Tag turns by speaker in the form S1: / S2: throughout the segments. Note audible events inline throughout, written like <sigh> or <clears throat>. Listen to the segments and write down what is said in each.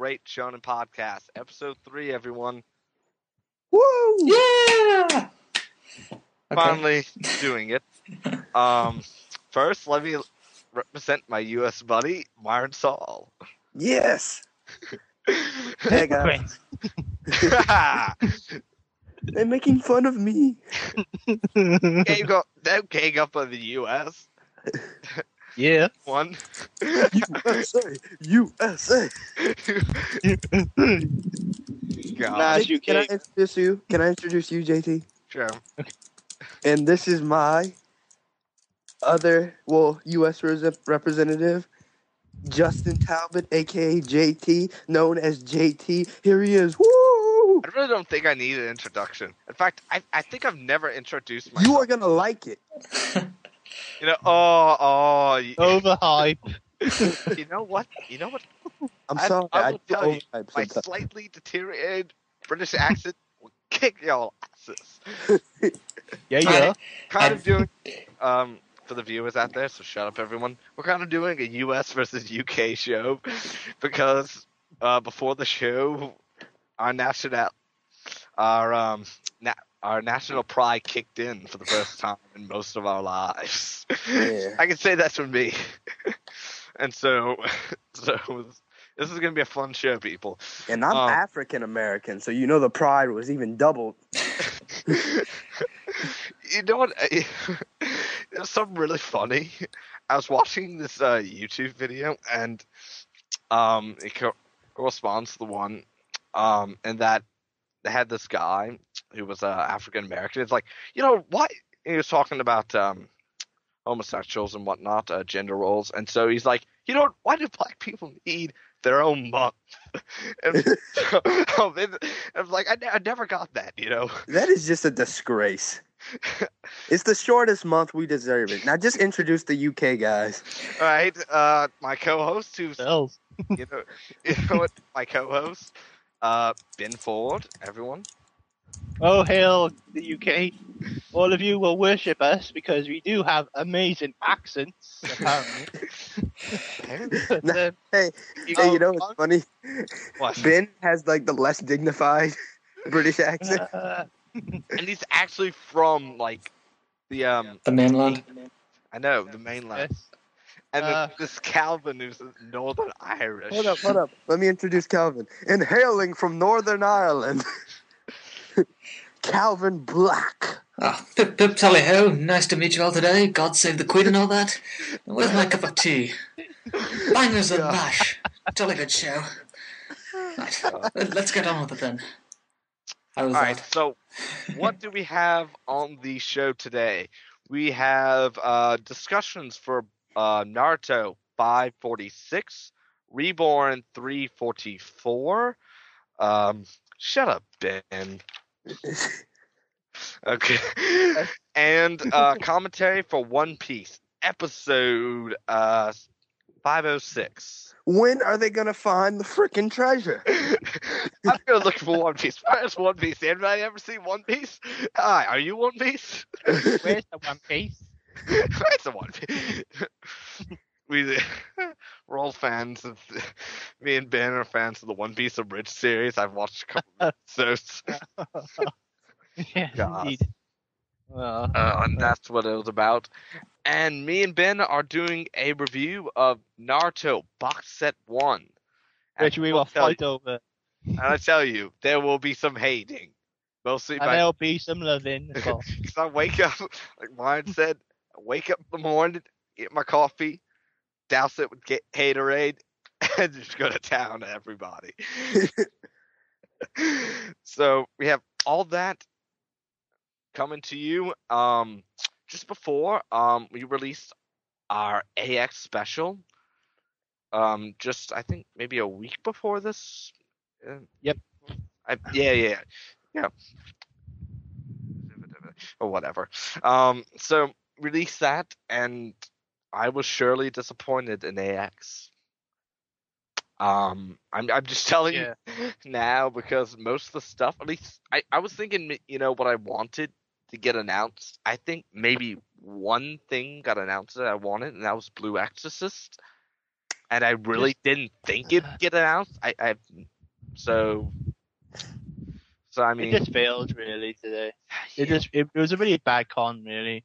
S1: Great Shonen Podcast, episode three. Everyone,
S2: Woo!
S3: Yeah. Okay.
S1: finally doing it. <laughs> Um, first, let me represent my U.S. buddy, Myron Saul.
S2: Yes. <laughs> Hey guys, <laughs> they're making fun of me.
S1: gang up, that gang up on the U.S.
S4: Yeah.
S1: One.
S2: USA, USA.
S1: God,
S4: Nice.
S2: Hey, Can I introduce you? Can I introduce you, JT?
S1: sure.
S2: And this is my other, well, U.S. res- representative, Justin Talbot, aka JT, known as JT. Here he is. Woo!
S1: I really don't think I need an introduction. In fact, I, I think I've never introduced myself.
S2: You are gonna like it. <laughs>
S1: You know, oh, oh, you, <laughs>
S4: Overhype. <laughs>
S1: you know what? You know what?
S2: I'm
S1: I-
S2: sorry.
S1: I
S2: I,
S1: will
S2: do
S1: tell you, My
S2: sometimes.
S1: slightly deteriorated British accent will kick y'all asses. <laughs>
S4: Yeah, yeah.
S1: Kind of doing, um, for the viewers out there, so shut up, everyone. We're kind of doing a U.S. versus U.K. show because uh, before the show, our national, our um, na- our national pride kicked in for the first time in most of our lives.
S2: Yeah.
S1: I can say that's for me. <laughs> and so, <laughs> so this is gonna be a fun show, people.
S2: And I'm
S1: Um,
S2: African American, so you know the pride was even doubled. <laughs>
S1: you know what? There's something really funny. I was watching this uh, YouTube video, and um, it co- corresponds to the one, um, and that they had this guy who was uh, African American. It's like, you know, why? He was talking about um, homosexuals and whatnot, uh, gender roles, and so he's like, you know, why do black people need their own month? <laughs> and <laughs> so, um, and I was like, I, I never got that, you know. <laughs>
S2: That is just a disgrace. it's the shortest month. We deserve it. Now, just introduce the UK guys.
S1: All right, uh, my co-host, who's
S4: Bells.
S1: you know, you know what, my co-host, uh, Ben Ford, everyone.
S4: Oh, hail the UK. All of you will worship us because we do have amazing accents, apparently. <laughs> But, um,
S2: Hey,
S4: you
S2: hey, you know what's funny?
S1: What?
S2: Ben has like the less dignified <laughs> British accent.
S4: uh, <laughs>
S1: and he's actually from like the um,
S3: The mainland.
S1: I know the mainland,
S4: yes.
S1: and
S4: Uh,
S1: the, this Calvin who's Northern Irish.
S2: Hold up, hold up. Let me introduce Calvin. And hailing from Northern Ireland, <laughs> Calvin Black.
S3: Ah, pip pip tally ho. Nice to meet you all today. God save the Queen and all that. Where's my cup of tea? Bangers and
S2: Yeah.
S3: mash. Jolly good show. Right, let- let's get on with it then. How was
S1: All right, so what do we have on the show today? We have uh, discussions for uh, Naruto 546, Reborn 344. Um, shut up, Ben. Okay. and <laughs> uh, commentary for One Piece, episode uh, 506.
S2: When are they gonna find the freaking treasure? <laughs>
S1: I'm gonna look for One Piece. <laughs> Where's One Piece? Anybody ever seen One Piece? Hi, are you One Piece?
S4: Where's the One Piece?
S1: Where's the One Piece? we we're all fans of <laughs> me and Ben are fans of the One Piece of Abridged series. I've watched a couple of <laughs> episodes, <laughs>
S4: yes,
S1: God.
S4: indeed. Well,
S1: uh, and that's what it was about. And me and Ben are doing a review of Naruto Box Set One, And
S4: which we
S1: we'll tell
S4: fight
S1: you-
S4: over.
S1: And I tell you, there will be some hating, mostly
S4: And
S1: by
S4: there'll be some loving.
S1: Because I wake up, like Ryan said, I wake up in the morning, get my coffee, douse it with Haterade, <laughs> and just go to town everybody. <laughs> so we have all that coming to you. Um, just before um we released our AX special. Um, just I think maybe a week before this. Uh,
S4: Yep.
S1: I, yeah, yeah, yeah or whatever. Um, so release that, and I was surely disappointed in AX. Um, I'm I'm just <laughs> telling
S4: Yeah.
S1: you <laughs> now because most of the stuff, at least I I was thinking, you know, what I wanted to get announced. I think maybe one thing got announced that I wanted, and that was Blue Exorcist. and I really didn't think it'd <sighs> get announced. I, I so so I mean,
S4: it just failed really today. <sighs> It just it, it was a really bad con really.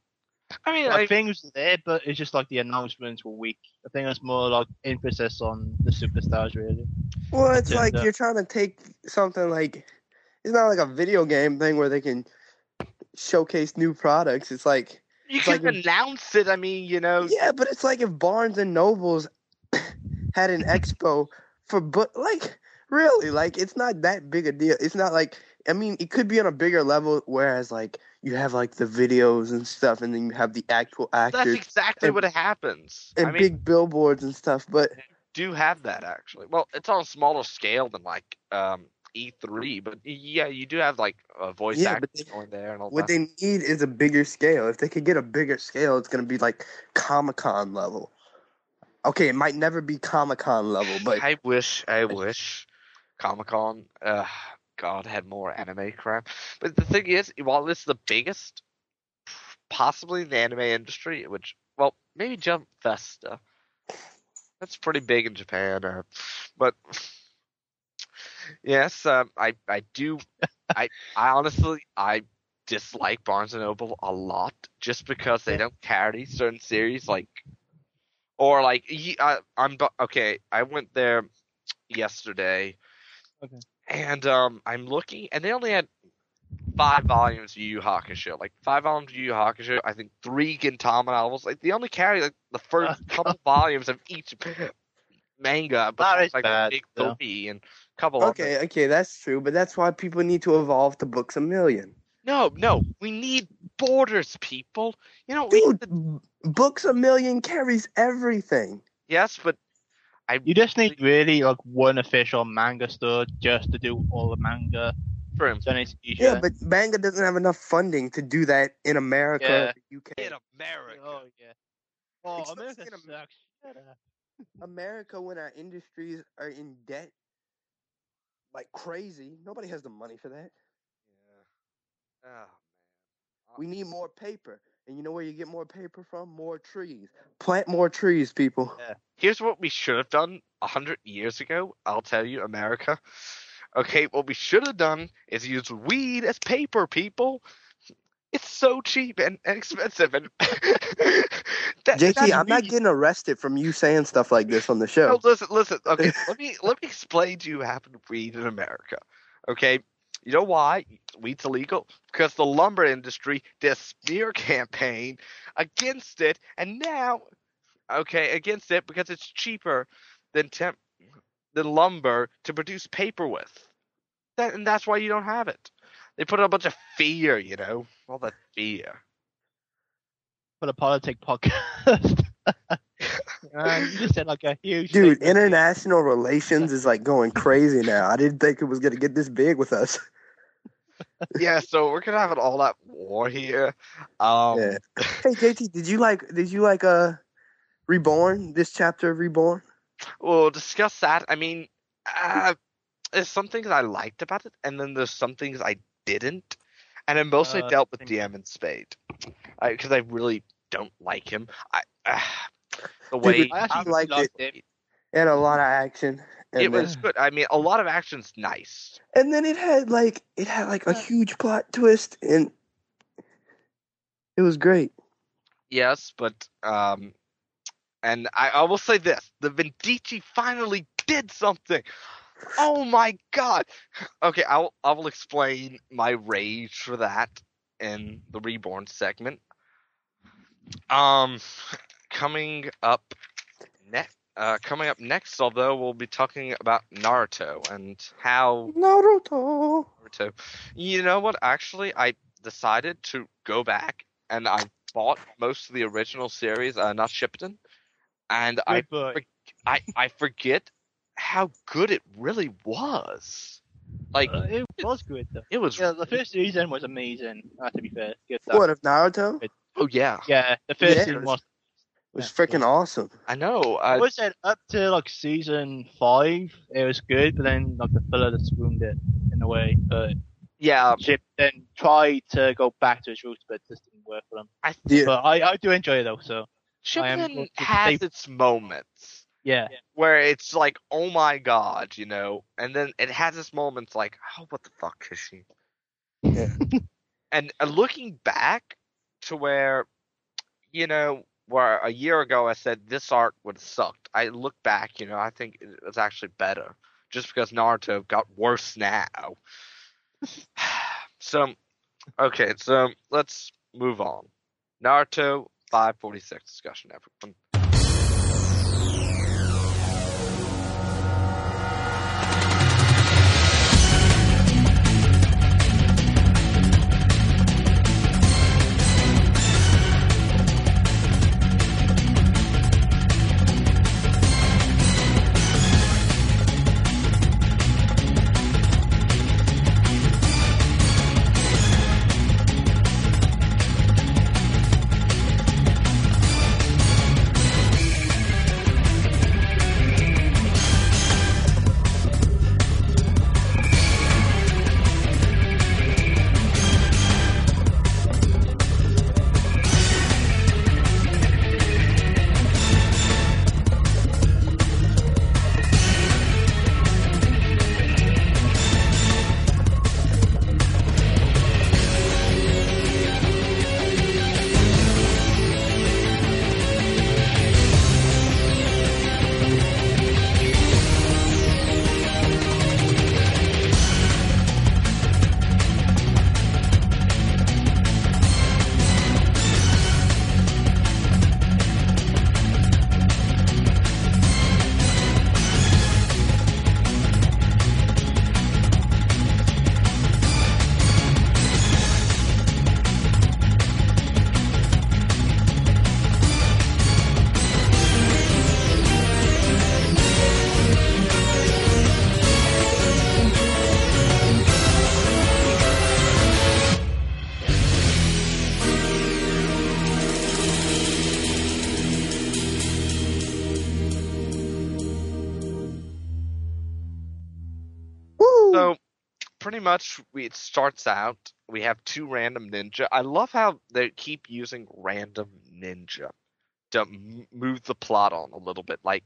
S1: I mean,
S4: Like
S1: I,
S4: things were there, but it's just like the announcements were weak. I think it's more like emphasis on the superstars really.
S2: Well, it's
S4: Yeah,
S2: like
S4: the-
S2: you're trying to take something like it's not like a video game thing where they can showcase new products. It's like
S1: you
S2: it's
S1: can
S2: like-
S1: announce it. I mean, you know,
S2: yeah, but it's like if Barnes and Nobles <coughs> had an expo for book, like really, like it's not that big a deal. It's not like I mean, it could be on a bigger level, whereas like you have like the videos and stuff, and then you have the actual actors.
S1: that's exactly
S2: and-
S1: what happens.
S2: and
S1: I mean,
S2: big billboards and stuff. But
S1: do have that actually. Well, it's on a smaller scale than like um E3, but yeah, you do have like a voice
S2: Yeah, but
S1: actors going there and all
S2: what
S1: that.
S2: What they need is a bigger scale. If they could get a bigger scale, it's gonna be like Comic Con level. Okay, it might never be Comic Con level, but
S1: I wish, I wish Comic Con, uh, God, had more anime crap. But the thing is, while it's the biggest, possibly in the anime industry, which, well, maybe Jump Festa. That's pretty big in Japan. Uh, but yes, um, I I do. I I honestly I dislike Barnes and Noble a lot just because they don't carry certain series like or like I, I'm okay. I went there yesterday,
S4: Okay.
S1: And um, I'm looking, and they only had five volumes of Yu Yu Hakusho. Like five volumes of Yu Yu Hakusho. I think three Gintama novels. Like they only carry like the first <laughs> couple volumes of each manga, but
S4: That
S1: there's, like
S4: bad,
S1: a big
S4: though.
S1: copy and a couple.
S2: okay, okay, that's true. But that's why people need to evolve to books a million,
S1: No, no, we need borders, people. You know, we
S2: dude. b- Books a million carries everything.
S1: yes, but I
S4: You just need really like one official manga store just to do all the manga.
S1: for him
S4: Then it's easier.
S2: Yeah, but manga doesn't have enough funding to do that in America,
S4: Yeah.
S2: the UK.
S1: in America.
S4: Oh yeah. Oh,
S2: It's not
S4: America
S2: saying
S4: sucks.
S2: America, when our industries are in debt like crazy, nobody has the money for that.
S1: Yeah. Oh man.
S2: We need more paper. And you know where you get more paper from? More trees. Plant more trees, people. Yeah.
S1: Here's what we should have done a hundred years ago. I'll tell you, America. Okay, what we should have done is use weed as paper, people. It's so cheap and, expensive, and <laughs> that,
S2: JT, I'm not getting arrested from you saying stuff like this on the show.
S1: No, listen, listen. Okay, <laughs> let me let me explain to you what happened to weed in America. Okay, you know why weed's illegal? Because the lumber industry did a smear <laughs> campaign against it, and now, okay, against it because it's cheaper than hemp than lumber to produce paper with. That and that's why you don't have it. They put a bunch of fear, you know, all that fear.
S4: For a politic podcast. <laughs> Man, you just said like a huge
S2: Dude,
S4: thing.
S2: international relations is like going <laughs> crazy now. I didn't think it was gonna get this big with us. <laughs>
S1: yeah, so we're gonna have an all out war here. Um,
S2: Yeah. Hey JT, did you like did you like uh Reborn? This chapter of Reborn?
S1: We'll discuss that. I mean, uh, there's some things I liked about it, and then there's some things I didn't. And I mostly
S4: Uh,
S1: dealt with Daemon Spade, because I, really don't like him. I uh, <laughs> the
S2: Dude,
S1: way
S4: I actually
S2: liked
S4: liked it.
S2: And a lot of action. And
S1: it
S2: then,
S1: was good. I mean, a lot of action's nice.
S2: and then it had like it had like a huge plot twist and it was great.
S1: Yes, but um, and I, I will say this: the Vindice finally did something. Oh my god! Okay, I will I will explain my rage for that in the reborn segment. Um, coming up next. Uh, coming up next, although we'll be talking about Naruto and how
S2: Naruto.
S1: Naruto. You know what? Actually, I decided to go back and I bought most of the original series, uh, not Shippuden, and I,
S4: Good boy.
S1: I I forget how good it really was. Like
S4: Uh, it was good though.
S1: it was.
S4: Yeah, the first season was amazing. Uh, to be fair, good stuff.
S2: What of Naruto? It
S1: Oh yeah,
S4: Yeah, the first
S2: Yeah.
S4: season was.
S2: Was freaking awesome.
S1: I know.
S4: I would say up to like season five, it was good, but then like the filler just ruined it in a way. But
S1: yeah,
S4: Chip then tried to go back to his roots, but it just didn't work for him.
S2: Yeah.
S4: But I, I do enjoy it though. So I am
S1: Shippuden has
S4: say-
S1: its moments.
S4: Yeah.
S1: where it's like, oh my god, you know, and then it has its moments like, oh, what the fuck is she?
S2: Yeah. <laughs>
S1: and uh, looking back to where, you know, where a year ago I said this arc would have sucked. I look back, you know, I think it was actually better, just because Naruto got worse now. <sighs> so, okay, so let's move on. Naruto 546 discussion, everyone. Much we, it starts out we have two random ninja. I love how they keep using random ninja to m- move the plot on a little bit. Like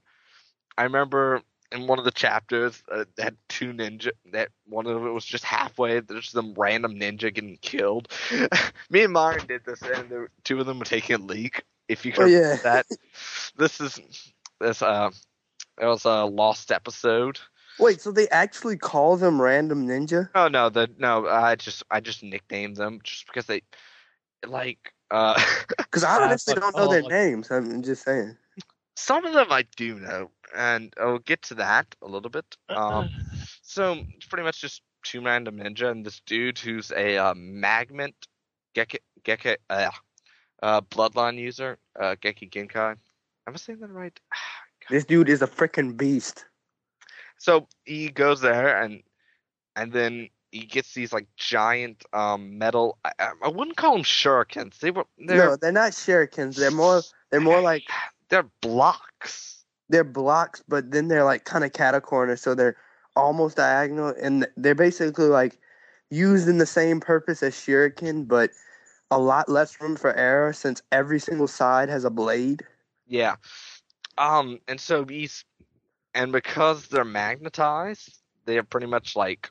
S1: I remember in one of the chapters uh, they had two ninja that one of it was just halfway there's some random ninja getting killed. <laughs> Me and Myron did this and there, two of them were taking a leak. If you can
S2: Oh, yeah.
S1: that this is this uh it was a lost episode.
S2: Wait, so they actually call them random ninja?
S1: Oh no, the no. I just I just nicknamed them just because they like uh <laughs>
S2: Because I honestly
S4: but
S2: don't know their
S4: all-
S2: names. I'm just saying.
S1: some of them I do know, and I'll get to that a little bit. Um, <laughs> so it's pretty much just two random ninja and this dude who's a uh, magment Geke Geke uh, uh bloodline user uh Kekkei Genkai. Am I saying that right? <sighs>
S2: This dude is a freaking beast.
S1: So he goes there and and then he gets these like giant um metal. I, I- wouldn't call them shurikens. They were they're
S2: no, they're not shurikens. They're more. They're more like <sighs>
S1: they're blocks.
S2: they're blocks, but then they're like kind of catacorner, so they're almost diagonal, and they're basically like used in the same purpose as shuriken, but a lot less room for error since every single side has a blade.
S1: Yeah. Um, and so these, and because they're magnetized, they are pretty much like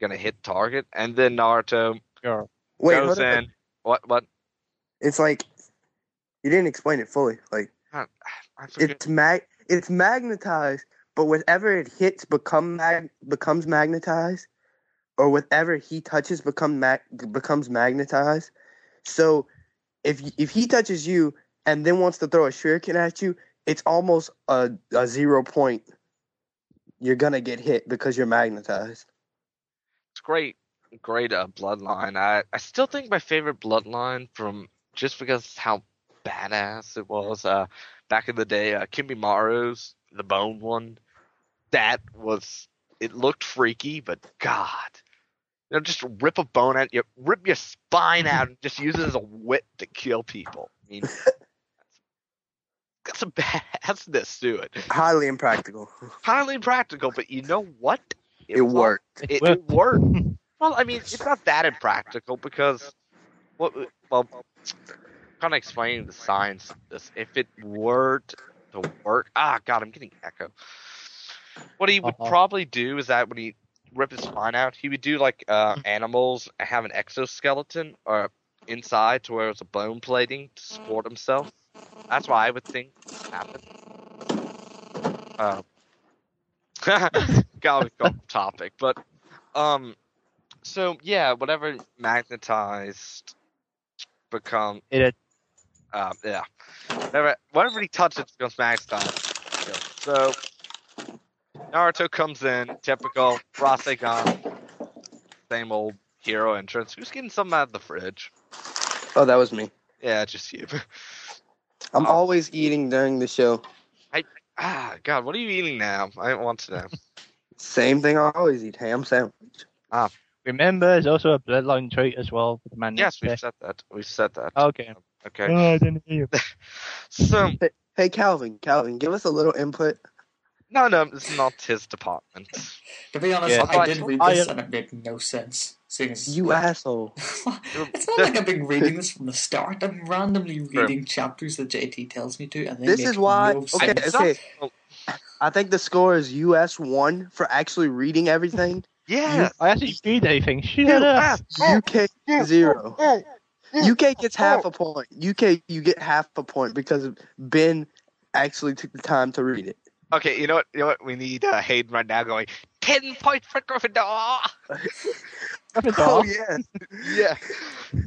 S1: gonna hit target. And then Naruto
S4: Sure.
S2: Wait,
S1: goes
S2: hold on.
S1: in. What? What?
S2: It's like you didn't explain it fully. Like
S1: I forget.
S2: it's mag, it's magnetized, but whatever it hits become mag, becomes magnetized, or whatever he touches become mag, becomes magnetized. So if if he touches you and then wants to throw a shuriken at you, it's almost a, a zero point. You're gonna get hit because you're magnetized.
S1: It's great, great uh, bloodline. I I still think my favorite bloodline from just because how badass it was. Uh, back in the day, uh, Kimimaro's the bone one. That was it looked freaky, but God, you know, just rip a bone out, you rip your spine out, and just use it as a whip to kill people. I mean, <laughs> got some <laughs> badassness to it.
S2: Highly impractical.
S1: Highly impractical, but you know what?
S2: It,
S1: was all-
S2: worked.
S1: it, <laughs> it worked. well, I mean, it's not that impractical because, what? Well, kind of explaining the science of this. If it worked, to work. Ah, God, I'm getting echo. What he would
S4: Uh-huh.
S1: probably do is that when he rip his spine out, he would do like uh, animals have an exoskeleton or inside to where it's a bone plating to support himself. That's why I would think happened. Uh, got to go topic, but um, so yeah, whatever magnetized become
S4: It
S1: um, yeah. whatever, whenever he touches, it becomes magnetized. So Naruto comes in, typical Rasengan, same old hero entrance. Who's getting something out of the fridge?
S2: Oh, that was me.
S1: Yeah, just you. <laughs>
S2: I'm
S1: Oh.
S2: always eating during the show.
S1: ah, God, what are you eating now? I don't want to know.
S2: Same thing I always eat. Ham sandwich.
S4: Ah, remember there's also a bloodline trait as well with the man.
S1: yes, we've said that. We've said that.
S4: Okay.
S1: Okay.
S4: Oh, I didn't hear you. <laughs>
S1: So
S2: Hey, Calvin, Calvin, give us a little input.
S1: No, no, it's not his department.
S3: To be honest,
S4: Yeah.
S3: I did read
S4: I-
S3: this and it made no sense. Seeing as
S2: You asshole. <laughs>
S3: it's not like I've been reading this from the start. I'm randomly reading chapters that JT tells me to, and they
S2: This
S3: make
S2: is why.
S3: no
S2: Okay,
S3: sense.
S1: It's not-
S2: okay. I think the score is US one for actually reading everything.
S1: Yeah.
S4: I actually read anything. Shut
S1: You
S4: up.
S2: UK oh, zero. Oh, UK gets oh. half a point. UK you get half a point because Ben actually took the time to read it.
S1: Okay, you know what? You know what? We need uh, Hayden right now going ten points for Gryffindor. <laughs>
S2: Oh yeah. <laughs>
S1: yeah.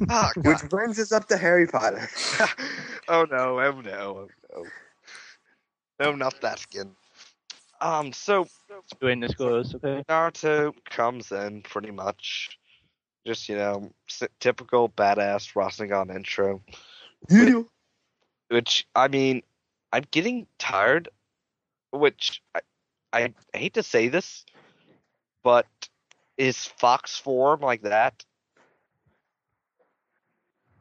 S1: Ah, God.
S2: Which brings us up to Harry Potter. <laughs>
S1: oh no! Oh no! Oh no! No, not that skin. Um. So
S4: Doing the scores, okay?
S1: Naruto comes in pretty much, just you know, typical badass Rasengan intro.
S2: You do.
S1: Which I mean, I'm getting tired. Which I, I hate to say this, but is Fox form like that?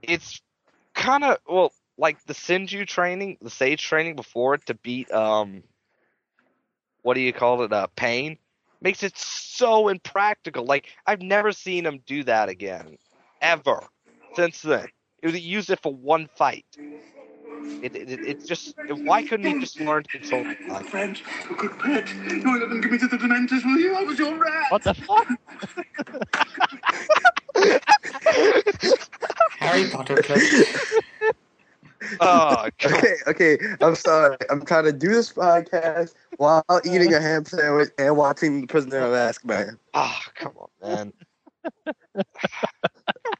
S1: It's kind of well, like the Sinju training, the Sage training before it to beat um, what do you call it? Uh, pain makes it so impractical. Like I've never seen him do that again, ever since then. It was used it for one fight. It, it, it, it's just why couldn't he just learn to control the body?
S5: friend, a good pet. You will let them give me to the Dementors, will you? I was your rat.
S4: What the fuck? <laughs>
S3: Harry Potter clip.
S1: Oh, <laughs>
S2: Okay, okay. I'm sorry. I'm trying to do this podcast while eating a ham sandwich and watching The Prisoner of Azkaban.
S1: Oh, come on, man. <laughs> come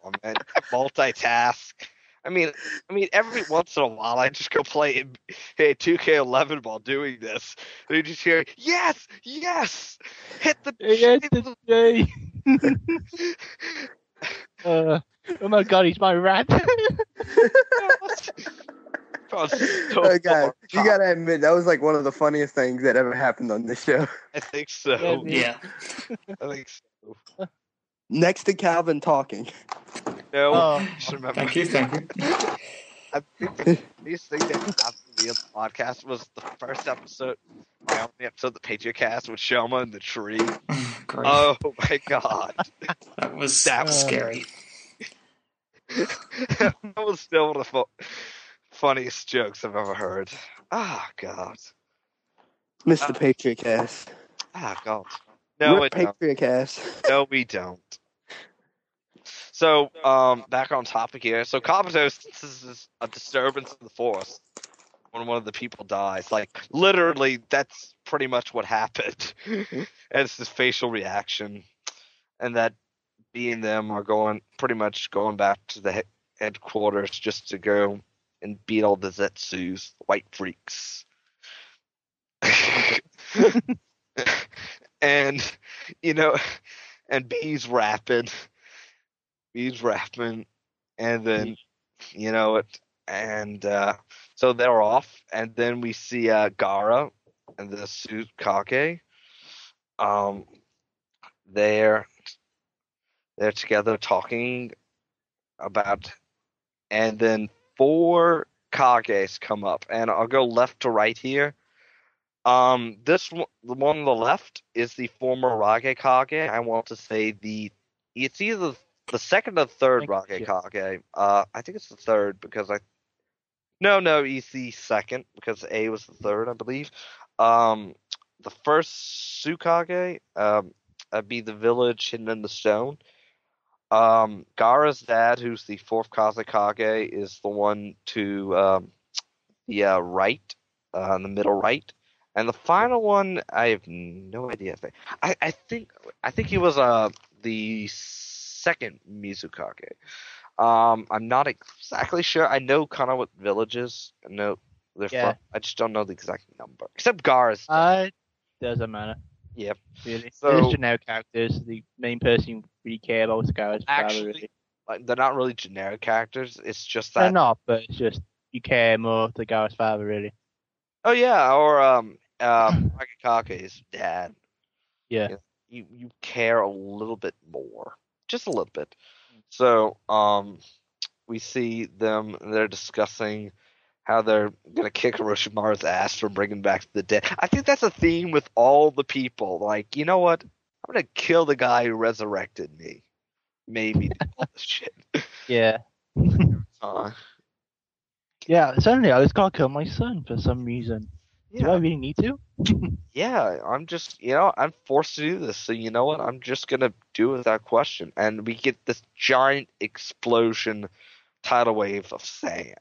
S1: on, man. Multitask. I mean, I mean, every once in a while, I just go play hey 2K11 while doing this. And you just hear, yes, yes, hit the.
S4: Yes,
S1: hit the-
S4: Jay. <laughs> uh, oh my god, he's my rat. <laughs>
S1: Oh, so
S2: Oh, God,
S1: far.
S2: you gotta admit that was like one of the funniest things that ever happened on this show.
S1: I think so.
S3: Yeah.
S1: I think so.
S2: Next to Calvin talking.
S1: No,
S4: Oh. <laughs>
S1: just remember.
S3: Thank you, thank you.
S1: I think the biggest thing that happened to me on the podcast was the first episode, my only episode, the Patriot Cast with Shelma in the tree. <laughs>
S3: Great.
S1: Oh my god.
S3: that was
S1: that
S4: was-
S3: scary. <laughs>
S1: that was still one of the funniest jokes I've ever heard. Ah, God.
S2: Mr.
S1: Uh,
S2: Patriot Cast.
S1: Ah, God. No,
S2: Rip
S1: it don't.
S2: Patriot Cast.
S1: No, we don't. So, um, back on topic here. So, Kabuto, is a disturbance in the forest, when one of the people dies, like literally, that's pretty much what happened. <laughs> and it's this facial reaction, and that being them are going pretty much going back to the headquarters just to go and beat all the Zetsus, the white freaks. <laughs> <laughs> and you know, and B's rapping, B's rapping, and then you know it, and uh, so they're off, and then we see uh, Gaara and the suit Kake. Um, they're they're together talking about, and then four Kages come up, and I'll go left to right here. Um, this one, the one on the left is the former Raikage. I want to say the it's either the second or third
S4: Thank you.
S1: Kage. Uh, I think it's the third because I. No, no, he's the second because A was the third, I believe. Um, the first Tsuchikage, um, would be the village hidden in the stone. Um, Gaara's dad, who's the fourth Kazekage, is the one to um, the uh, right, uh, in the middle right, and the final one, I have no idea. I, I think I think he was uh the second Mizukage. Um, I'm not exactly sure. I know kind of what villages. I know they're
S4: Yeah.
S1: from. I just don't know the exact number. Except Gaara's.
S4: Uh, doesn't matter.
S1: Yep.
S4: Really.
S1: So-
S4: There's generic characters. The main person you really care about is Gareth.
S1: Actually,
S4: really.
S1: like, they're not really generic characters. It's just
S4: They're
S1: that.
S4: not, but it's just you care more to Gareth's father, really.
S1: Oh yeah, or um, <clears throat> um, Akakake's dad.
S4: Yeah.
S1: you you care a little bit more, just a little bit. So um, we see them. They're discussing how they're gonna kick Orochimaru's ass for bringing back the dead. I think that's a theme with all the people. Like, you know what? I'm gonna kill the guy who resurrected me. Maybe me all this shit. <laughs>
S4: Yeah.
S1: Uh,
S4: Yeah. Suddenly, I just gotta kill my son for some reason. Do I really need to? <laughs>
S1: yeah. I'm just, you know, I'm forced to do this. So you know what? I'm just gonna do it without question. And we get this giant explosion tidal wave of sand.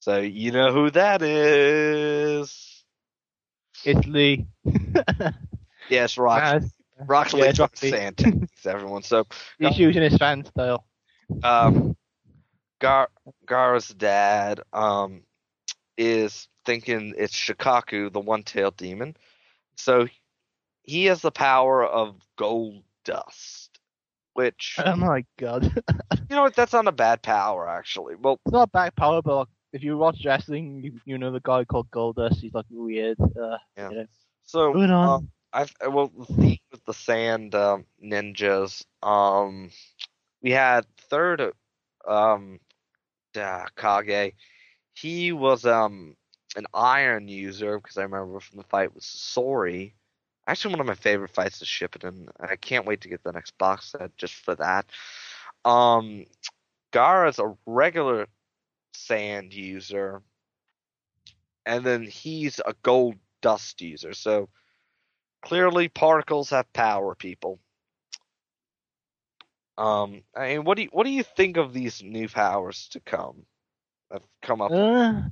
S1: So you know who that is?
S4: It's Lee. <laughs>
S1: Yes, <laughs> Rock.
S4: Yes.
S1: Rock
S4: yeah, Rock
S1: sand techniques, everyone. So
S4: He's using his fan style.
S1: um, Gar Gaara's dad um is thinking it's Shukaku, the one-tailed demon. So he has the power of gold dust, which <laughs>
S4: Oh my god. <laughs>
S1: you know what? That's not a bad power actually. Well,
S4: It's not back power, but like, if you watch wrestling, you, you know the guy called Goldust. He's like weird. Uh,
S1: Yeah.
S4: you know.
S1: so
S4: Moving on.
S1: um, I've well the theme with the sand um, ninjas. Um, we had third um, uh, Kage. He was um an iron user because I remember from the fight with Sori. Actually, one of my favorite fights is Shippuden. I can't wait to get the next box set just for that. Um, Gaara's a regular sand user, and then he's a gold dust user. So clearly, particles have power, people. Um, I mean, what do you what do you think of these new powers to come? Have come up.
S4: Uh,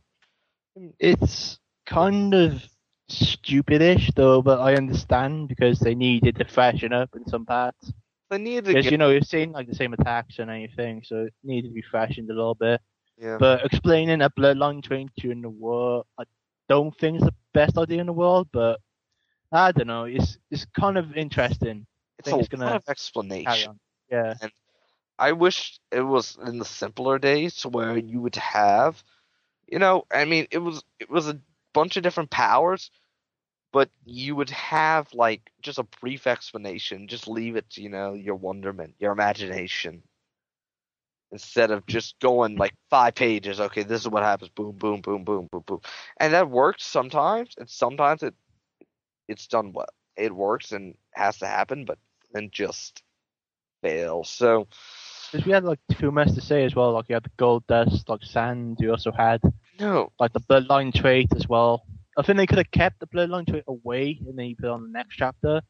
S4: it's kind of stupidish though, but I understand because they needed to freshen up in some parts.
S1: they needed
S4: Because
S1: get
S4: you know you're seeing like the same attacks and anything, so it needed to be freshened a little bit.
S1: yeah.
S4: But explaining a bloodline train during the war, I don't think it's the best idea in the world. But I don't know. It's it's kind of interesting.
S1: it's a
S4: think it's
S1: lot of explanation.
S4: on. Yeah.
S1: I wish it was in the simpler days where you would have, you know, I mean, it was it was a bunch of different powers, but you would have like just a brief explanation. Just leave it to you know your wonderment, your imagination, instead of just going like five pages. Okay, this is what happens. Boom, boom, boom, boom, boom, boom, and that works sometimes, and sometimes it it's done well. It works and has to happen, but then just fails. So.
S4: Because we had like too much to say as well. Like you had the gold dust, like sand. You also had
S1: No,
S4: like the bloodline trait as well. I think they could have kept the bloodline trait away and then you put it on the next chapter.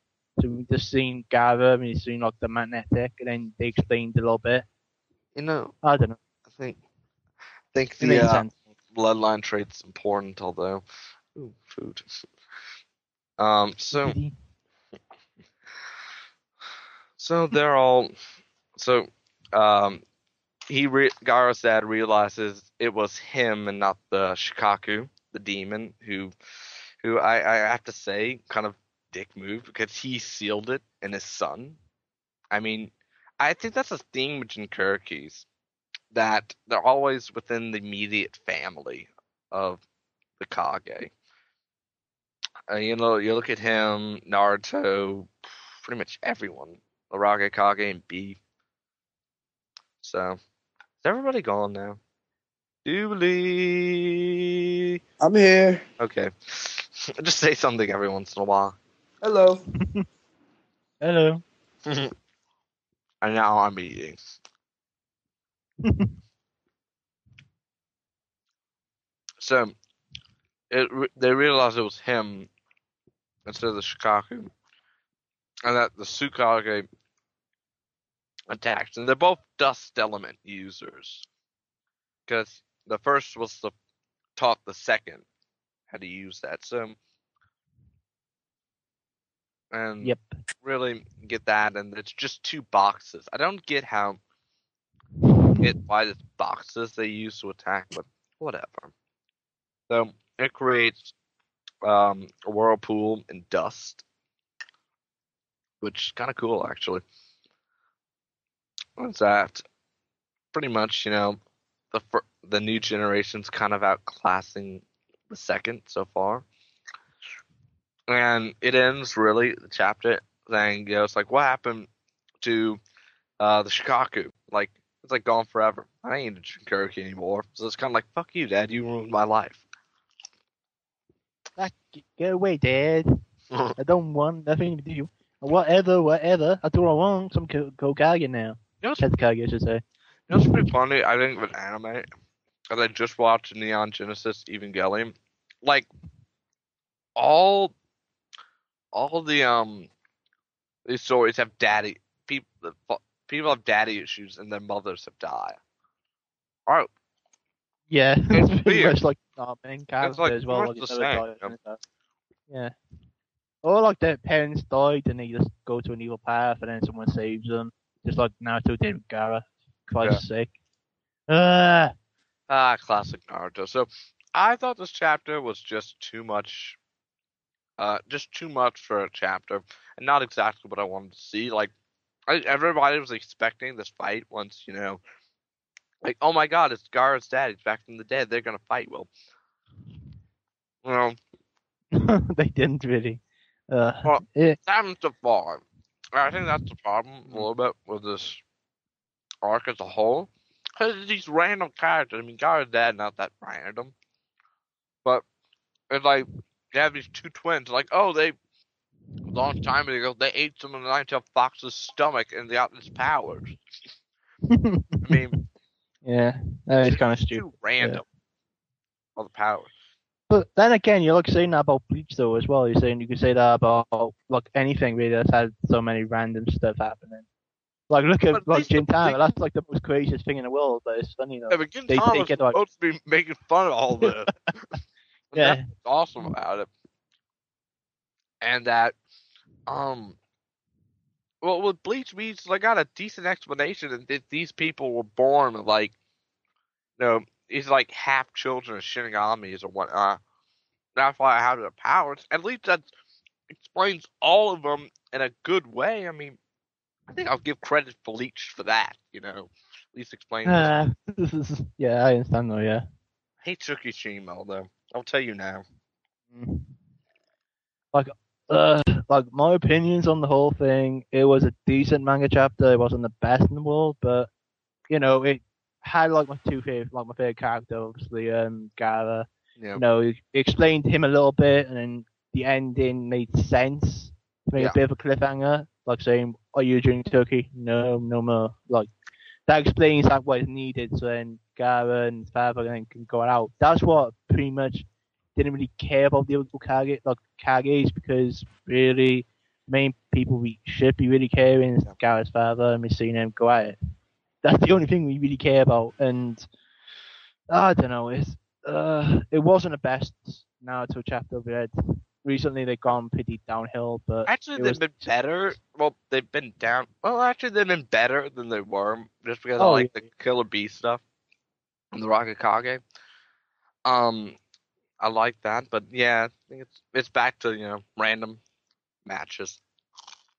S4: So we just seen Gaara and we seen like the magnetic and then they explained a little bit.
S1: you know,
S4: I don't know.
S1: I think I think the uh, bloodline trait's important, although ooh, food. Um, so so they're all so um he re- Gaara's dad realizes it was him and not the Shukaku, the demon, who who I, I have to say kind of dick move because he sealed it in his son. I mean, I think that's a theme with Jinchurikis that they're always within the immediate family of the Kage. Uh, you know, you look at him, Naruto, pretty much everyone, Arage, Kage, and B. So, is everybody gone now? Doobly.
S2: I'm here.
S1: Okay. <laughs> Just say something every once in a while.
S2: Hello. <laughs>
S4: Hello. <laughs>
S1: and now I'm eating. So it they realized it was him instead of the Shukaku, and that the Tsuchikage attacked. And they're both dust element users, because the first was the taught the second how to use that. So and
S4: Yep.
S1: really get that, and it's just two boxes. I don't get how it why it's boxes they use to attack, but whatever. So it creates um, a whirlpool and dust, which is kind of cool actually. What's that? Pretty much, you know, the fir- the new generation's kind of outclassing the second so far and it ends really the chapter know, it's like what happened to uh the Shukaku? Like it's like gone forever. I ain't a Jinchuriki anymore. So it's kind of like fuck you, Dad. You ruined my life.
S4: Like, get away, Dad. <laughs> I don't want nothing to do. Whatever, whatever. I do what I want. Some Ko- Kokage now.
S1: You know, what's,
S4: Tetsukage, I should say.
S1: you know what's pretty funny? I think with anime, because I just watched Neon Genesis Evangelion, like all all the um these stories have daddy people people have daddy issues and their mothers have died. All right,
S4: Yeah,
S1: It's <laughs>
S4: much like main character
S1: like
S4: as well. Like
S1: the same, yeah.
S4: Yeah. Or like their parents died and they just go to an evil path and then someone saves them. Just like Naruto did with Gaara. Christ's sake. Ah,
S1: Ah, classic Naruto. So I thought this chapter was just too much, uh, just too much for a chapter, and not exactly what I wanted to see. Like, I, everybody was expecting this fight once, you know, like, oh my God, it's Gaara's dad. He's back from the dead. They're gonna fight. Well, you <laughs> know,
S4: they didn't really. Uh,
S1: Well,
S4: it,
S1: seven to five. I think that's the problem a little bit with this arc as a whole. Because these random characters. I mean, Gaara's dad not that random, but it's like they have these two twins. Like, oh, they a long time ago they ate some of the Ninetale Fox's stomach and they got its powers. <laughs> I mean,
S4: yeah, that is kind of stupid.
S1: too random. All the powers.
S4: But then again, you're like saying that about Bleach though as well. You're saying you could say that about like anything really that's had so many random stuff happening. Like look at like Gintama, that's like the most craziest thing in the world, but it's funny though.
S1: Yeah, but
S4: They take it like-
S1: supposed to be making fun of all this. <laughs>
S4: Yeah.
S1: that's awesome about it. And that, um, well, with Bleach Beats, I got a decent explanation and that these people were born like, you know, he's like half children of Shinigamis or whatnot. That's why I have the powers. At least that explains all of them in a good way. I mean, I think I'll give credit for Bleach for that. You know, at least explain.
S4: Uh, this is, <laughs> yeah, I understand though. Yeah.
S1: I hate Tsukishima though. I'll tell you now.
S4: Mm. Like, uh, like my opinions on the whole thing. It was a decent manga chapter. It wasn't the best in the world, but you know, it had like my two favorite, like my favorite character, obviously, um, Gaara.
S1: Yeah.
S4: You know, it explained him a little bit, and then the ending made sense. Made
S1: Yeah.
S4: a bit of a cliffhanger, like saying, "Are you drinking turkey?" No, no more. Like that explains like what is needed, so then Gaara and his father then can go out. That's what pretty much didn't really care about the other Kage, like Kages, because really main people we should be really caring is Gaara's father, and we're seeing him go at it. That's the only thing we really care about, and I don't know. It's uh, it wasn't the best Naruto chapter we had. Recently, they've gone pretty downhill, but
S1: Actually, they've
S4: was-
S1: been better. Well, they've been down. Well, actually, they've been better than they were, just because I
S4: Oh,
S1: like
S4: yeah.
S1: the Killer Bee stuff and the Raikage. Um, I like that, but yeah, I think it's it's back to you know random matches.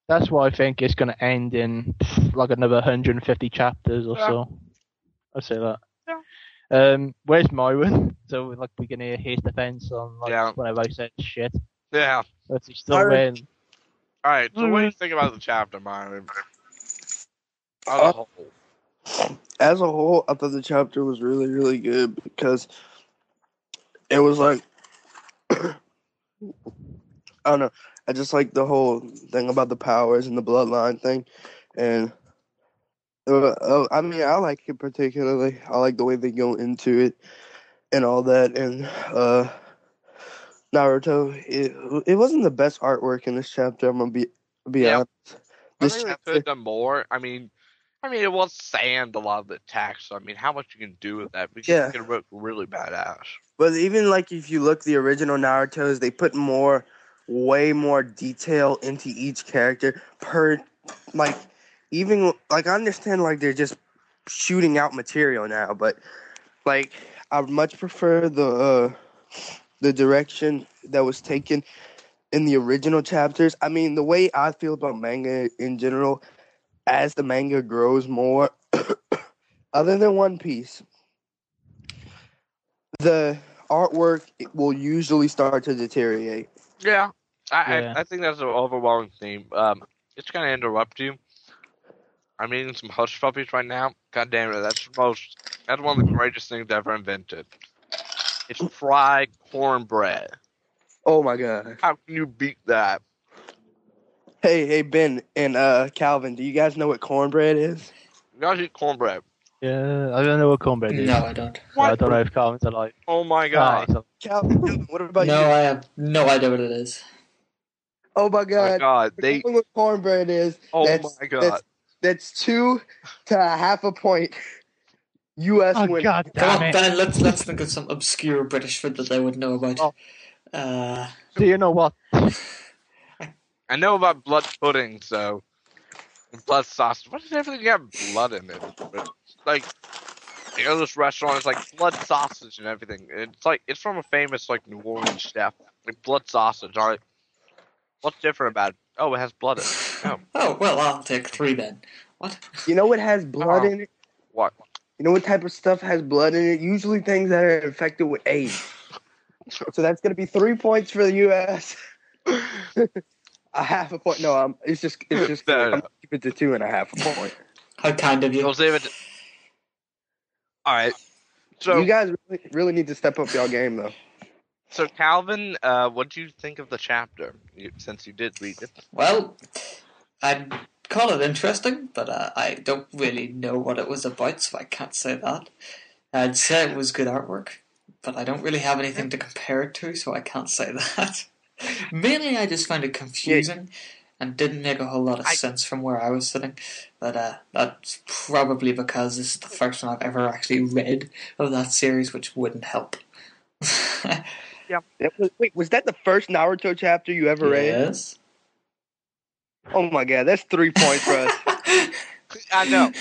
S4: That's why I think it's going to end in pff, like another 150 chapters or
S1: Yeah.
S4: so. I'd say that.
S1: Yeah.
S4: Um, where's Myron? <laughs> So like we can hear his defense on like
S1: Yeah.
S4: whenever I said shit.
S1: Yeah.
S4: But he's still
S2: Myron-
S4: wearing.
S1: All right. So, what do you
S4: Mm-hmm.
S1: think about the chapter, Myron? As a
S2: Uh,
S1: whole.
S2: as a whole, I thought the chapter was really, really good because it was like <clears throat> I don't know. I just like the whole thing about the powers and the bloodline thing, and uh, uh, I mean, I like it particularly. I like the way they go into it, and all that, and uh, Naruto. It it wasn't the best artwork in this chapter. I'm gonna be be
S1: Yeah.
S2: honest.
S1: I
S2: This
S1: think they
S2: chapter,
S1: could have done more. I mean, I mean, it was sand a lot of the text. So, I mean, how much you can do with that? We
S2: Yeah.
S1: can look really badass.
S2: but even like if you look the original Naruto's, they put more, way more detail into each character per, like, even like I understand like they're just shooting out material now, but like I much prefer the uh, the direction that was taken in the original chapters. I mean, the way I feel about manga in general, as the manga grows more, <coughs> other than One Piece, the artwork will usually start to deteriorate.
S1: Yeah, I
S4: Yeah.
S1: I, I think that's an overwhelming theme. Um, just gonna interrupt you. I'm eating some hush puppies right now. God damn it, that's most. That's one of the greatest things ever invented. It's fried cornbread.
S2: Oh my god!
S1: How can you beat that?
S2: Hey, hey, Ben and uh, Calvin, do you guys know what cornbread is?
S1: You guys eat cornbread.
S4: Yeah, I don't know what cornbread is.
S3: No, I don't.
S4: I don't know if Calvin's are like.
S1: Oh my god.
S4: so-
S2: Calvin, Calvin, what about
S3: No,
S2: you?
S3: I have no idea what it is.
S2: Oh my
S1: Oh my
S2: god!
S1: god. They.
S2: Knowing what cornbread is.
S1: Oh
S2: that's,
S1: my god.
S2: That's, that's two to a half a point. U.S.
S4: Oh
S2: win.
S4: god
S3: Come
S4: damn
S3: on,
S4: it!
S3: Ben. Let's let's think of some obscure British food that they would know about.
S4: Oh.
S3: Uh,
S4: Do you know what? <laughs>
S1: I know about blood pudding, so blood sausage. Why does everything have blood in it? But, like, you know, this restaurant is like blood sausage and everything. It's like it's from a famous like New Orleans chef. Like blood sausage. All right, what's different about it? Oh, it has blood in it. <laughs> Oh,
S3: oh well, I'll take three then. What?
S2: You know what has blood
S1: Oh.
S2: in it?
S1: what?
S2: You know what type of stuff has blood in it? Usually things that are infected with AIDS. so that's gonna be three points for the U.S. <laughs> a half a point. No, um, it's just it's just <laughs>
S1: No,
S2: I'm
S1: no.
S2: gonna keep it to two and a half a point.
S3: How kind of you.
S1: We'll save it. All right. So,
S2: you guys really, really need to step up y'all game though.
S1: so Calvin, uh, what do you think of the chapter? You, since you did read it.
S3: Well, I'd call it interesting, but uh, I don't really know what it was about, so I can't say that. I'd say it was good artwork, but I don't really have anything to compare it to, so I can't say <laughs> that. Mainly, I just found it confusing and didn't make a whole lot of
S1: I-
S3: sense from where I was sitting. But uh, that's probably because this is the first one I've ever actually read of that series, which wouldn't help. <laughs>
S2: That was, wait, was that the first Naruto chapter you ever read?
S3: yes.
S2: Oh my god, that's three points for us. <laughs>
S1: I know.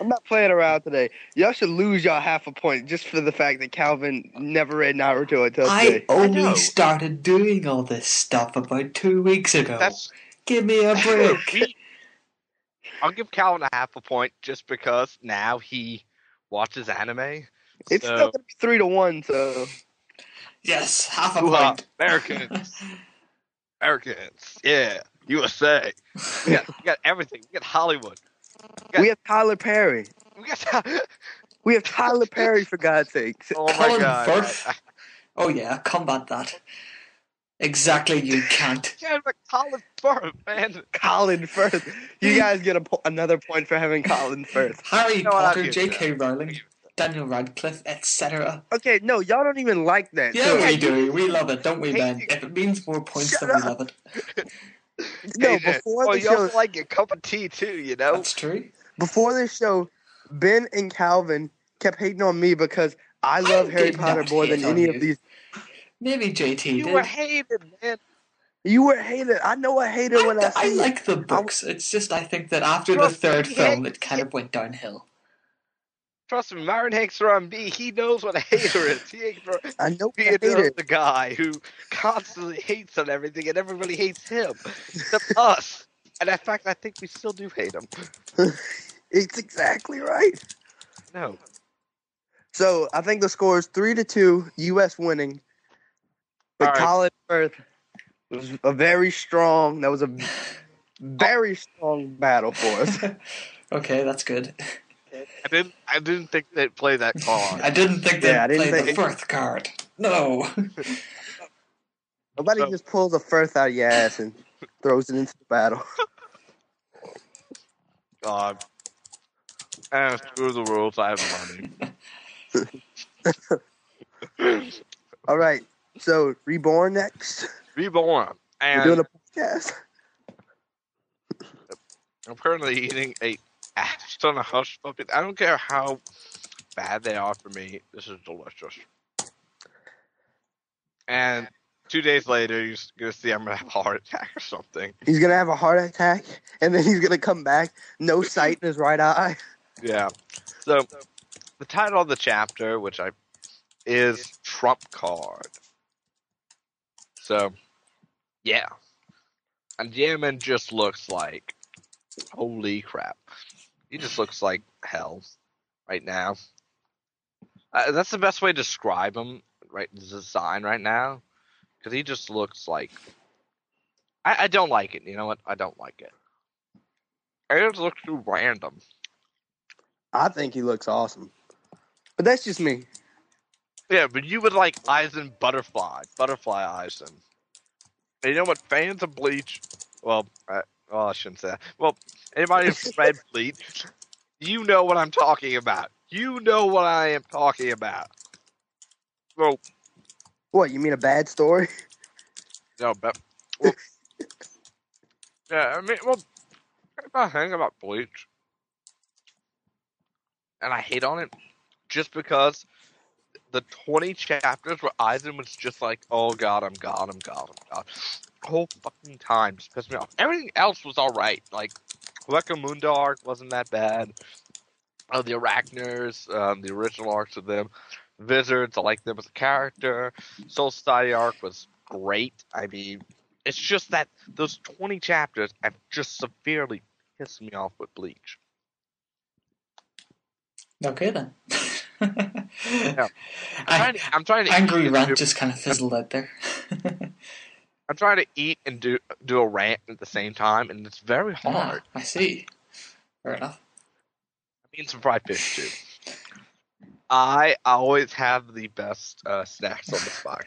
S2: I'm not playing around today. Y'all should lose y'all half a point just for the fact that Calvin never read Naruto until
S3: I
S2: today.
S3: only
S1: know.
S3: started doing all this stuff about two weeks ago.
S1: That's
S3: Give me a <laughs> break.
S1: We- I'll give Calvin a half a point just because now he watches anime.
S2: It's
S1: so,
S2: still gonna be three to one, so
S3: yes, half a
S1: Hoo-ha,
S3: point.
S1: Americans, <laughs> Americans, yeah, USA. We got, we got everything. We got Hollywood. Yeah.
S2: we have Tyler Perry.
S1: We got.
S2: We have Tyler Perry <laughs> for God's sake.
S1: oh my
S3: Colin
S1: god!
S3: Firth. Oh yeah, combat that. Exactly, you can't. <laughs>
S1: Yeah, but Colin Firth, man.
S2: Colin Firth. You guys get a po- another point for having Colin Firth.
S3: Harry
S1: No,
S3: Potter, J.K.
S1: that.
S3: Rowling, Daniel Radcliffe, etc.
S2: Okay, no, y'all don't even like that.
S3: Yeah,
S2: so-
S3: we do. We love it, don't we,
S1: Hey,
S3: Ben? If it means more points,
S2: Shut
S3: then we
S2: up.
S3: love it. <laughs>
S2: no,
S1: Hey, man.
S2: before
S1: oh,
S2: the
S1: you
S2: show,
S1: also like a cup of tea too, you know?
S3: That's true.
S2: before this show, Ben and Calvin kept hating on me because I love
S3: I
S2: Harry Potter
S3: not
S2: more than any
S3: you.
S2: of these.
S3: Maybe JT
S1: You
S3: did.
S1: were hated, man.
S2: You were hated. I know I hated when I,
S3: I, I
S2: see it.
S3: like the books. It's just I think that after the
S1: Trust me,
S3: third
S1: he
S3: film, it kind of went downhill.
S1: Trust me, Myron Hanks around B, He knows what a hater is. He ain't for <laughs>
S2: I know I
S1: being
S2: hated.
S1: the guy who constantly hates on everything, and everybody hates him except <laughs> us. And in fact, I think we still do hate him. <laughs>
S2: It's exactly right.
S1: No,
S2: So I think the score is three to two, U.S. winning. But
S1: All right.
S2: Colin Firth was a very strong. That was a <laughs> oh. very strong battle for us. <laughs>
S3: okay, that's good.
S1: I didn't. I didn't think they'd play that card.
S3: I didn't think they'd
S2: Yeah, I didn't
S3: play the
S2: think-
S3: Firth card. No. <laughs>
S2: Nobody
S1: So-
S2: just pulls a Firth out of your ass and throws it into the battle.
S1: God. And screw the rules. I have money.
S2: All right. So reborn next.
S1: Reborn.
S2: We're doing a podcast.
S1: I'm currently eating a ass ton of hush puppies. I don't care how bad they are for me. This is delicious. And two days later, you're gonna see I'm gonna have a heart attack or something.
S2: He's gonna have a heart attack, and then he's gonna come back, no sight in his right eye.
S1: Yeah. So the title of the chapter, which I is Trump Card. So yeah. And Yemen just looks like holy crap. He just looks like hell right now. Uh, that's the best way to describe him, right? Design right now, because he just looks like. I, I don't like it. You know what? I don't like it. It just looks too random.
S2: I think he looks awesome, but that's just me.
S1: Yeah, but you would like Aizen Butterfly, Butterfly Aizen. And you know what? Fans of Bleach, well, I, well, I shouldn't say that. Well, anybody who's read Bleach, you know what I'm talking about. You know what I am talking about. Well,
S2: What you mean a bad story?
S1: no, but well, yeah, I mean, well, if I think about Bleach, and I hate on it, just because the 20 chapters where Aizen was just like, oh god, I'm god, I'm god, I'm god. Whole fucking time just pissed me off. Everything else was alright. Like, Hueco Mundo arc wasn't that bad. Uh, the Arrancars, um, the original arcs of them. Vizards, I like them as a character. Soul Society arc was great. I mean, it's just that those 20 chapters have just severely pissed me off with Bleach.
S3: Okay then. <laughs> <laughs>
S1: I'm trying, to, I'm trying to
S3: angry
S1: eat and
S3: rant
S1: do-
S3: just kind of fizzled out there. <laughs>
S1: I'm trying to eat and do do a rant at the same time, and it's very
S3: Ah,
S1: hard.
S3: I see. Fair enough.
S1: I'm eating some fried fish too. I always have the best uh, snacks on the spot.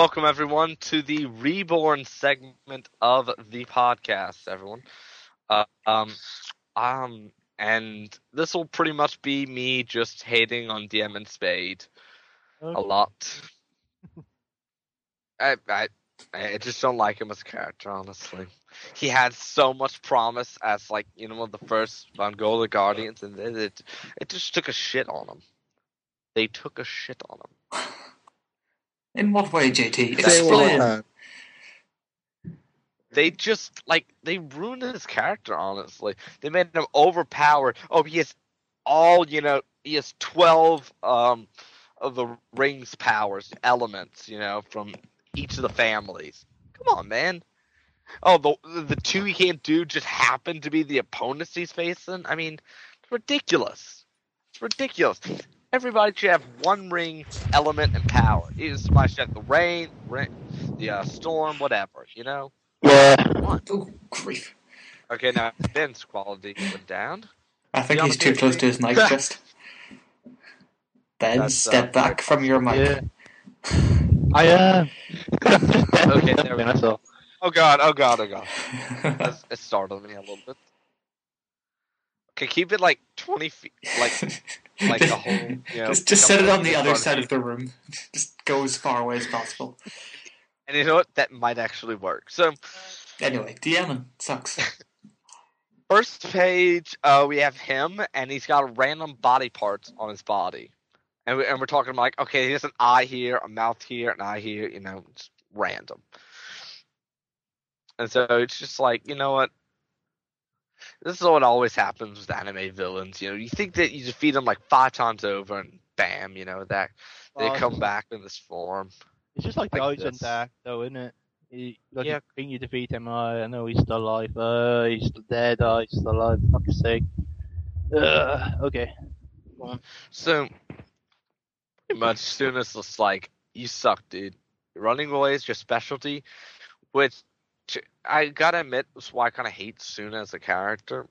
S1: Welcome everyone to the reborn segment of the podcast, everyone. Uh, um, um, and this will pretty much be me just hating on Daemon Spade a lot. I, I, I just don't like him as a character, honestly. He had so much promise as like you know one of the first Vongola Guardians, and then it, it just took a shit on him. They took a shit on him. <laughs>
S3: In what way, JT?
S2: Say it one more
S3: Explain.
S1: they just like they ruined his character honestly. They made him overpowered. Oh he has all you know he has 12 um of the rings powers elements you know from each of the families. Come on man. Oh the the two he can't do just happen to be the opponents he's facing? I mean it's ridiculous. It's ridiculous everybody should have one ring element and power either somebody should have the rain, rain the uh, storm whatever you know
S4: Yeah.
S3: Oh, grief.
S1: Okay, now Ben's quality went down.
S3: I think he's too close to his mic <laughs> just. Ben,
S1: That's,
S3: step
S1: uh,
S3: back from your mic.
S4: Yeah. I am.
S1: Okay, there <laughs> we go.
S4: That's all.
S1: Oh god, oh god, oh god. <laughs> That's, it startled me a little bit. Okay, keep it like 20 feet, like, like a <laughs> whole, you know.
S3: just just set it on the other side of the room. <laughs> Just go as far away as possible.
S1: And you know what? That might actually work. So,
S3: Anyway, Daemon sucks. <laughs>
S1: first page, uh, we have him, and he's got random body parts on his body. And, we, and we're talking like, okay, he has an eye here, a mouth here, an eye here, you know, it's random. And so it's just like, you know what? This is what always happens with anime villains. You know, you think that you defeat them like five times over, and bam, you know that they
S4: Well,
S1: come back in this form.
S4: It's just like,
S1: like this.
S4: Dark, though, isn't it? You, like,
S1: Yeah.
S4: you think you defeat him, oh, I know he's still alive. Uh, he's still dead. Oh, he's still alive. Fuck's sake. Uh, okay.
S1: So, pretty much, soon as it's like, you suck, dude. Running away is your specialty, which I gotta admit is why I kind of hate Suna as a character.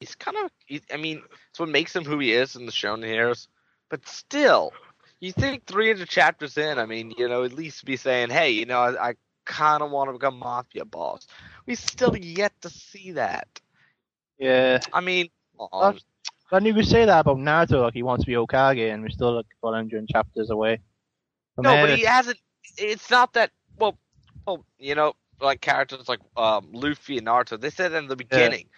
S1: He's kind of, he, I mean, it's what makes him who he is in the Shonen Heroes, but still, you think 300 chapters in, I mean, you know, at least be saying, hey, you know, I, I kind of want to become Mafia boss. We still yet to see that.
S4: Yeah.
S1: I mean, um,
S4: But you could say that about Naruto, like he wants to be Hokage, and we're still like 400 chapters away. From
S1: No, but he hasn't. It's not that. Well, well, you know, like characters like um, Luffy and Naruto. They said in the beginning,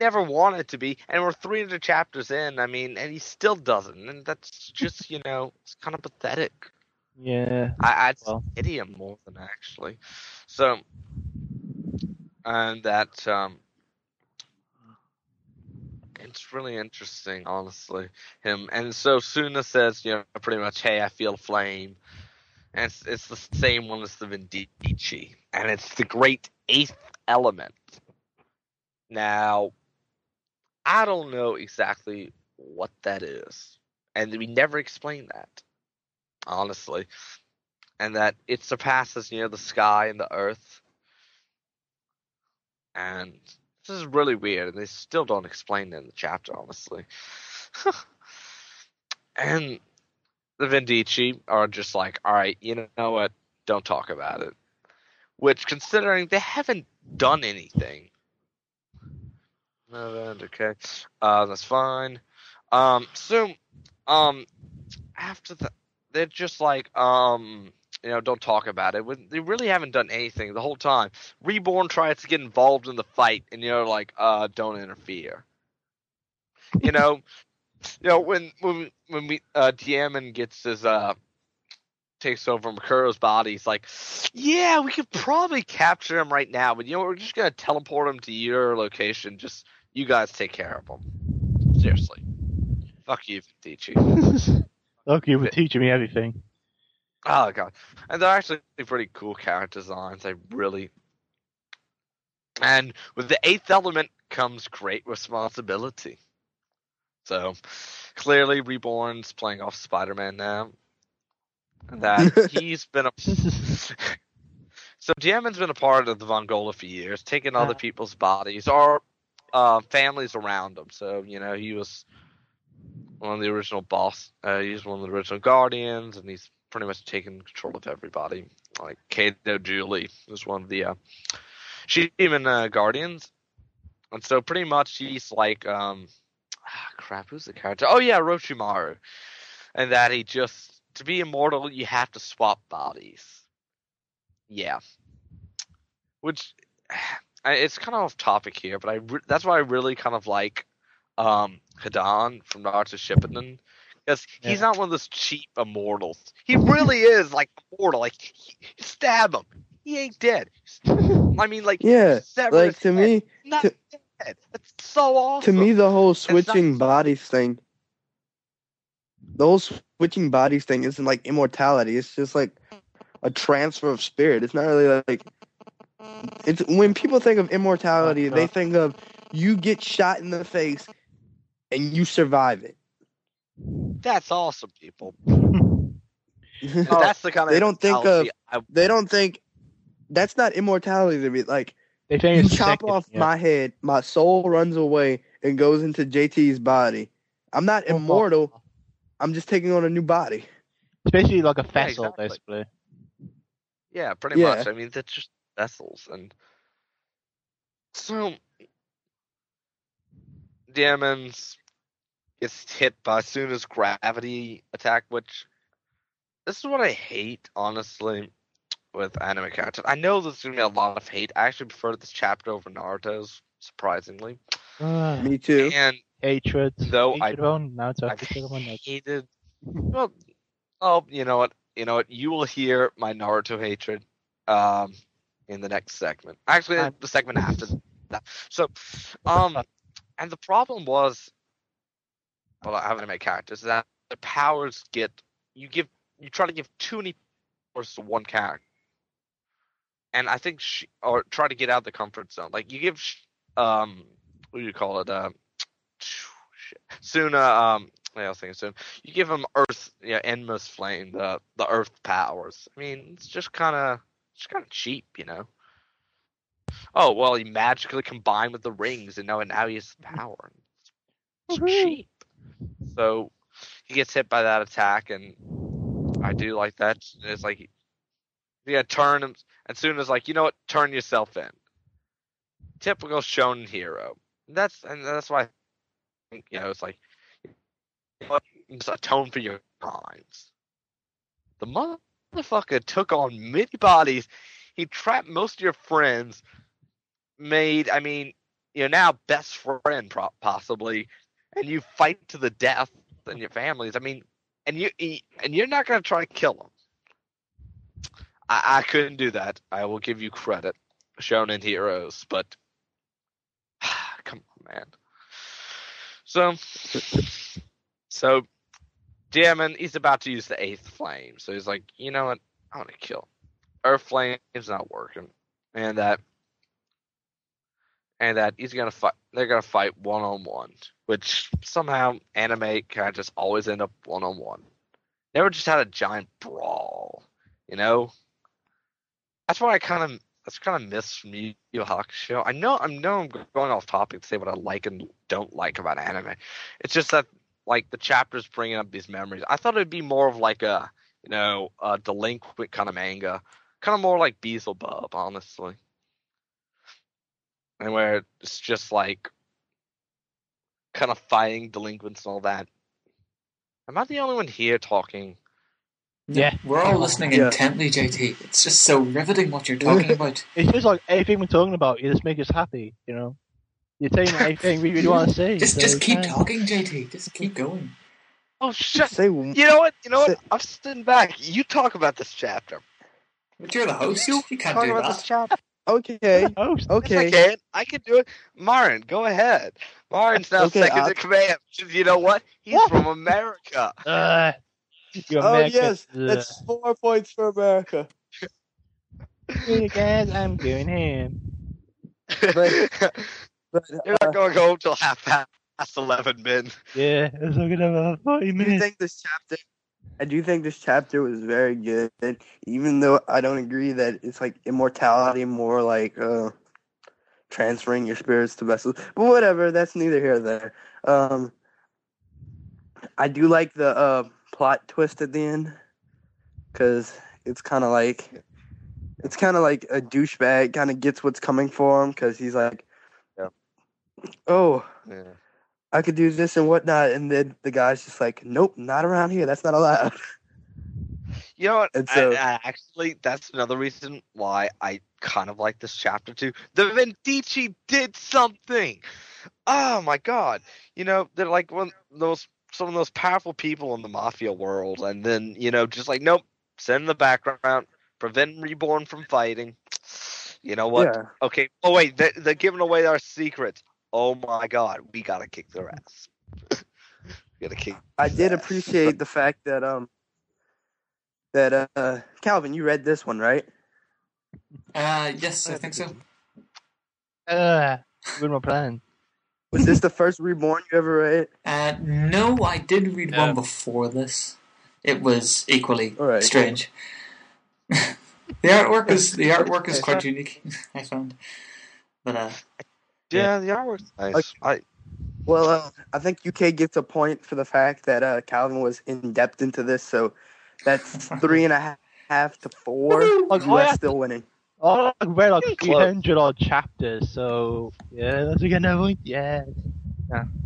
S1: never wanted to be, and we're 300 chapters in. I mean, and he still doesn't, and that's just you know, it's kind of pathetic.
S4: Yeah.
S1: I, I'd
S4: Well.
S1: pity him more than actually. So, and that um, it's really interesting, honestly. Him and so Suna says, you know, pretty much, hey, I feel flame, and it's it's the same one as the Vindice, and it's the great eighth element. Now, I don't know exactly what that is, and we never explain that, honestly. And that it surpasses you know the sky and the earth. And this is really weird and they still don't explain it in the chapter honestly. <laughs> And the Vindice are just like all right you know what don't talk about it which considering they haven't done anything okay uh that's fine um so um after that they're just like um you know, don't talk about it. They really haven't done anything the whole time. Reborn tries to get involved in the fight, and you're like, uh, don't interfere. You know, you know when when when we uh, Diamond gets his uh takes over Mukuro's body, he's like, yeah, we could probably capture him right now, but you know, we're just gonna teleport him to your location. Just you guys take care of him. Seriously, fuck you, Vindice.
S4: Look, you were <laughs> teaching me everything.
S1: Oh god, and they're actually pretty cool character designs. I really, and with the eighth element comes great responsibility. So clearly, Reborn's playing off Spider-Man now. That <laughs> he's been a <laughs> so Diamond's been a part of the Vongola for years, taking other people's bodies or uh, families around him. So you know he was one of the original boss. Uh, he's one of the original Guardians, and he's pretty much taken control of everybody. Like Kato Julie was one of the uh, she even uh, Guardians, and so pretty much he's like um ah, crap. Who's the character? Oh yeah, Orochimaru, and that he just to be immortal you have to swap bodies. Yeah, which <sighs> it's kind of off topic here, but I re- that's why I really kind of like um Hidan from Naruto Shippuden because he's
S4: Yeah.
S1: not one of those cheap immortals. He really <laughs> is like immortal. Like he, stab him, he ain't dead. <laughs> I mean, like
S2: Yeah, like to
S1: head.
S2: me,
S1: not
S2: to-
S1: dead. That's so awesome.
S2: to me, the whole
S1: not-
S2: switching bodies thing, the whole switching bodies thing isn't like immortality. It's just like a transfer of spirit. It's not really like it's when people think of immortality, they think of you get shot in the face and you survive it.
S1: that's awesome, people. <laughs> that's the kind of
S2: they don't think of-
S1: mentality I,
S2: don't think that's not immortality to me. Like
S4: They
S2: you chop
S4: second,
S2: off
S4: yeah.
S2: my head, my soul runs away, and goes into JT's body. I'm not
S4: Oh,
S2: immortal. I'm just taking on a new body.
S4: Especially like a vessel,
S1: exactly.
S4: basically.
S1: Yeah, pretty
S2: Yeah.
S1: much. I mean, they're just vessels, and so Diamonds gets hit by Suna's gravity attack, which this is what I hate, honestly, with anime characters. I know there's gonna be a lot of hate. I actually prefer this chapter over Naruto's, surprisingly,
S4: Ah,
S2: Me too.
S1: and
S4: hatred.
S1: Though I-
S4: hatred on Naruto.
S1: I've
S4: hatred
S1: hated. Well, oh, you know what? You know what? You will hear my Naruto hatred um in the next segment. Actually,
S4: I'm-
S1: the segment after that. So, um, and the problem was, well, I haven't made characters that the powers get you give you try to give too many powers to one character, and I think she or try to get out of the comfort zone. Like you give um what do you call it shit. Suna um I was thinking soon. You give him Earth, yeah, endless flame, the the Earth powers. I mean, it's just kind of, it's kind of cheap, you know. Oh well, he magically combined with the rings, and now now he has power. It's
S4: Woohoo.
S1: cheap. So he gets hit by that attack, and I do like that. It's like, yeah, turn him, and soon as like, you know what, turn yourself in. Typical shonen hero. That's and that's why I think you know it's like just atone for your crimes. The motherfucker took on many bodies. He trapped most of your friends. Made, I mean, you're now best friend possibly, and you fight to the death and your families. I mean, and you and you're not gonna try to kill him. I, I couldn't do that. I will give you credit, shonen heroes, but <sighs> come on, man. So, so, Diamond, he's about to use the eighth flame. So he's like, you know what? I want to kill. Earth flame flame's not working, and that, and that he's gonna fight. They're gonna fight one on one, which somehow anime kind of just always end up one on one. Never just had a giant brawl, you know. That's what I kind of that's kind of miss Yu Yu Hakusho. I know I know I'm going off topic to say what I like and don't like about anime. It's just that like the chapters bringing up these memories. I thought it'd be more of like a you know a delinquent kind of manga, kind of more like Beelzebub, honestly, and where it's just like kind of fighting delinquents and all that. Am I the only one here talking?
S4: Yeah.
S3: We're all listening
S2: Yeah.
S3: intently, JT. It's just so riveting what you're talking about. <laughs>
S4: It's just like everything we're talking about. You just make us happy, you know. You're saying everything we really want to say.
S3: Just
S4: so
S3: just keep
S4: fine.
S3: talking, JT. Just keep going.
S1: Oh shut!
S2: Say
S1: You know what? You know what? I'm sitting back. You talk about this chapter.
S3: But you're the host. You, you can't
S1: talk
S3: do
S1: about this
S3: that.
S1: chapter.
S2: okay,
S4: Oh,
S1: Yes,
S2: okay.
S1: I can. I can do it. Marin, go ahead. Marin's now
S2: Okay,
S1: second
S2: I'll-
S1: in command. You know what? He's
S4: What?
S1: from America.
S4: uh, you're
S2: Oh
S4: American.
S2: yes, that's four points for America.
S4: Hey guys, I'm going him.
S2: But- But <laughs>
S1: You're
S2: uh,
S1: not going home till half past eleven, men.
S4: Yeah, <laughs> it's not gonna have forty
S2: I do
S4: minutes.
S2: think this chapter, I do think this chapter was very good, even though I don't agree that it's like immortality, more like uh, transferring your spirits to vessels. But whatever, that's neither here nor there. Um, I do like the uh, plot twist at the end, because it's kind of like, it's kind of like a douchebag kind of gets what's coming for him, because he's like,
S1: Yeah.
S2: oh.
S1: Yeah.
S2: I could do this and whatnot, and then the guy's just like, "Nope, not around here. That's not allowed."
S1: You know what?
S2: And
S1: I-
S2: so-
S1: I, actually, that's another reason why I kind of like this chapter too. The Vindice did something. Oh my god! You know they're like one of those some of the most powerful people in the mafia world, and then you know just like nope, send in the background, prevent Reborn from fighting. You know what?
S2: Yeah,
S1: Okay. Oh wait, they're, they're giving away our secrets. Oh my god, we gotta kick their ass. <laughs> we gotta kick.
S2: I did
S1: ass.
S2: appreciate the fact that um that uh Calvin, you read this one right?
S3: Uh, yes, I think so.
S4: Uh, with my plan.
S2: Was this the first Reborn you ever read?
S3: Uh, no, I did read
S4: Yeah.
S3: one before this. It was equally
S2: All right.
S3: strange. <laughs> the artwork is the artwork is quite unique. <laughs> I found, but uh,
S1: Yeah, the artwork's nice. I
S2: Well, uh, I think UK gets a point for the fact that uh, Calvin was in depth into this, so that's <laughs> three and a half, half to four.
S4: Like,
S2: US
S4: I have-
S2: still winning.
S4: Oh, I read like
S1: Close.
S4: 300 odd chapters, so yeah, that's a good point. Yeah.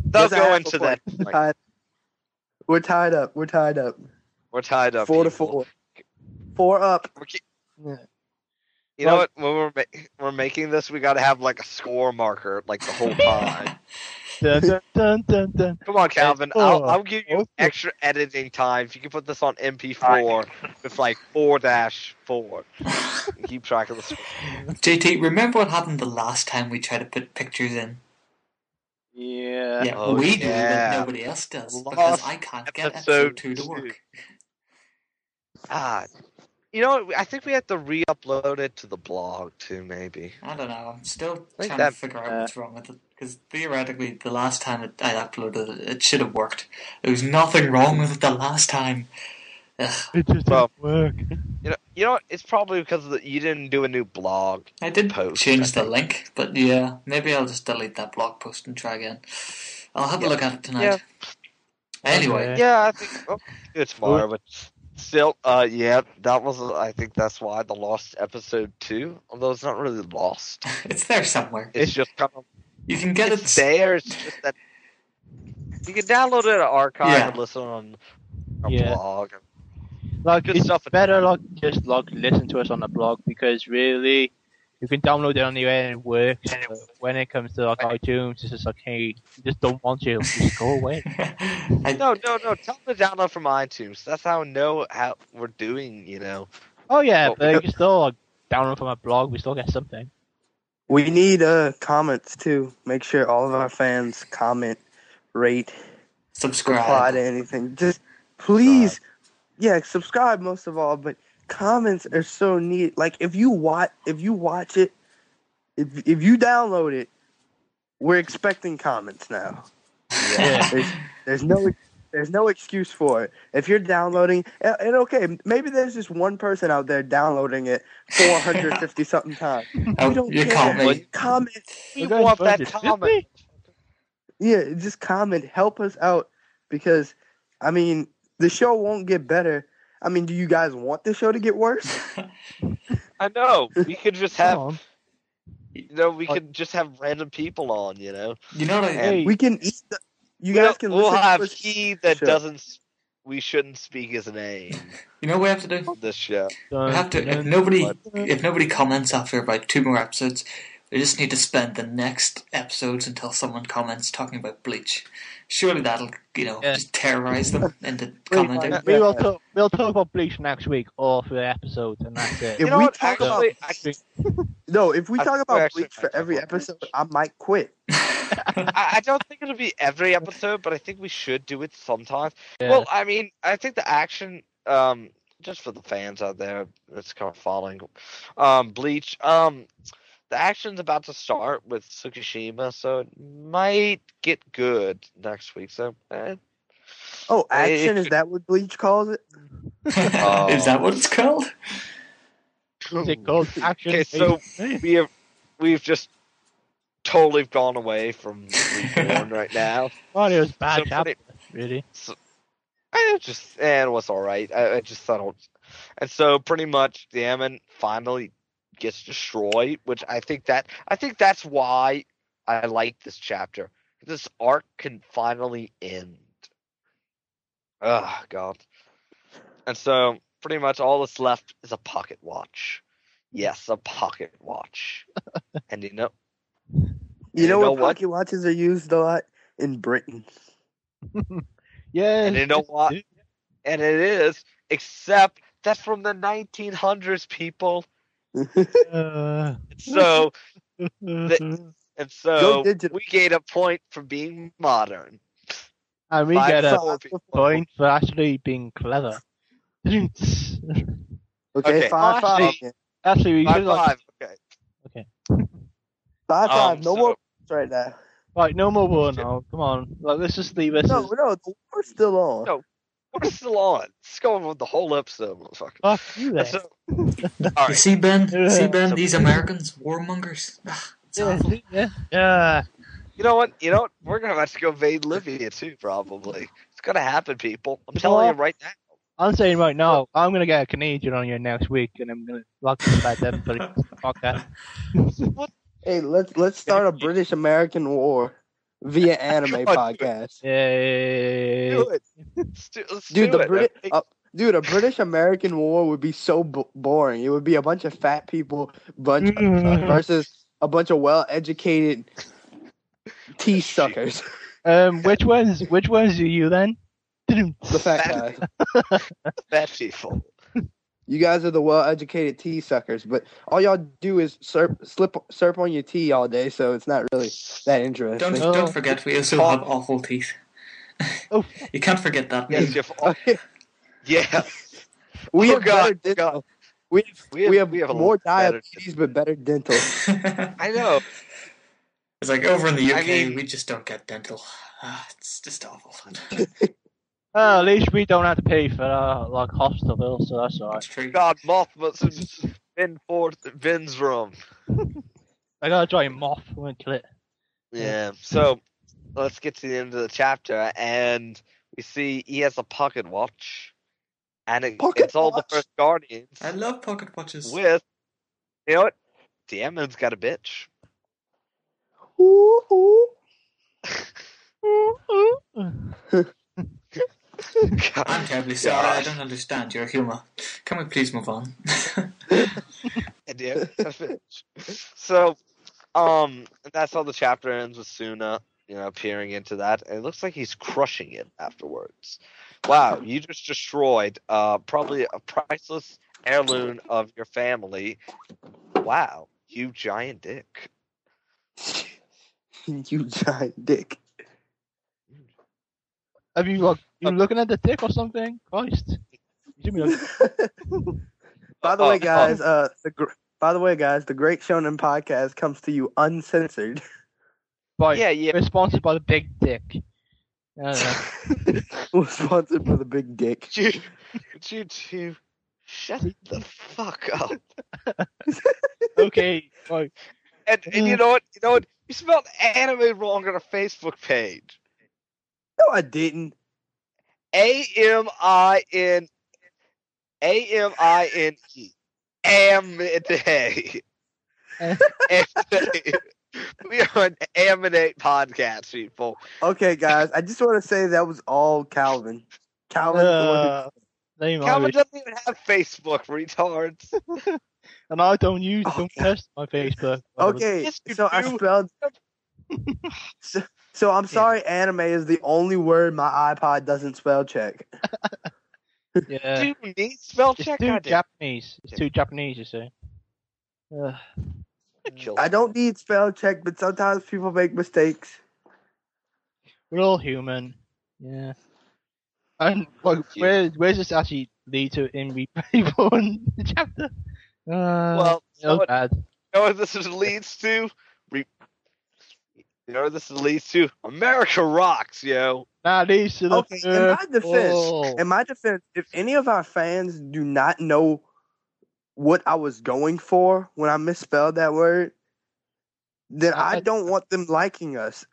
S1: They'll go into
S2: point.
S1: that. like,
S2: We're tied up. We're tied up.
S1: we're tied up.
S2: Four to four. Four up.
S1: We're keep-
S4: Yeah.
S1: You know what? When we're ma- we're making this, we got to have like a score marker, like the whole <laughs> time.
S4: Dun, dun, dun, dun, dun.
S1: Come on, Calvin.
S4: four.
S1: I'll, I'll give you
S4: Okay.
S1: extra editing time if you can put this on MP4 with like four dash four. <laughs> Keep track of the score.
S3: JT, remember what happened the last time we tried to put pictures in?
S4: Yeah.
S3: Yeah,
S1: Oh,
S3: we do,
S1: yeah.
S3: but nobody else does because I can't get
S1: episode
S3: episode two to work.
S1: Ah, you know. I think we have to re-upload it to the blog too. Maybe.
S3: I don't know. I'm still trying
S1: that-
S3: to figure out
S4: uh,
S3: what's wrong with it because theoretically, the last time it, I uploaded it, it should have worked. There was nothing wrong with it the last time. Ugh,
S4: It just
S1: Well-
S4: didn't work.
S1: You know, you know, it's probably because of the, you didn't do a new blog.
S3: I did
S1: Post,
S3: change
S1: I
S3: the link, but yeah, maybe I'll just delete that blog post and try again. I'll have
S1: Yeah.
S3: a look at it tonight.
S1: Yeah.
S3: Anyway,
S1: Yeah, I think oh, it's tomorrow, but still, uh, yeah, that was. I think that's why the lost episode two. Although it's not really lost, <laughs>
S3: it's there somewhere.
S1: it's just kind of
S3: You can get
S1: it's
S3: it.
S1: there. It's just that you can download it at archive
S3: Yeah.
S1: and listen on a
S4: Yeah.
S1: blog.
S4: Like
S1: Good
S4: it's
S1: stuff.
S4: better like just like listen to us on the blog because really you can download it anywhere and it works. But when it comes to like iTunes, it's just like hey, we just don't want you. Just go <laughs> away. <laughs>
S3: I,
S1: No, no, no. Tell them to download from iTunes. That's how I know how we're doing. You know.
S4: Oh yeah,
S1: Well,
S4: but you can <laughs> still like download from a blog. We still get something.
S2: We need uh comments too. Make sure all of our fans comment, rate, reply
S3: subscribe.
S2: to anything. Just please, yeah, subscribe most of all. But comments are so neat. Like if you watch, if you watch it, if if you download it, we're expecting comments now. <laughs>
S4: Yeah.
S2: There's, there's no there's no excuse for it. If you're downloading, and, and okay, maybe there's just one person out there downloading it 450 something times. <laughs>
S3: Oh,
S2: we don't
S3: you
S2: care.
S3: can't
S2: Comment,
S1: We
S4: You guys
S1: want that comment.
S2: yeah, just comment, help us out because I mean the show won't get better. I mean, do you guys want the show to get worse? <laughs>
S1: I know. We could just have.
S4: on.
S1: You know, we could just have random people on. You know.
S3: You know what I,
S1: mean?
S2: We can eat. The, you
S1: we'll,
S2: guys can.
S1: We'll
S2: listen to
S1: have
S2: us-
S1: he that
S2: Sure.
S1: doesn't. We shouldn't speak his name. <laughs>
S3: you know what we have to do?
S1: on This show.
S3: We have to. If nobody,
S4: dun, dun.
S3: if nobody comments after about two more episodes, we just need to spend the next episodes until someone comments talking about Bleach. Surely that'll, you know,
S4: Yeah.
S3: just terrorize them <laughs> into
S2: Wait,
S3: commenting.
S2: wait,
S4: We will talk. We'll talk about Bleach next week, all three episodes, and that's it.
S2: If
S1: You know
S2: we
S1: what?
S2: talk about
S1: Actually, <laughs>
S2: no, if we
S1: I
S2: talk about Bleach for every
S1: about Bleach.
S2: episode, I might quit. <laughs>
S1: I I don't think it'll be every episode, but I think we should do it sometimes.
S4: Yeah.
S1: Well, I mean, I think the action, um, just for the fans out there that's kind of following, um, Bleach, um, the action's about to start with Tsukishima, so it might get good next week. So, eh,
S2: Oh, action
S1: if-
S2: is that what Bleach calls it? <laughs>
S3: Is that what it's called?
S4: Is it called <laughs> action?
S1: Okay, so we have we've just totally gone away from Reborn <laughs> right now.
S4: Oh, it was bad
S1: So
S4: chapter,
S1: pretty-
S4: really.
S1: I just and it was all right. I, I just thought, it was- and so pretty much the Ammon finally gets destroyed, which I think that I think that's why I like this chapter. This arc can finally end. Oh God! And so pretty much all that's left is a pocket watch. Yes, a pocket watch. <laughs> and you know,
S2: You
S1: You
S2: know,
S1: know
S2: what
S1: what?
S2: pocket watches are used a lot in Britain. <laughs>
S4: Yeah.
S1: and you know what? And it is, except that's from the 1900s, people.
S4: Uh, <laughs>
S1: So and so <laughs> we gain a point for being modern.
S4: and we
S1: Five
S4: get a
S1: people.
S4: point for actually being clever.
S2: Okay,
S1: Okay,
S2: five five.
S4: actually- actually, we
S1: Five
S4: should like
S1: five. Okay.
S2: Five
S1: Um,
S2: five. No
S1: so-
S2: more points right now.
S4: right. No more war now. Come on. Like, let's just leave this.
S2: No,
S4: as-
S2: no, the war's still on.
S1: No. We're still on. It's going with the whole episode, motherfucker.
S4: Fuck you then.
S1: So, all
S3: You see, Ben? See, Ben?
S1: So-
S3: These Americans, warmongers. <sighs> Ah,
S4: Yeah, yeah. Yeah.
S1: You know what? You know what? We're gonna have to go invade Libya too. Probably. It's gonna happen, people. I'm telling you right now.
S4: I'm saying right now, I'm gonna get a Canadian on here next week, and I'm gonna lock them back them. But fuck that. <laughs>
S2: Hey, let's let's start a British American war via <laughs> anime
S1: God.
S2: podcast.
S4: Yay!
S1: Do it. Let's do, let's
S2: Dude,
S1: do
S2: the
S1: it.
S2: Brit- uh, dude, a British American war would be so b- boring. It would be a bunch of fat people bunch
S4: Mm.
S2: versus a bunch of well-educated <laughs> tea suckers.
S4: Um, which ones? Which ones are you then?
S2: The fat guys.
S1: fat people.
S2: You guys are the well-educated tea suckers, but all y'all do is slurp, slip, slurp on your tea all day, so it's not really that interesting.
S3: Don't
S4: Oh.
S3: don't forget we also have awful teeth. <laughs>
S4: Oh.
S3: you can't forget that.
S1: Yes, you have, <laughs> yeah.
S2: we
S1: Oh,
S2: have
S1: God,
S2: better
S1: God.
S2: dental. We have,
S1: We have,
S2: we have,
S1: we have
S2: more
S1: lot better-
S2: diabetes, but better dental. <laughs>
S1: I know.
S3: It's like over in the UK,
S1: I mean-
S3: we just don't get dental. Ah, it's just awful.
S4: Well, at least we don't have to pay for uh, like hospital bills, so that's alright.
S3: That's true.
S1: God, Moth must have been forth Vin's room. <laughs>
S4: I gotta try moth. I'm gonna kill it.
S1: Yeah. So let's get to the end of the chapter, and we see he has a pocket watch, and it,
S2: Pocket
S1: it's all
S2: watch?
S1: the first Guardians
S3: I love pocket watches.
S1: with. You know what? Daemon's got a bitch.
S2: Ooh, ooh. <laughs> <laughs> <laughs>
S3: I'm terribly sorry. I don't understand your humour. Can we please move on? <laughs>
S1: And yeah, got a bitch. So, um, that's how the chapter ends with Suna, you know, peering into that, and it looks like he's crushing it afterwards. Wow, you just destroyed uh probably a priceless heirloom of your family. Wow, you giant dick. <laughs>
S2: you giant dick.
S4: Have you like you looking at the dick or something? Christ. You like, <laughs>
S2: By the
S1: Uh,
S2: way,
S1: uh,
S2: guys, uh, the gr- by the way, guys, the Great Shonen podcast comes to you uncensored. <laughs>
S4: right,
S1: Yeah, yeah.
S4: we're sponsored by the Big Dick. I don't know. <laughs>
S2: We're sponsored by the Big Dick.
S1: You, you two, shut the fuck up.
S4: okay, right.
S1: And and you know what? You know what? You spelled anime wrong on our Facebook page.
S2: No, I didn't.
S1: A M I N A M I N E. Amity. Amity. We are an Aminate podcast, people.
S2: Okay, guys, I just want to say that was all Calvin. Calvin,
S4: Uh, name
S1: Calvin doesn't even have Facebook, retards. <laughs>
S4: And I don't use, don't
S2: Okay.
S4: test my Facebook.
S2: okay,
S1: Yes, you
S2: so I spelled. <laughs> so, so I'm sorry, anime is the only word my iPod doesn't spell check. <laughs>
S4: Yeah.
S1: Do you need spell
S4: It's
S1: check?
S4: too Japanese. It's too Japanese, you see. Ugh. <sighs>
S2: I don't need spell check, but sometimes people make mistakes.
S4: We're all human. Yeah. And like,
S1: you.
S4: where where's this actually lead to in Reborn <laughs> chapter? Uh,
S1: Well,
S4: so
S1: so what-
S4: bad.
S1: You know what this is leads to? Re- you know what this leads to? America rocks, yo.
S4: Nah, leads to the
S2: Okay, in my defense,
S4: goal.
S2: in my defense, if any of our fans do not know what I was going for when I misspelled that word, then
S4: I-
S2: I don't want them liking us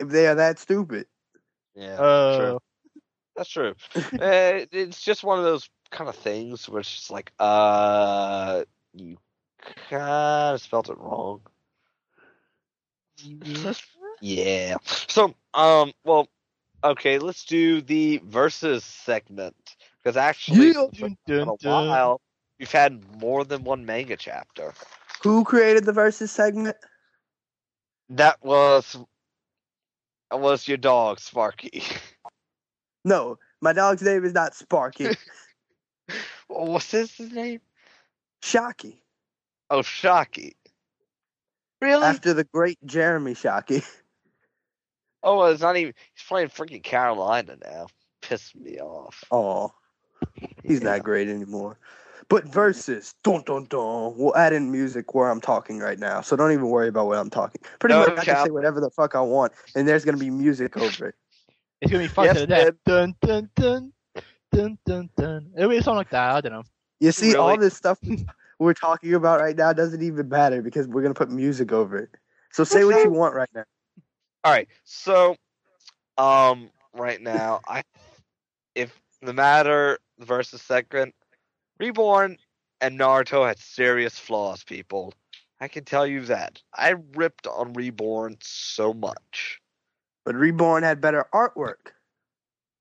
S2: if they are that stupid.
S1: Yeah,
S4: Uh,
S1: true. That's true. <laughs> uh, it's just one of those kind of things where it's just like, uh, you kind of spelled it wrong. Yeah. So, um, well, okay, let's do the versus segment because actually,
S2: Yeah.
S1: for
S4: Dun,
S1: in a while, we've had more than one manga chapter.
S2: Who created the versus segment?
S1: That was that was your dog, Sparky. <laughs>
S2: No, my dog's name is not Sparky. <laughs>
S1: What's his name?
S2: Shocky.
S1: Oh, Shocky. Really?
S2: After the great Jeremy Shockey. <laughs>
S1: Oh, well, it's not even. He's playing freaking Carolina now. Pissed me off.
S2: Oh, he's
S1: Yeah.
S2: not great anymore. But versus, dun dun dun. We'll add in music where I'm talking right now, so don't even worry about what I'm talking. Pretty
S1: No,
S2: much, I can say whatever the fuck I want, and there's gonna be music over it.
S4: It's gonna be fun
S1: Yes,
S4: to the death. Dun dun dun dun dun dun. It'll be something like that. I don't know.
S2: You see, all this stuff we're talking about right now doesn't even matter because we're gonna put music over it. So say what you want right now.
S1: All right, so um, right now, I if the matter versus second, Reborn and Naruto had serious flaws. People, I can tell you that. I ripped on Reborn so much.
S2: But Reborn had better artwork.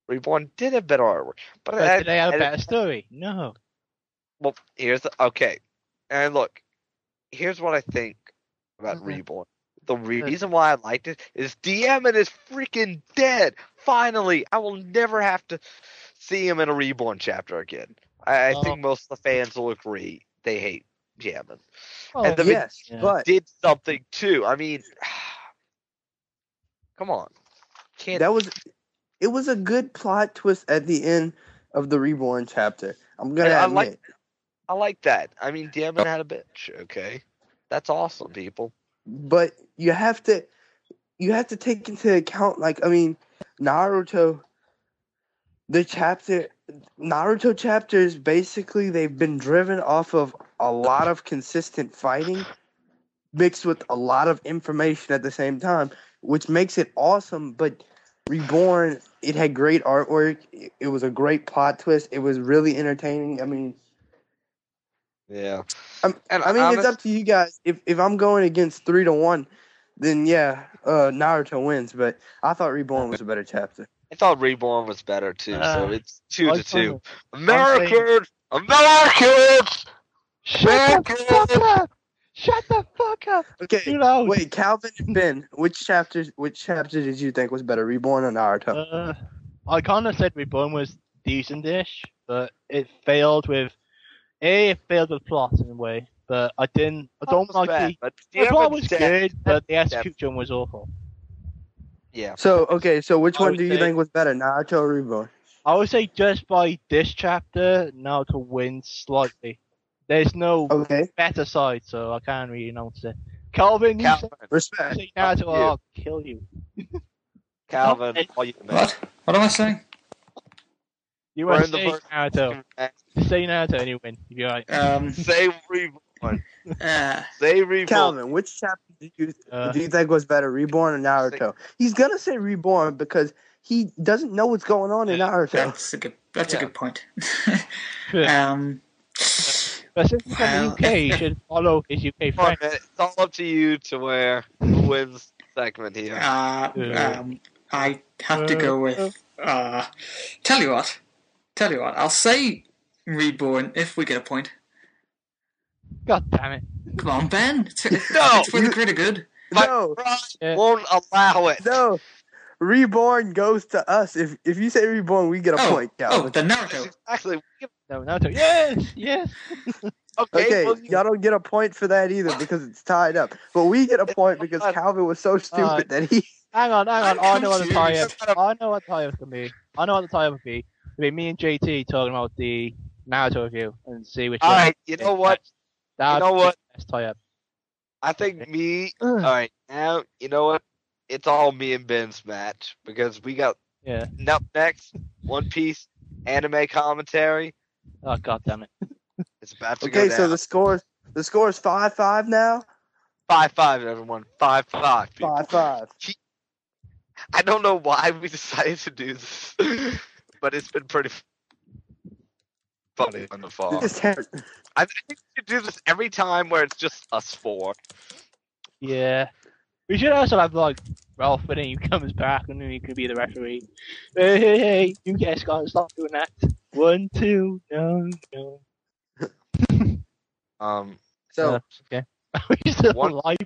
S1: Reborn did have better artwork, but,
S4: But
S1: I,
S4: did they have a better story? No.
S1: Well, here's the okay, and look, here's what I think about
S4: Okay.
S1: Reborn. The reason why I liked it is Daemon is freaking dead. Finally, I will never have to see him in a Reborn chapter again. I, I
S4: Oh.
S1: think most of the fans will agree they hate Daemon.
S4: Oh,
S1: And the
S2: yes,
S4: Yeah.
S2: but
S1: Did something too. I mean, <sighs> come on, can't
S2: that was it was a good plot twist at the end of the Reborn chapter. I'm gonna
S1: And I
S2: admit.
S1: like- I like that. I mean, Daemon oh. had a bitch. Okay, that's awesome, people.
S2: but you have to you have to take into account like I mean Naruto the chapter Naruto chapters basically they've been driven off of a lot of consistent fighting mixed with a lot of information at the same time which makes it awesome but reborn it had great artwork it, it was a great plot twist it was really entertaining I mean
S1: Yeah,
S2: I'm-
S1: and
S2: I mean,
S1: honest-
S2: it's up to you guys. If if I'm going against three to one, then yeah, uh, Naruto wins. But I thought Reborn was a better chapter.
S1: I thought Reborn was better too, so
S4: Uh,
S1: it's two
S4: I
S1: to two.
S4: I'm
S1: Americans, Americans.
S4: Shut the fuck up! Shut the fuck up!
S2: Okay,
S4: Too loud.
S2: wait, Calvin and Ben, which chapters? Which chapter did you think was better, Reborn or Naruto?
S4: Uh, I kind of said Reborn was decent-ish, but it failed with a. It failed with plot in a way, but I didn't. I don't
S1: was
S4: like
S1: bad,
S4: the.
S1: but
S4: The plot was
S1: Daemon's
S4: good, but the execution was awful.
S1: Yeah,
S2: so okay, so which
S4: I
S2: one do you
S4: say-
S2: think was better, Naruto or Reborn?
S4: I would say just by this chapter, Naruto wins slightly. There's no
S2: Okay,
S4: better side, so I can't really announce it. Calvin, you
S1: Calvin,
S2: respect.
S4: say Naruto,
S1: Fuck you.
S4: I'll kill you. <laughs>
S1: Calvin,
S4: Hey.
S1: all you
S3: What? What am I saying?
S4: You
S1: We're in the
S4: say
S1: first-
S4: Naruto. Say Naruto and you win. You're right.
S3: Um, <laughs>
S1: Say Reborn. <laughs>
S3: uh,
S1: Say Reborn.
S2: Calvin, which chapter did you
S4: Uh,
S2: do you think was better, Reborn or Naruto? He's gonna say Reborn because he doesn't know what's going on in Naruto.
S3: that's a good. That's
S1: Yeah.
S3: a good point. <laughs> Um,
S4: but since he's from
S3: well-
S4: the UK, you should follow his UK
S1: Come on,
S4: friend.
S1: It's all up to you to where who wins segment here.
S3: uh, um, I have to go with. Uh, tell you what. Tell you what. I'll say reborn if we get a point.
S4: God damn it.
S3: Come on, Ben. It's, it's,
S1: No, <laughs>
S3: it's for the greater good.
S2: No,
S1: pride
S4: Yeah.
S1: won't allow it.
S2: no. Reborn goes to us. If if you say Reborn, we get a
S3: Oh,
S2: point,
S3: oh,
S2: Calvin.
S3: the Naruto.
S1: Exactly.
S4: No, Naruto. Yes, yes. <laughs>
S1: Okay,
S2: Okay,
S1: well, you-
S2: y'all don't get a point for that either because it's tied up. But we get a point because. Calvin was so stupid
S4: Alright.
S2: that he. <laughs>
S4: Hang on, hang on.
S3: I'm
S4: I know what the tie up. I know what the tie up can be. I know what the tie up would be. It'd be me and JT talking about the Naruto review and see which
S1: all
S4: one.
S1: right. You know what?
S4: That
S1: You know what?
S4: Best tie up.
S1: I think me. <clears throat> All right, now you know what? It's all me and Ben's match because we got
S4: Yeah.
S1: up next One Piece anime commentary.
S4: Oh god damn it.
S1: It's about to
S2: Okay,
S1: go
S2: so the score the score is five five now.
S1: five five, everyone. Five five. people.
S2: Five five.
S1: I don't know why we <laughs> decided to do this, but it's been pretty f- funny on the fall.
S2: This is
S1: I think we should do this every time where it's just us four.
S4: Yeah. We should also have like Ralph when he comes back and then he could be the referee. Hey, hey, hey, you guys gotta stop doing that. One, two, no, no. <laughs>
S1: Um,
S2: so
S4: Uh, okay. Are <laughs> we still
S1: One-
S4: alive?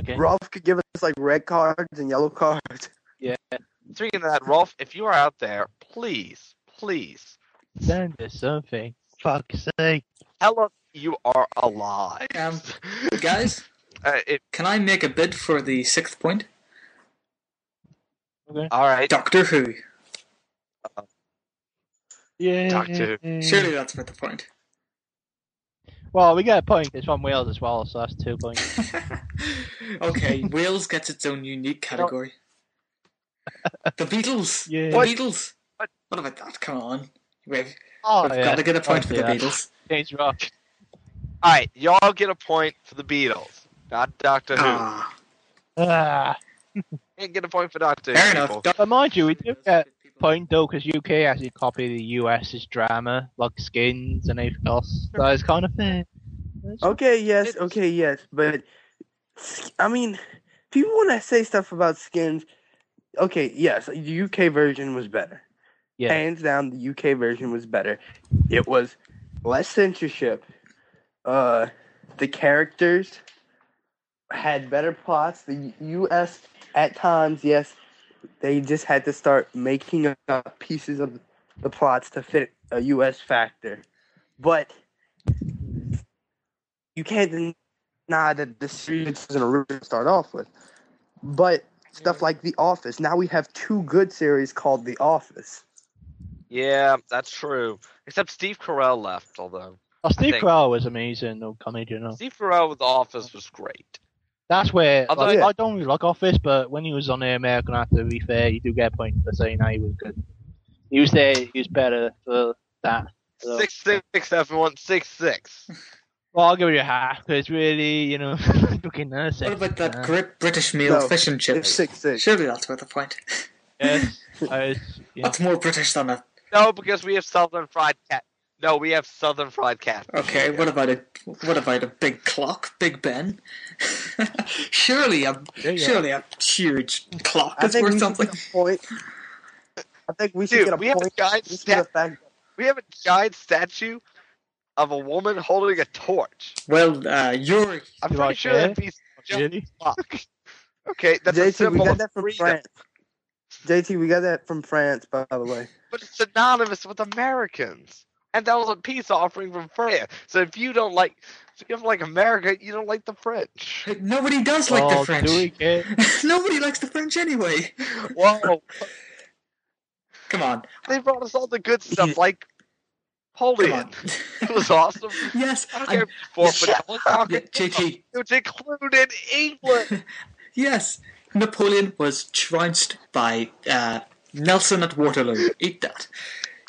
S4: Okay.
S2: Rolf could give us like red cards and yellow cards. Yeah.
S1: Speaking of that, Rolf, if you are out there, please, please
S4: Send us something. Fuck's sake.
S1: tell us you are alive.
S3: Um, Guys, <laughs>
S1: uh, it,
S3: can I make a bid for the sixth point? Okay.
S1: all right,
S3: Doctor Who.
S4: Yeah.
S1: Doctor Who.
S3: Surely that's worth the point.
S4: Well, we get a point. It's from Wales as well, so that's two points. <laughs>
S3: okay, Wales gets its own unique <laughs> category. The Beatles.
S4: Yeah.
S3: The
S1: What?
S3: Beatles.
S1: What?
S3: What about that? Come on. We've,
S4: Oh,
S3: we've
S4: yeah.
S3: got to get a point for the
S4: Yeah.
S3: Beatles.
S4: James Rock.
S1: all right, y'all get a point for the Beatles, not Doctor Who.
S3: Ah. <laughs>
S1: Can't get a point for that, too.
S3: Fair enough.
S1: people.
S3: Don't-
S4: But mind you, we do get point though, because UK actually copied the US's drama, like skins and everything else. That is kind of fair.
S2: Okay, yes, okay, yes, but I mean, people want to say stuff about skins. Okay, yes, the UK version was better.
S4: Yeah.
S2: Hands down, the UK version was better. It was less censorship. Uh, the characters had better plots. The US, at times, yes, they just had to start making up pieces of the plots to fit a US factor. But you can't deny that the series doesn't really start off with. But stuff like The Office, now we have two good series called The Office.
S1: Yeah, that's true. Except Steve Carell left, although.
S4: Oh, Steve
S1: think-
S4: Carell was amazing, though, comedian. though.
S1: Steve Carell with The Office was great.
S4: That's where
S1: Although-
S4: like,
S2: Yeah.
S4: I don't really like Office, but when he was on the American Actor, to be fair, you do get a point for saying that he was good. He was there. He was better for that. So-
S1: Six six everyone six six. <laughs>
S4: Well, I'll give you a half because really, you know, <laughs> looking at
S3: What about that great British meal,
S2: No,
S3: fish and chips?
S2: six six.
S3: Surely that's worth a point. <laughs>
S4: Yes, I was, yeah.
S3: What's more British than a
S1: No, because we have Southern Fried Cat. No, we have Southern Fried Cat.
S3: Okay, what about a what about a big clock, Big Ben? <laughs> surely a surely a huge clock
S2: I
S3: is
S2: think we
S3: worth
S2: should
S3: something.
S2: get a point. I think we should
S1: Dude,
S2: get a
S1: we have a giant
S2: just
S1: stat- We have a giant statue of a woman holding a torch.
S3: Well, uh, you're
S1: I'm
S4: Do
S1: pretty
S4: I
S1: sure that piece is just Okay, that's a
S2: JT, we got
S1: of
S2: that from France. JT, we got that from France, by the way. <laughs>
S1: but it's synonymous with Americans. And that was a peace offering from France. So if you don't like, if you don't like America, you don't like the French.
S3: nobody does like
S4: oh,
S3: the French.
S4: Do we care?
S3: nobody likes the French anyway. <laughs>
S1: Whoa,
S3: Come on,
S1: they brought us all the good stuff, like
S3: come
S1: Napoleon. <laughs> It was awesome.
S3: yes,
S1: I don't care if it's four
S3: Yeah.
S1: tall, it's not
S3: yeah,
S1: good.
S3: JT.
S1: It included England.
S3: Yes, Napoleon was trounced by uh, Nelson at Waterloo. Eat that.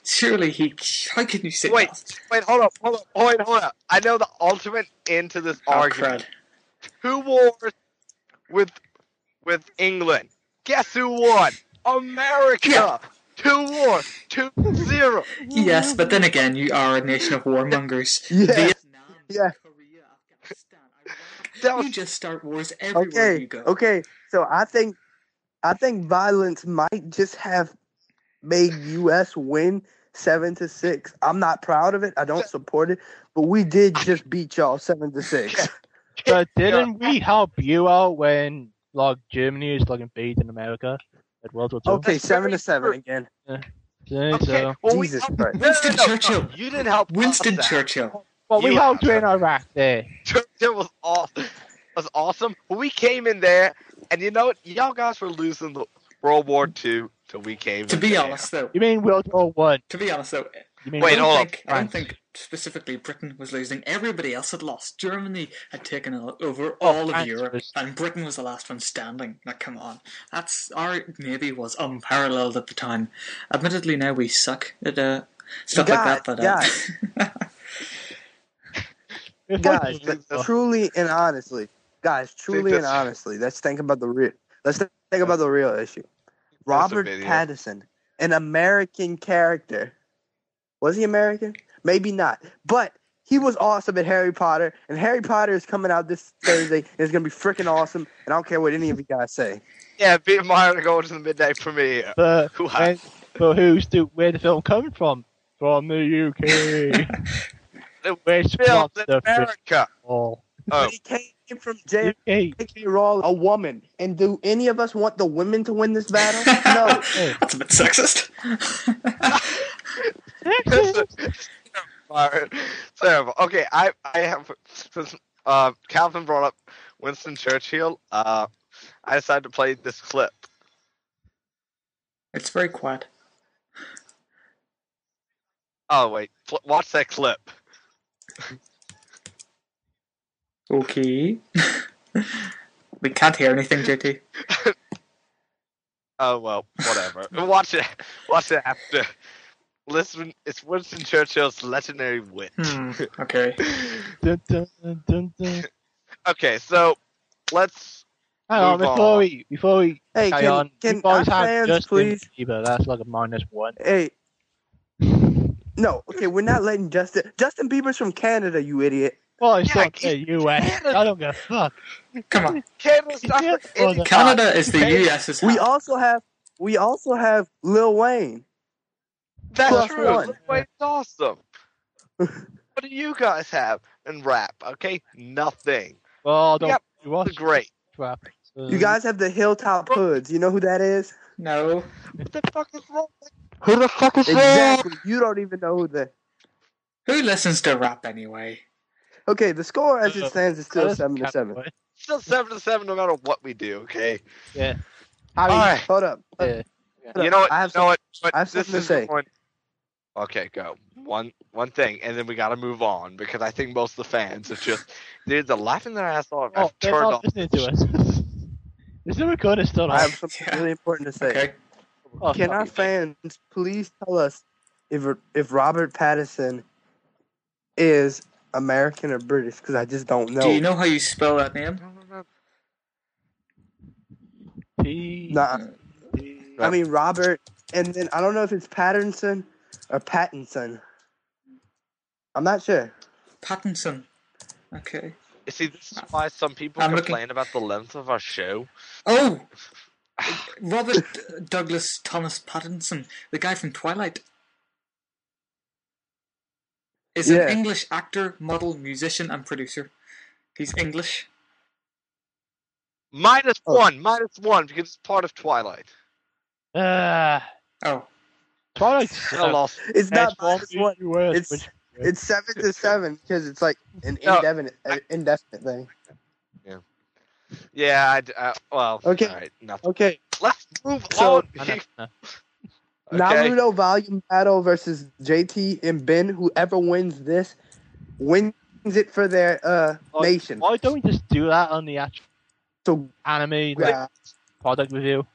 S3: Surely he. How can you say
S1: Wait,
S3: that?
S1: wait, hold up, hold up, wait, hold up. I know the ultimate end to this
S3: Oh,
S1: argument.
S3: crud.
S1: Two wars with with England. Guess who won? America.
S3: Yeah.
S1: Two wars. Two zero.
S3: Yes, but then again, you are a nation of warmongers. <laughs>
S2: Yeah.
S3: Vietnam,
S2: Yeah.
S3: Korea,
S1: That was
S3: You just start wars everywhere
S2: Okay,
S3: you go.
S2: okay. So I think, I think violence might just have made U.S. win seven to six. I'm not proud of it. I don't support it, but we did just beat y'all seven to six. <laughs>
S4: But didn't we help you out when like Germany was like invading America at World War Two?
S2: Okay,
S1: That's
S2: seven to seven
S1: true.
S2: again.
S4: So,
S1: okay.
S4: so-
S1: Well,
S2: Jesus
S1: helped-
S2: Christ.
S1: no, no,
S3: Winston
S1: no, no,
S3: Churchill.
S1: You didn't help.
S3: Winston
S1: out.
S3: Churchill.
S4: Well, we
S1: You
S4: helped you
S1: have-
S4: in Iraq there.
S1: Churchill was awesome. It was awesome. We came in there, and you know what? Y'all guys were losing the World War Two till we came.
S3: To
S1: in
S3: be
S1: there.
S3: honest, though,
S4: You mean World War One?
S3: to be honest though,
S4: You mean
S1: Wait,
S3: I don't
S1: hold up.
S3: think, I don't think specifically Britain was losing. Everybody else had lost. Germany had taken o- over
S4: Oh,
S3: all of Europe,
S4: was-
S3: and Britain was the last one standing. Now, come on, that's our navy was unparalleled at the time. Admittedly, now we suck at uh, stuff
S2: Guys,
S3: like that. But uh, <laughs>
S2: guys, truly and honestly, guys, truly and honestly, let's think about the real. Let's think about the real issue. Robert. Pattinson, an American character, was he American? Maybe not, but he was awesome at Harry Potter, and Harry Potter is coming out this Thursday, and it's gonna be freaking awesome. And I don't care what any of you guys say.
S1: Yeah, Peter Meyer going to the midnight premiere. <laughs>
S4: But,
S1: Who
S4: when, but who's the where the film coming from? From the UK. <laughs> Which
S1: Filmed
S4: was
S1: in
S4: the first
S1: America.
S4: all?
S1: Oh,
S2: He came from J.
S4: UK.
S2: J.K. Rowling, a woman, and do any of us want the women to win this battle? <laughs> No.
S3: that's a bit sexist. <laughs>
S1: Terrible. Okay, I I have since uh, Calvin brought up Winston Churchill. Uh, I decided to play this clip.
S3: it's very quiet.
S1: Oh wait, pl- watch that clip.
S3: Okay. we can't hear anything, JT. <laughs>
S1: Oh well, whatever. <laughs> watch it. Watch it after. Listen, it's Winston Churchill's legendary wit.
S3: Hmm. Okay. <laughs>
S4: Dun, dun, dun, dun, dun.
S1: Okay, so let's
S4: Hang on, before
S1: on.
S4: we before we
S2: Hey,
S4: carry
S2: can,
S4: on,
S2: can
S4: you boys
S2: our
S4: have
S2: fans
S4: Justin
S2: please?
S4: Bieber. That's like a minus one.
S2: Hey. No, okay, we're not letting Justin. Justin Bieber's from Canada, you idiot.
S4: Well, it's
S1: Yeah,
S4: not the US. I don't give a fuck.
S3: Come on.
S1: Canada's not
S4: Yeah,
S1: for
S4: well,
S3: Canada is the
S1: Hey,
S3: US's
S2: We also have we also have Lil Wayne.
S1: That's
S2: plus
S1: true.
S2: one.
S1: Lil Wayne's awesome. <laughs> what do you guys have in rap? Okay, nothing.
S4: Well, don't
S1: Yep,
S4: you watch
S1: It's great.
S4: crap. So-
S2: You guys have the Hilltop Hoods. You know who that is?
S3: No.
S1: What the fuck is wrong?
S4: Who the fuck is
S2: Exactly. You don't even know who the.
S3: Who listens to rap anyway?
S2: Okay, the score as it
S4: Uh,
S2: stands is still seven to seven.
S1: Still seven to seven, no matter what we do. Okay.
S4: Yeah.
S1: All
S4: Harry,
S1: right.
S2: Hold up.
S4: yeah.
S2: Hold up.
S1: You know what?
S2: I have
S1: you know what?
S2: I have
S1: this
S2: something to say.
S1: One... Okay, go. One one thing, and then we gotta move on because I think most of the fans are just dude, they're laughing their ass off.
S4: Oh,
S1: I've
S4: they're
S1: turned
S4: not
S1: off.
S4: listening to us. <laughs> Is the recorder still on?
S2: I have something
S3: Yeah.
S2: really important to say.
S3: Okay.
S4: Oh,
S2: Can our
S4: it.
S2: fans please tell us if if Robert Pattinson is American or British? Because I just don't know.
S3: Do you know how you spell that name?
S4: P-
S2: Nah. I mean Robert, and then I don't know if it's Pattinson or Pattinson. I'm not sure.
S3: Pattinson. Okay.
S1: You see, this is ah. why some people
S3: I'm looking-
S1: complain about the length of our show.
S3: Oh! <sighs> Robert Douglas Thomas Pattinson, the guy from Twilight. Is
S2: Yeah.
S3: an English actor, model, musician, and producer. He's English.
S1: Minus
S2: Oh.
S1: one, minus one, because it's part of Twilight.
S4: Ah,
S3: Oh,
S4: Twilight.
S1: I lost.
S2: It's not
S4: Xbox
S2: minus one.
S4: US,
S2: It's
S4: which-
S2: it's seven to seven because it's like an
S1: No,
S2: indefinite an indefinite thing.
S1: Yeah, I, d- uh, well,
S2: Okay.
S1: all right, nothing.
S2: Okay,
S1: Let's move
S2: So-
S1: on.
S4: I know, no.
S1: okay.
S2: Naruto Volume Battle versus JT and Ben. Whoever wins this wins it for their uh
S4: Oh,
S2: nation.
S4: Why don't we just do that on the actual
S2: So
S4: anime
S2: yeah,
S4: product review?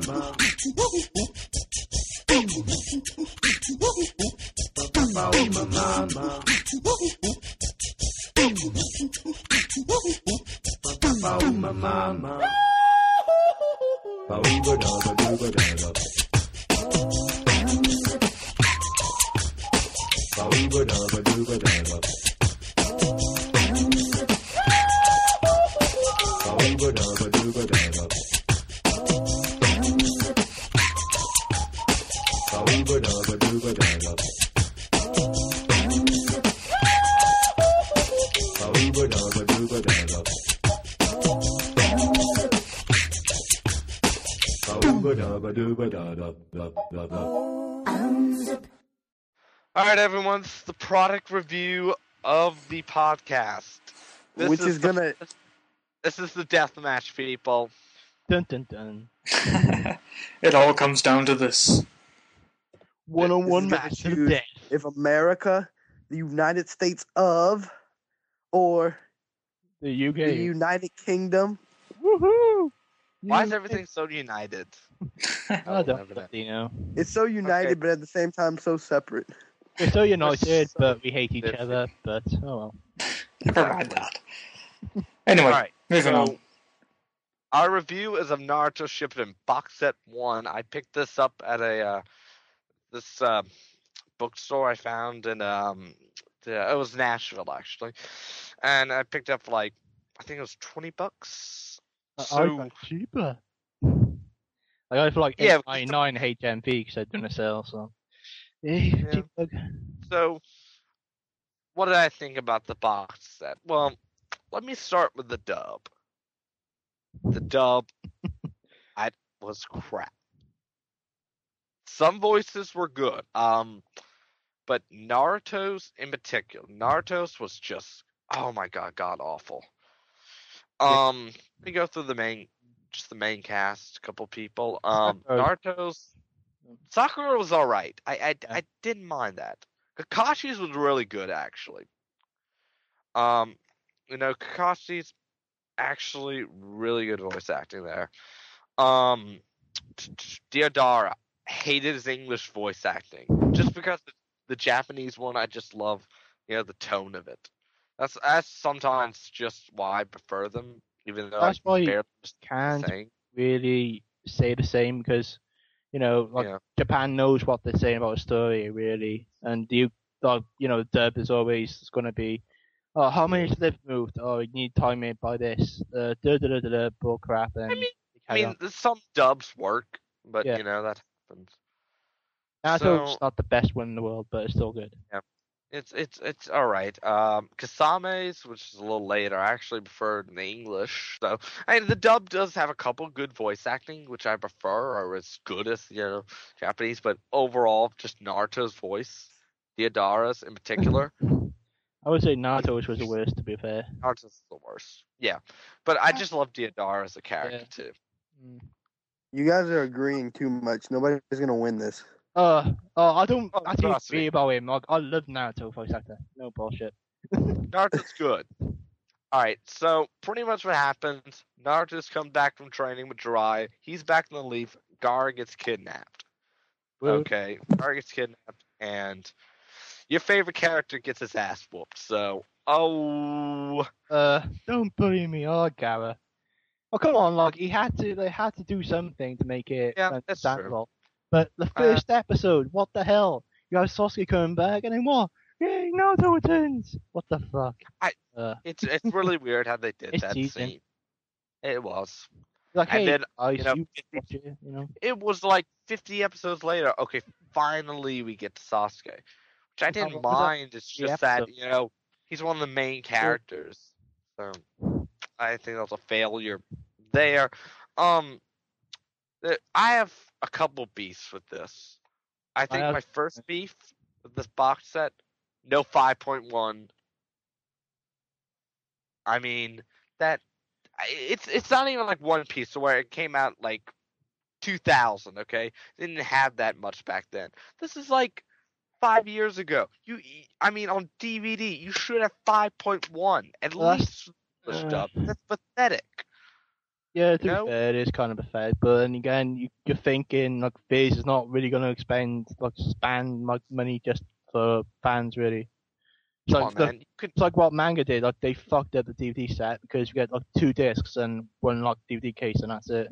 S1: mama. mama, oh my mama. Papa, oh my mama. Bauba, daba, daba, oh, daba. Bauba, daba, oh, daba, daba. All right, everyone. This is the product review of the podcast. This
S2: which is
S1: the-
S2: gonna
S1: This is the death match, people.
S4: Dun dun dun. <laughs>
S3: it all comes down to this.
S4: One on one
S2: This is gonna
S4: match to the
S2: choose-
S4: death.
S2: if America, the United States of, or
S4: The UK, the
S2: United Kingdom.
S4: Woohoo!
S1: Why is everything so united?
S4: I don't
S1: whatever that-
S4: you know.
S2: It's so united,
S1: Okay.
S2: but at the same time so separate.
S4: We're so united,
S1: so <laughs>
S4: but we hate each
S1: different.
S4: other. But oh well. <laughs>
S3: Never mind that. Anyway,
S1: All right.
S3: moving
S1: so
S3: on.
S1: our review is of Naruto Shippuden box set one. I picked this up at a uh, this uh, bookstore I found in um the, it was Nashville actually, and I picked up like I think it was twenty bucks.
S4: I- I
S1: So
S4: got cheaper. I got it for like
S1: Yeah,
S4: eight ninety nine HMV because they're doing a sale. So yeah,
S1: so what did I think about the box set? Well, let me start with the dub. The dub, <laughs> I was crap. some voices were good. Um, but Naruto's in particular, Naruto's was just oh my god, god awful. Um, we go through the main, just the main cast, a couple people. Um. <laughs> Naruto's Sakura was all right. I I. I didn't mind that. Kakashi's was really good actually. Um, you know, Kakashi's actually really good voice acting there. Um, Deidara hated his English voice acting just because the, the Japanese one I just love, you know, the tone of it. That's that's sometimes just why I prefer them, even though
S4: That's
S1: I
S4: why
S1: barely
S4: Can't
S1: saying.
S4: really say the same because you know, like
S1: Yeah.
S4: Japan knows what they're saying about a story really, and you, like, you know, dub is always going to be, oh, how many lift moved? Oh, you need time it by this, uh, da da da da bull crap, and
S1: mean- I mean, some dubs work, but
S4: Yeah.
S1: you know that happens.
S4: Naruto's
S1: so-
S4: not the best one in the world, but it's still good.
S1: It's it's it's all right. Um, Kisame's, which is a little later, I actually preferred in the English. So, I mean, the dub does have a couple good voice acting, which I prefer, or as good as you know Japanese. But overall, just Naruto's voice, Deidara's in particular, <laughs>
S4: I would say Naruto's was the worst, to be fair.
S1: Naruto's the worst. Yeah, but I just love Diodara as a character
S4: Yeah.
S1: too.
S4: Mm.
S2: You guys are agreeing too much. Nobody's gonna win this.
S4: Uh, oh, I don't
S1: trust me.
S4: agree about him. Like, I love Naruto voice actor. No bullshit. <laughs>
S1: Naruto's good. All right, so pretty much what happens: Naruto's come back from training with Jiraiya. He's back in the leaf. Gaara gets kidnapped. Okay, Gaara gets kidnapped, and your favorite character gets his ass whooped. So, oh,
S4: Uh, don't bully me, oh Gaara. Oh come on, like he had to, they had to do something to make it
S1: Yeah, that's true.
S4: But the
S1: Uh,
S4: first episode, what the hell? You have Sasuke coming back, and then what? Yay, Naruto returns. What the fuck?
S1: I-
S4: uh,
S1: it's it's really weird how they did <laughs> that scene. It was.
S4: like
S1: And
S4: hey,
S1: then,
S4: guys,
S1: you know,
S4: you,
S1: 50
S4: it, you know.
S1: It was like 50 episodes later. Okay, finally we get to Sasuke, which I didn't mind. It's just that you know he's one of the main characters, so I think that's a failure there. Um, I have a couple beefs with this. I think
S4: have-
S1: my first beef with this box set, no 5.1. I mean that it's it's not even like One Piece, where it came out like 2000. Okay, they didn't have that much back then. This is like five years ago. You, I mean, on DVD, you should have 5.1 at
S4: Well,
S1: least. English
S4: uh.
S1: That's pathetic.
S4: Yeah, to
S1: No.
S4: be fair, it is kind of a fair. But then again, you, you're thinking like Viz is not really going to expend like spend like money just for fans really. It's
S1: Come
S4: like
S1: on,
S4: the-
S1: man. Could
S4: it's like what manga did. Like they fucked up the DVD set because you get like two discs and one like DVD case, and that's it.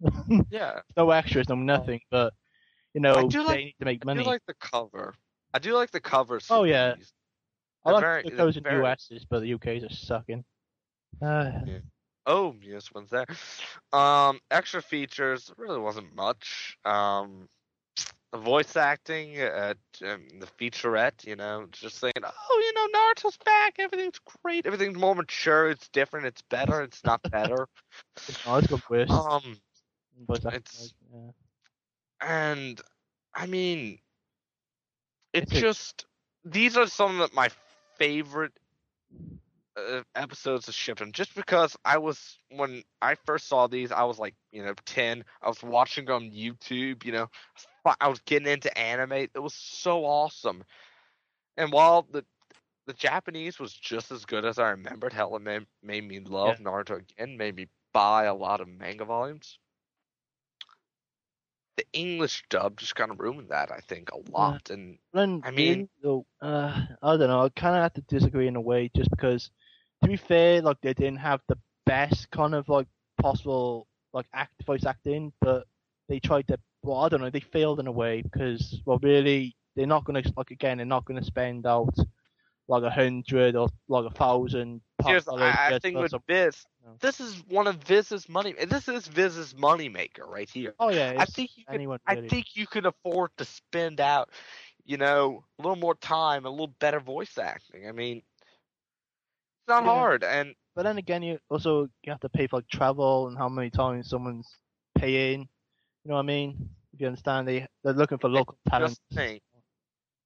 S4: <laughs>
S1: yeah.
S4: no extras, no nothing. But you know,
S1: I do
S4: they
S1: like-
S4: need to make money.
S1: I do like the cover. I do like the covers.
S4: Oh, yeah.
S1: these.
S4: I like
S1: very-
S4: covers in
S1: very-
S4: US's, but the UK's are sucking. <sighs> Uh,
S1: Oh, yes, one's there. Um, extra features really wasn't much. Um, the voice acting, uh, um, the featurette, you know, just saying, oh, you know, Naruto's back, everything's great, everything's more mature, it's different, it's better, it's not better. um,
S4: voice acting,
S1: it's-
S4: yeah.
S1: and I mean, it
S4: It's a-
S1: just these are some of my favorite uh, episodes of Shippuden. Just because I was when I first saw these, I was like you know ten. I was watching on YouTube. You know, I was getting into anime. It was so awesome. And while the the Japanese was just as good as I remembered, hell, it made, made me love Naruto again. Made me buy a lot of manga volumes the English dub just kind of ruined that, I think, a lot. And I mean-
S4: though, uh, I don't know. I kind of have to disagree in a way, just because, to be fair, like they didn't have the best kind of like possible like act voice acting, but they tried to. Well, I don't know. They failed in a way because, well, really, they're not gonna like again. They're not gonna spend out like a hundred or like a thousand.
S1: here's, I, I think with
S4: some-
S1: Viz,
S4: No.
S1: this is one of Viz's money. This is Viz's money maker right here.
S4: Oh yeah,
S1: I think you could.
S4: anyone.
S1: I think you could afford to spend out, you know, a little more time, a little better voice acting. I mean, it's not
S4: Yeah.
S1: hard, and
S4: But then again, you also you have to pay for like travel and how many times someone's paying. You know what I mean? If you understand, they they're looking for local talent.
S1: Just think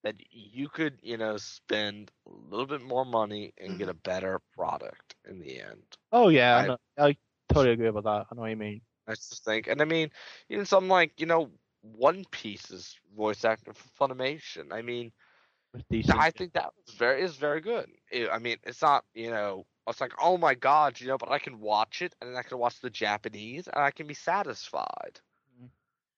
S1: that you could, you know, spend a little bit more money and get a <clears throat> better product in the end.
S4: Oh yeah, I, know, I totally agree with that. I know what you mean.
S1: I just think, and I mean, even something like you know, One Piece's voice actor for Funimation. I mean. I think that was very is very good. It- I mean, it's not you know, it's like oh my god, you know, but I can watch it and then I can watch the Japanese and I can be satisfied.
S4: Mhm.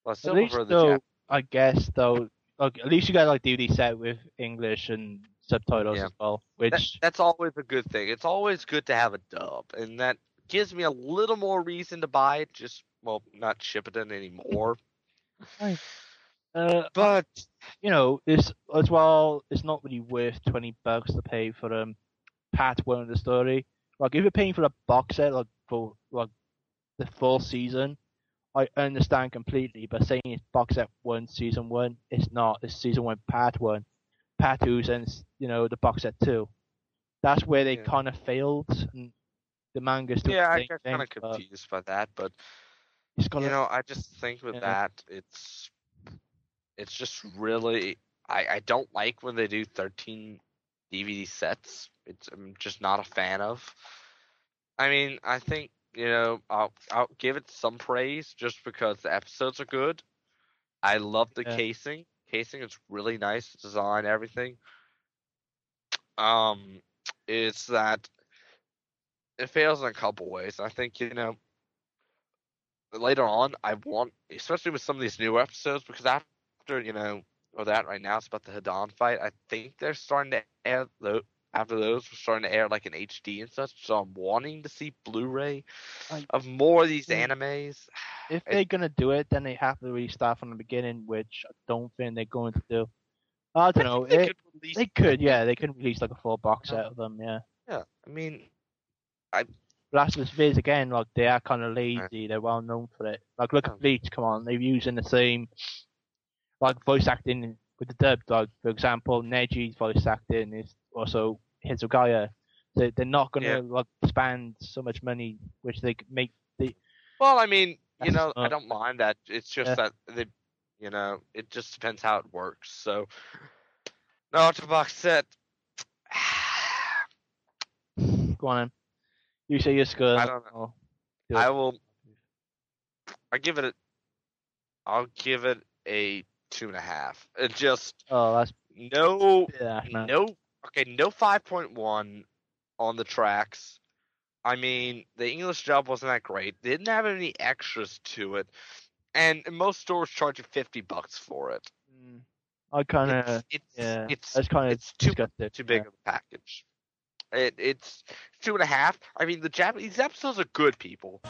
S1: Well, I
S4: At least
S1: the
S4: though,
S1: Jap-
S4: I guess though, like at least you got like DVD set with English and subtitles
S1: Yeah.
S4: as well,
S1: that,
S4: which
S1: that's always a good thing. It's always good to have a dub, and that gives me a little more reason to buy it. Just well, not ship it in anymore.
S4: Uh,
S1: But
S4: you know, it's as well. It's not really worth twenty bucks to pay for um part one of the story. Like if you're paying for a box set, like for like the full season, I understand completely. But saying it's box set one, season one, it's not. It's season one, part one, part two, and you know the box set two. That's where they
S1: Yeah.
S4: kind of failed, and the manga's still
S1: yeah, I get kind of confused by that. But you know, I just think with
S4: Yeah.
S1: that, it's it's just really I I don't like when they do thirteen DVD sets. It's I'm just not a fan of. I mean, I think you know I'll I'll give it some praise just because the episodes are good. I love the
S4: Yeah.
S1: casing. Casing is really nice design, everything. Um, it's that it fails in a couple ways. I think you know later on, I want, especially with some of these new episodes, because after you know, or that right now, it's about the Hidan fight. I think they're starting to air though. After those, we're starting to air like an HD and such. So I'm wanting to see Blu-ray of more of these animes. <sighs>
S4: if they're gonna do it, then they have to really start from the beginning, which I don't think they're going to do. I don't know.
S1: they
S4: It,
S1: could
S4: they could, yeah, they could release like a full box set of them, yeah.
S1: Yeah, I mean,
S4: Last of Us Viz again, like they are kind of lazy. They're well known for it. Like look at Bleach. Come on, they're using the same like voice acting with the dub. Like for example, Neji's voice acting is also Hitsugaya. They they're not gonna
S1: Yeah.
S4: like spend so much money, which they could make. The
S1: well, I mean, you know, I don't mind that. It's just
S4: Yeah.
S1: that they, you know, it just depends how it works. So, no, to box set. <sighs>
S4: go on, you say you're scared.
S1: I don't
S4: know. Do
S1: I will. I give it a. I'll give it a two and a half. It just
S4: Oh, that's
S1: no,
S4: yeah, man.
S1: no. Okay, no five point one on the tracks. I mean, the English dub wasn't that great. They didn't have any extras to it, and most stores charge you fifty bucks for it.
S4: Mm, I kind of
S1: It's it's
S4: yeah.
S1: it's,
S4: kind of
S1: it's too too big of a package. It, it's two and a half. I mean, the Japanese episodes are good. People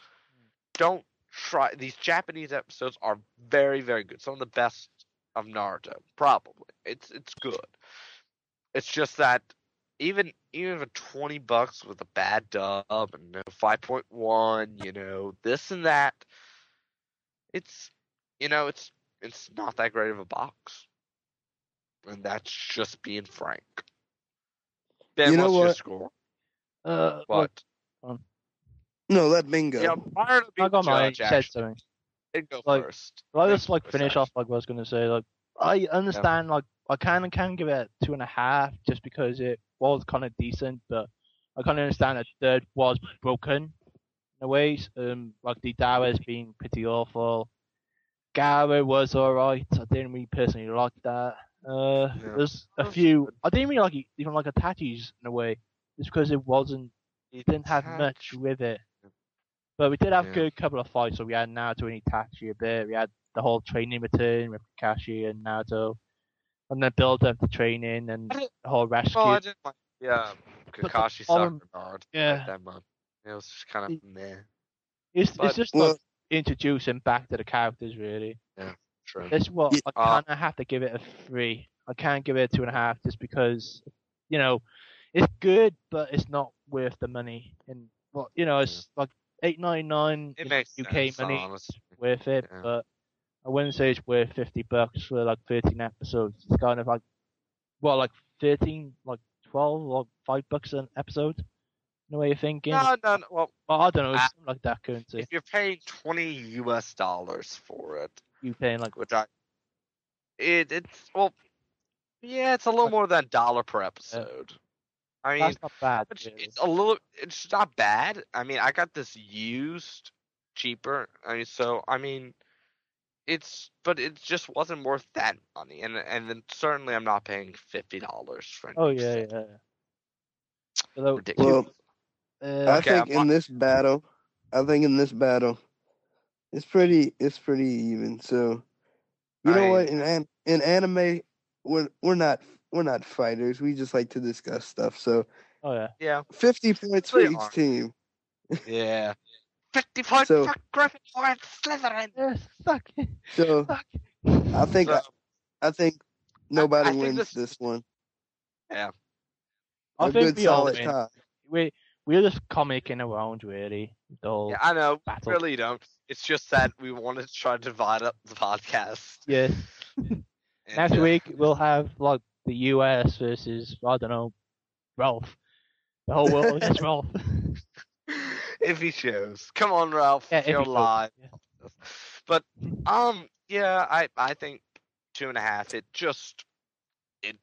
S1: don't try. These Japanese episodes are very, very good. Some of the best of Naruto, probably. It's it's good. It's just that even even for twenty bucks with a bad dub and no five point one, you know, this and that, it's you know, it's it's not that great of a box. And that's just being frank. Ben,
S2: You know
S1: what's your score?
S4: Uh,
S1: What?
S2: No, let Ming go.
S1: Yeah, prior to
S4: I
S1: being
S4: got my
S1: judge,
S4: said
S1: actually, go
S4: like,
S1: first.
S4: Well, I just like finish off like what I was gonna say. Like I understand, like I can and can give it two and a half just because it was kind of decent, but I kind of understand that third was broken in a way. Um, like the Dawa's being pretty awful. Gaara was alright. I didn't really personally like that. Uh,
S1: Yeah.
S4: there's a few. I didn't really like it, even like Itachi's in a way, just because it wasn't it didn't have much with it. But we did have
S1: Yeah.
S4: a good couple of fights. So we had Naruto and Itachi a bit. We had the whole training return with Kakashi and Naruto, and then build up the training and the whole rescue.
S1: Oh, I didn't like. Yeah, Kakashi
S4: problem-
S1: Sakura
S4: yeah.
S1: Like that much. It was just kind of meh.
S4: it's
S1: but-
S4: it's just
S2: Well-
S4: like introducing back to the characters really.
S1: Yeah, true.
S4: That's what
S2: Yeah.
S4: I
S1: Uh,
S4: kind of have to give it a three. I can't give it a two and a half just because, you know, it's good, but it's not worth the money. And well, you know, it's like eight nine
S1: makes
S4: UK
S1: sense,
S4: money.
S1: honestly.
S4: worth it,
S1: Yeah.
S4: but I wouldn't say it's worth fifty bucks for like thirteen episodes. It's kind of like, well, like thirteen, like twelve, or five bucks an episode. No way you're thinking.
S1: No, no, no. Well,
S4: well, I don't know, it's something like that currency.
S1: if you're paying twenty U.S. dollars for it,
S4: You paying like
S1: which I it it's well yeah, it's a little more than a dollar per episode. I mean,
S4: that's not bad.
S1: it's, it's a little it's not bad. I mean, I got this used cheaper. I mean, so I mean, it's but it just wasn't worth that money, and and then certainly I'm not paying fifty dollars for. a
S4: Oh
S1: new
S4: yeah,
S1: set.
S4: yeah. Although,
S1: ridiculous.
S2: I
S4: uh,
S1: Okay,
S2: think
S1: I'm
S2: in this battle, I think in this battle, it's pretty it's pretty even. So, you know what? In an, in anime, we're we're not we're not fighters. We just like to discuss stuff. So,
S4: oh yeah.
S1: yeah,
S2: fifty points for each
S1: are.
S2: team.
S1: yeah. <laughs> Fifty points
S2: So-
S1: for Gryffindor and Slytherin.
S4: Yes, fuck.
S2: So,
S4: fuck.
S2: I think
S1: So,
S2: I think nobody
S1: I think
S2: wins
S1: this-
S2: this, one. Yeah.
S4: I
S2: A
S4: think
S2: good
S4: we all
S2: solid
S4: win.
S2: tie.
S4: We we're just comicking around really. The
S1: yeah, I know. we
S4: battle.
S1: Really don't. It's just that we wanted to try to divide up the podcast.
S4: Yes. <laughs> Next
S1: uh,
S4: week we'll have like the US versus I don't know, Ralph. The whole world against Ralph. <laughs>
S1: if he shows, come on, Ralph,
S4: Yeah, if
S1: you're live.
S4: yeah.
S1: But um, yeah, I I think two and a half. It just it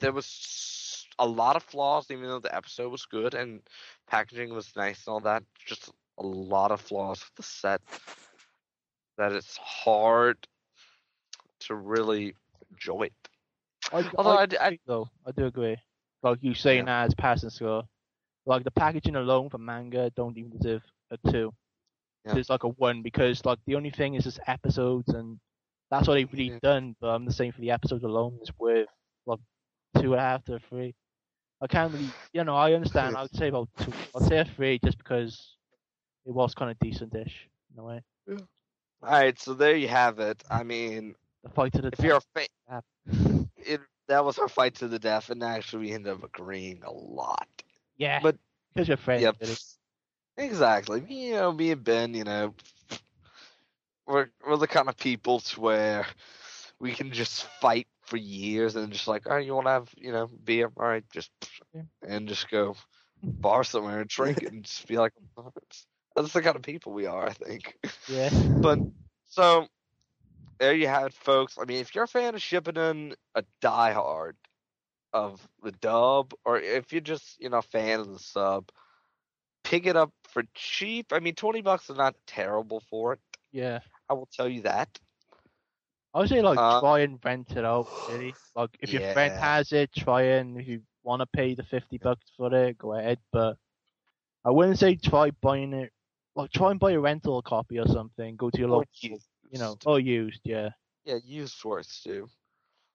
S1: there was a lot of flaws, even though the episode was good and packaging was nice and all that. Just a lot of flaws with the set that it's hard to really enjoy it.
S4: I,
S1: Although
S4: I,
S1: I d- I-
S4: agree, though, I do agree. Like you saying that as passing score. Like the packaging alone for manga don't even deserve a two.
S1: Yeah.
S4: It's like a one because like the only thing is just episodes and that's what they've really
S1: Yeah.
S4: done. But I'm the same for the episodes alone is worth like two and a half to three. I can't really, you know, I understand. I would say about two. I'd say a three just because it was kind of decent-ish in a way.
S1: All right, so there you have it. I mean,
S4: The fight to the
S1: if
S4: death.
S1: you're a fan,
S4: Yeah.
S1: It that was our fight to the death, and actually we ended up agreeing a lot.
S4: yeah,
S1: but-
S4: because you're friends.
S1: Yep. Exactly. You know, me and Ben, you know, we're we're the kind of people to where we can just fight for years and just like, oh, you want to have, you know, beer? All right, just
S4: Yeah.
S1: and just go bar somewhere and drink it and just be like, that's the kind of people we are, I think.
S4: Yeah. <laughs>
S1: But so there you have it, folks. I mean, if you're a fan of Shippuden, a diehard of the dub, or if you're just you know a fan of the sub, pick it up for cheap. I mean, twenty bucks is not terrible for it.
S4: Yeah.
S1: I will tell you that.
S4: I would say like
S1: Uh,
S4: try and rent it out. Really, like if your friend has it, try and if you want to pay the fifty bucks for it, go ahead. But I wouldn't say try buying it. Like try and buy a rental copy or something. Go to your local, you know, or used. Yeah.
S1: yeah, used works too.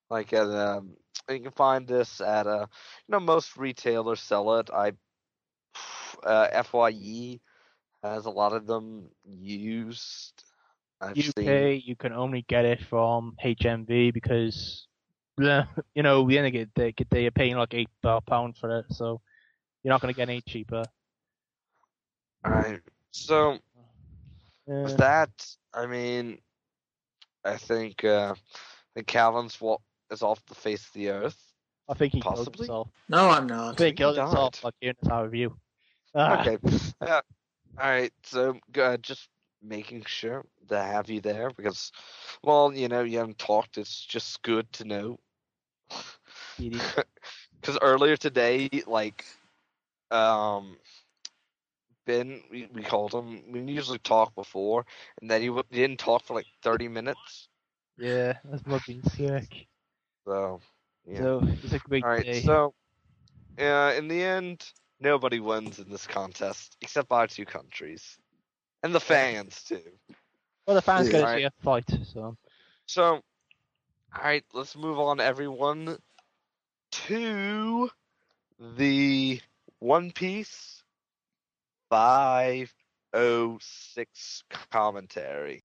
S1: Like at um, you can find this at uh, you know, most retailers sell it. I <sighs> uh, Fye has a lot of them used. I've seen.
S4: UK, you can only get it from HMV because, <laughs> you know, the end of it, they they are paying like eight pound for it, so you're not gonna get any cheaper.
S1: All right. So
S4: Yeah.
S1: with that, I mean, I think uh, I think Calvin's what is off the face of the earth.
S4: I think he killed himself.
S3: No, I'm
S4: I
S3: not.
S4: think he killed himself
S1: died.
S4: like hearing this our review. Ah,
S1: Okay. Uh, all right. So uh, just making sure to have you there because, well, you know, you haven't talked. It's just good to know. Because <laughs> earlier today, like, um, Ben, we, we called him. We usually talk before, and then he, w- he didn't talk for like thirty minutes.
S4: Yeah, that's not being sick.
S1: So, yeah.
S4: So it's a great
S1: All right.
S4: day.
S1: So, uh, in the end, nobody wins in this contest except our two countries, and the fans too.
S4: well, the fans
S2: Yeah.
S4: get to
S1: Alright.
S4: see a fight, so
S1: So, all right, let's move on, everyone, to the One Piece 506 commentary.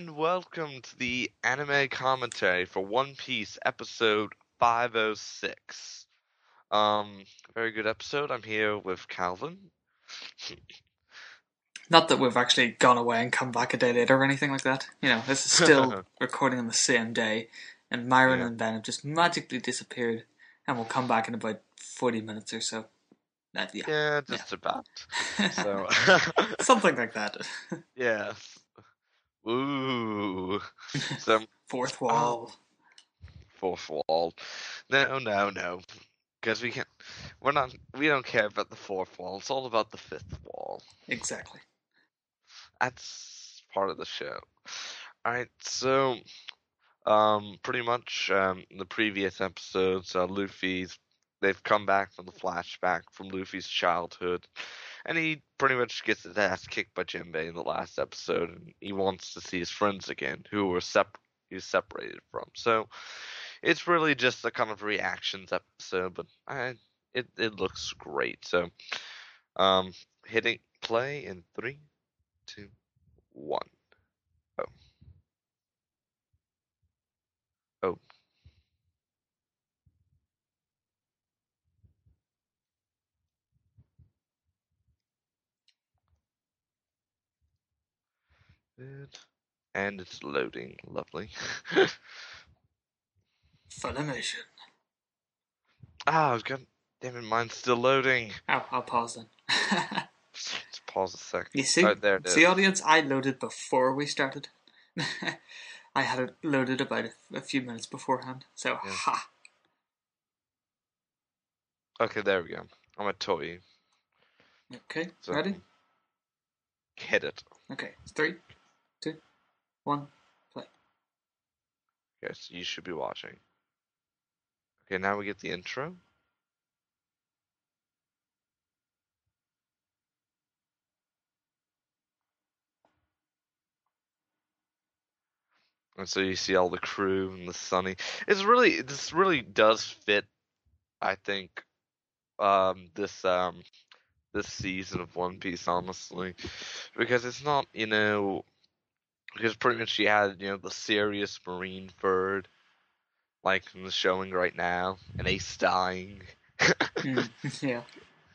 S1: And welcome to the anime commentary for One Piece episode 506. Um, very good episode. I'm here with Calvin. <laughs>
S3: Not that we've actually gone away and come back a day later or anything like that. You know, this is still <laughs> recording on the same day, and Myron
S1: Yeah.
S3: and Ben have just magically disappeared, and we'll come back in about 40 minutes or so. Uh, yeah.
S1: Yeah, just about. <laughs> So,
S3: Something like that.
S1: yes. Ooh. <laughs> So,
S3: Fourth wall.
S1: fourth wall. No, no, no. Because we can't. We're not. We don't care about the fourth wall. It's all about the fifth wall.
S3: Exactly.
S1: that's part of the show. All right, so um, pretty much um, in the previous episodes, uh, Luffy's they've come back from the flashback from Luffy's childhood, and he pretty much gets his ass kicked by Jinbei in the last episode, and he wants to see his friends again, who were sep- he's separated from. So it's really just a kind of reactions episode, but I it it looks great. So um, hitting play in three, two, one. And it's loading. Lovely. <laughs>
S3: Funimation.
S1: ah, I was gonna. Damn it, mine's still loading.
S3: Oh, I'll pause then. <laughs>
S1: Just pause a second.
S3: you see?
S1: Oh, there it is.
S3: See, audience, I loaded before we started. <laughs> I had it loaded about a, a few minutes beforehand. So,
S1: Yeah.
S3: ha.
S1: Okay, there we go. I'm tell you.
S3: Okay,
S1: So,
S3: ready?
S1: Hit it.
S3: Okay, it's three, two, one.
S1: Play. Okay, so you should be watching. Okay, now we get the intro. And so you see all the crew and the sunny. It's really this really does fit, I think, um, this um, this season of One Piece, honestly, because it's not you know because pretty much she had you know the serious marine bird like in the showing right now and ace dying
S3: Mm, <laughs> <laughs> yeah.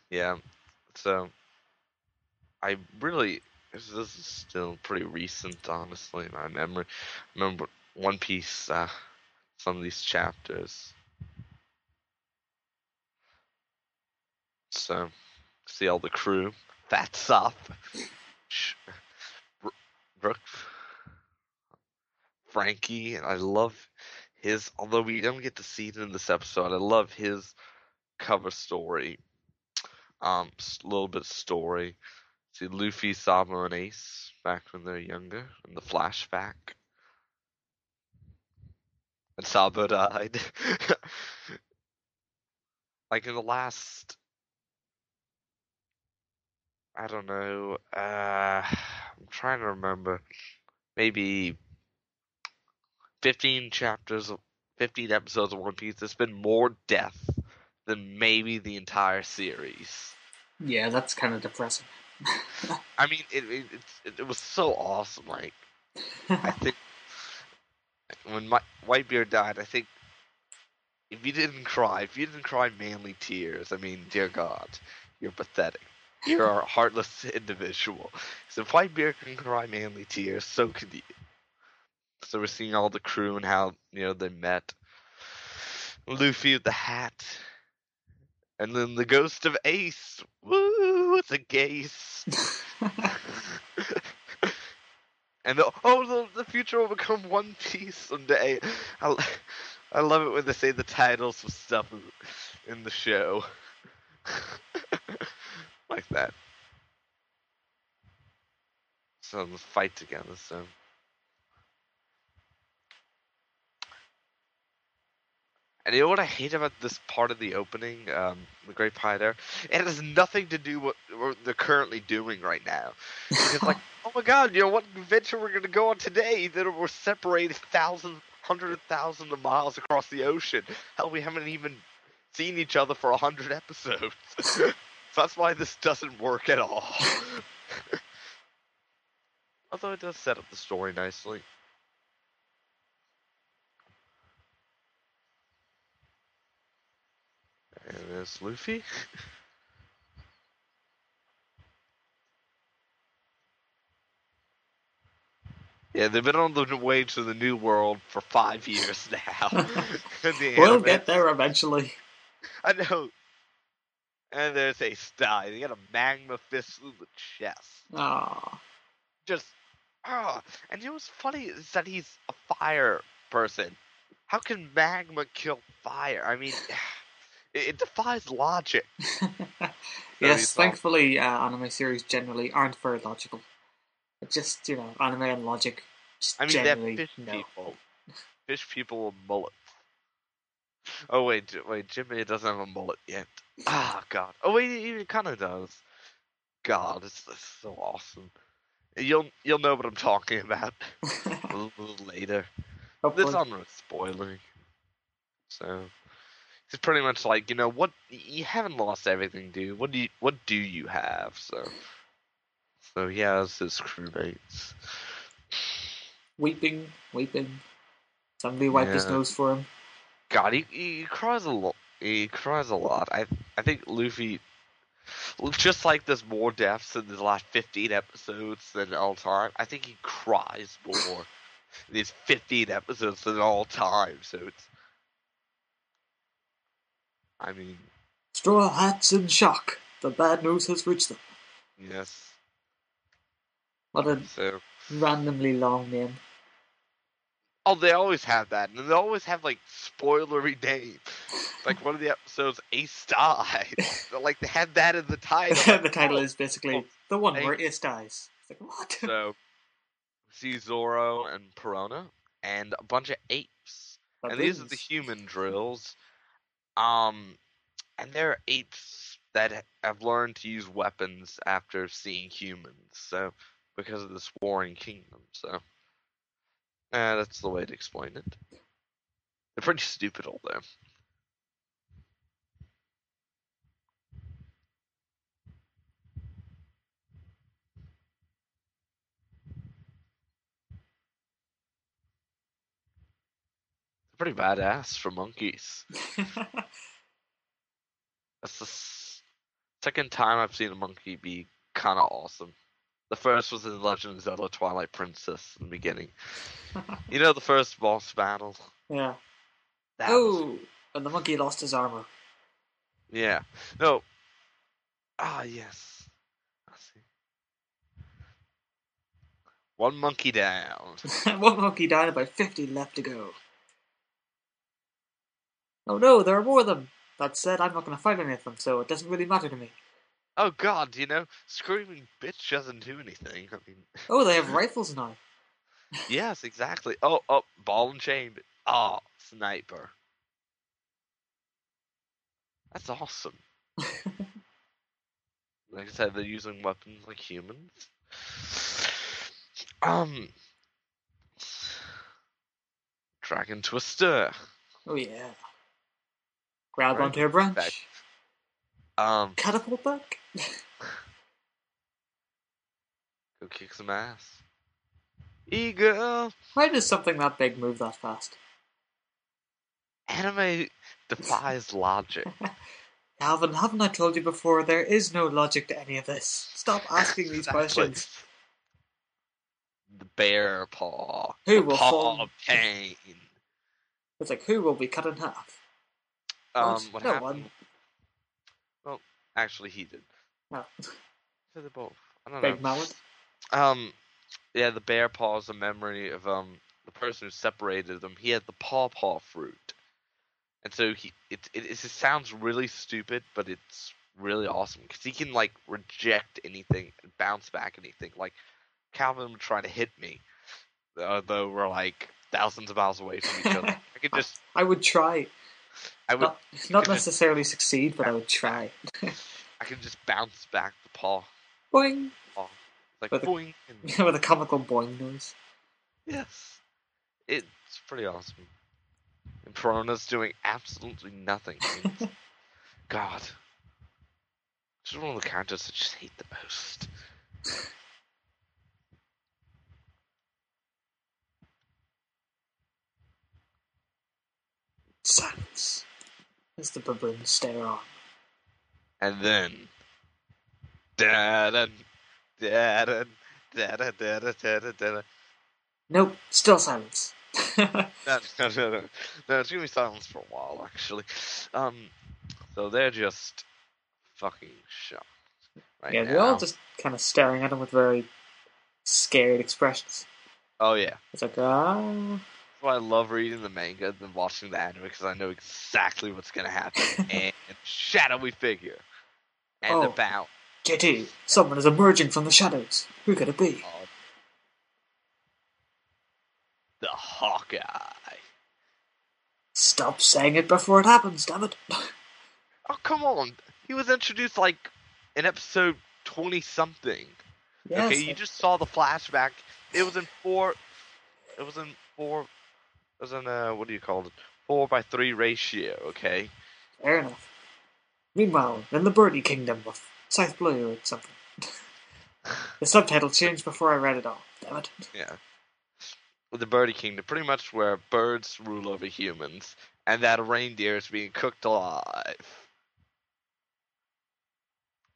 S1: yeah. So i really this is still pretty recent honestly in my memory. Remember one piece uh some of these chapters. So see all the crew. That's up. <laughs> Brook Franky, and I love his. Although we don't get to see it in this episode, I love his cover story. Um, s- little bit story. See Luffy, Sabo, and Ace back when they're younger in the flashback. And Sabo <laughs> died. like in the last. I don't know. Uh, I'm trying to remember. Maybe 15 chapters, of 15 episodes of One Piece, there's been more death than maybe the entire series.
S3: Yeah, that's kind of depressing. <laughs>
S1: I mean, it it, it, it was so awesome. Like, I <laughs> think when my Whitebeard died, I think if you didn't cry, if you didn't cry manly tears, I mean, dear God, you're pathetic. You're a <laughs> heartless individual. So if Whitebeard can cry manly tears, so could you. So we're seeing all the crew and how you know they met. Luffy with the hat, and then the ghost of Ace. Woo! It's a gaze. <laughs> and the, oh, the, the future will become One Piece someday. I, I love it when they say the titles of stuff in- the show, <laughs> like that. So let's fight together. So. And you know what I hate about this part of the opening, um, the Great Pie there? It has nothing to do with what they're currently doing right now. It's like, <laughs> oh my god, you know what adventure we're gonna go on today? That we're separated thousands, hundreds of thousands of miles across the ocean. Hell, we haven't even seen each other for a hundred episodes. <laughs> so that's why this doesn't work at all. <laughs> Although it does set up the story nicely. And there's Luffy. <laughs> yeah, they've been on the way to the new world for five <laughs> years now. <laughs>
S3: We'll get there eventually.
S1: I know. And there's a sty. They got a magma fist through the chest.
S3: Ah,
S1: Just ah. And you know what's funny is that he's a fire person. How can magma kill fire? I mean, <sighs> it, it defies logic. <laughs>
S3: yes. Thankfully, uh, anime series generally aren't very logical. Just you know, anime and logic.
S1: I mean, they're
S3: generally
S1: fish
S3: no.
S1: people. Fish people with mullets. Oh wait, wait, Jimmy doesn't have a mullet yet. Ah, God. Oh wait, he kind of does. God, it's, it's so awesome. You'll you'll know what I'm talking about <laughs> a little later.
S3: Hopefully.
S1: This I'm spoiling. So it's pretty much like you know what you haven't lost everything, dude. What do you what do you have? So so he has his crewmates.
S3: weeping, weeping. Somebody wipe his nose for him.
S1: God, he, he cries a lot. He cries a lot. I I think Luffy, just like there's more deaths in the last 15 episodes than all time. I think he cries more <laughs> in these 15 episodes than all time. So it's, I mean,
S3: Straw hats in shock. The bad news has reached them.
S1: yes.
S3: What a
S1: So
S3: randomly long name.
S1: oh, they always have that, and they always have like spoilery <laughs> names. Like one of the episodes, Ace <laughs> died. like they had that in the title. <laughs>
S3: the title
S1: Oh,
S3: is basically
S1: oh,
S3: the one
S1: hey.
S3: where Ace dies. It's like what?
S1: So, see Zoro and Perona, and a bunch of apes. And these are the Humandrills. Um, and there are apes that have learned to use weapons after seeing humans. So, because of this warring kingdom. So, uh, that's the way to explain it. They're pretty stupid, although. Pretty badass for monkeys. <laughs> That's the second time I've seen a monkey be kind of awesome. The first was in Legend of Zelda Twilight Princess in the beginning. <laughs> You know the first boss battle?
S3: yeah.
S1: That was-
S3: Oh, and the monkey lost his armor.
S1: yeah. No. Ah, yes. I see. One monkey down. <laughs>
S3: One monkey down, about 50 left to go. Oh no, there are more of them. That said, I'm not going to fight any of them, so it doesn't really matter to me.
S1: Oh god, you know, screaming bitch doesn't do anything. I mean, <laughs>
S3: Oh, they have rifles now.
S1: yes, exactly. Oh, oh, ball and chain. Ah, sniper. That's awesome. <laughs> like I said, they're using weapons like humans. Um, Dragon Twister.
S3: Oh yeah. Grab onto a branch.
S1: back. Um,
S3: Catapult back. <laughs>
S1: go kick some ass. Eagle.
S3: Why does something that big move that fast?
S1: Anime defies logic. <laughs>
S3: Calvin, haven't I told you before? There is no logic to any of this. Stop <laughs> asking these questions.
S1: The bear paw.
S3: Who
S1: the
S3: will
S1: paw
S3: fall-
S1: of pain.
S3: It's like who will be cut in half?
S1: Um,
S3: What? No
S1: happened?
S3: one.
S1: Well, actually, he did.
S3: No.
S1: So they're both. I don't
S3: Big
S1: know.
S3: mallet.
S1: Um, yeah, the bear paw is a memory of um the person who separated them. He had the paw paw fruit, and so he it it, it sounds really stupid, but it's really awesome because he can like reject anything and bounce back anything. Like Calvin would try to hit me, uh, though we're like thousands of miles away from each other. <laughs> I could just
S3: I would try.
S1: I would
S3: Not, not necessarily succeed, but I would try. <laughs>
S1: I can just bounce back the paw.
S3: Boing!
S1: Like
S3: With
S1: boing. And, <laughs>
S3: With a comical boing noise.
S1: yes, it's pretty awesome. And Perona's doing absolutely nothing. <laughs> God, she's one of the characters I just hate the most.
S3: As the baboons stare on.
S1: And then, da da da da da da da da da da.
S3: Nope, still silence. <laughs>
S1: No, no, no, no, no. It's gonna be silence for a while, actually. Um, so they're just fucking shocked right
S3: yeah,
S1: now.
S3: they're all just kind of staring at him with very scared expressions.
S1: Oh yeah,
S3: It's like, ah.
S1: that's why I love reading the manga than watching the anime because I know exactly what's gonna happen. <laughs> and shadowy figure, and
S3: Oh.
S1: about
S3: JT, someone is emerging from the shadows. Who could it be?
S1: uh, the Hawkeye.
S3: Stop saying it before it happens, damn it. <laughs>
S1: Oh come on, he was introduced like in episode twenty something.
S3: yes,
S1: Okay, you just saw the flashback. It was in four. It was in four. Was in uh, what do you call it? Four by three ratio. Okay.
S3: fair enough. Meanwhile, in the Birdie Kingdom of South Blue or something. <laughs> the subtitle changed before I read it all. Damn it.
S1: Yeah. The Birdie Kingdom, pretty much where birds rule over humans, and that a reindeer is being cooked alive.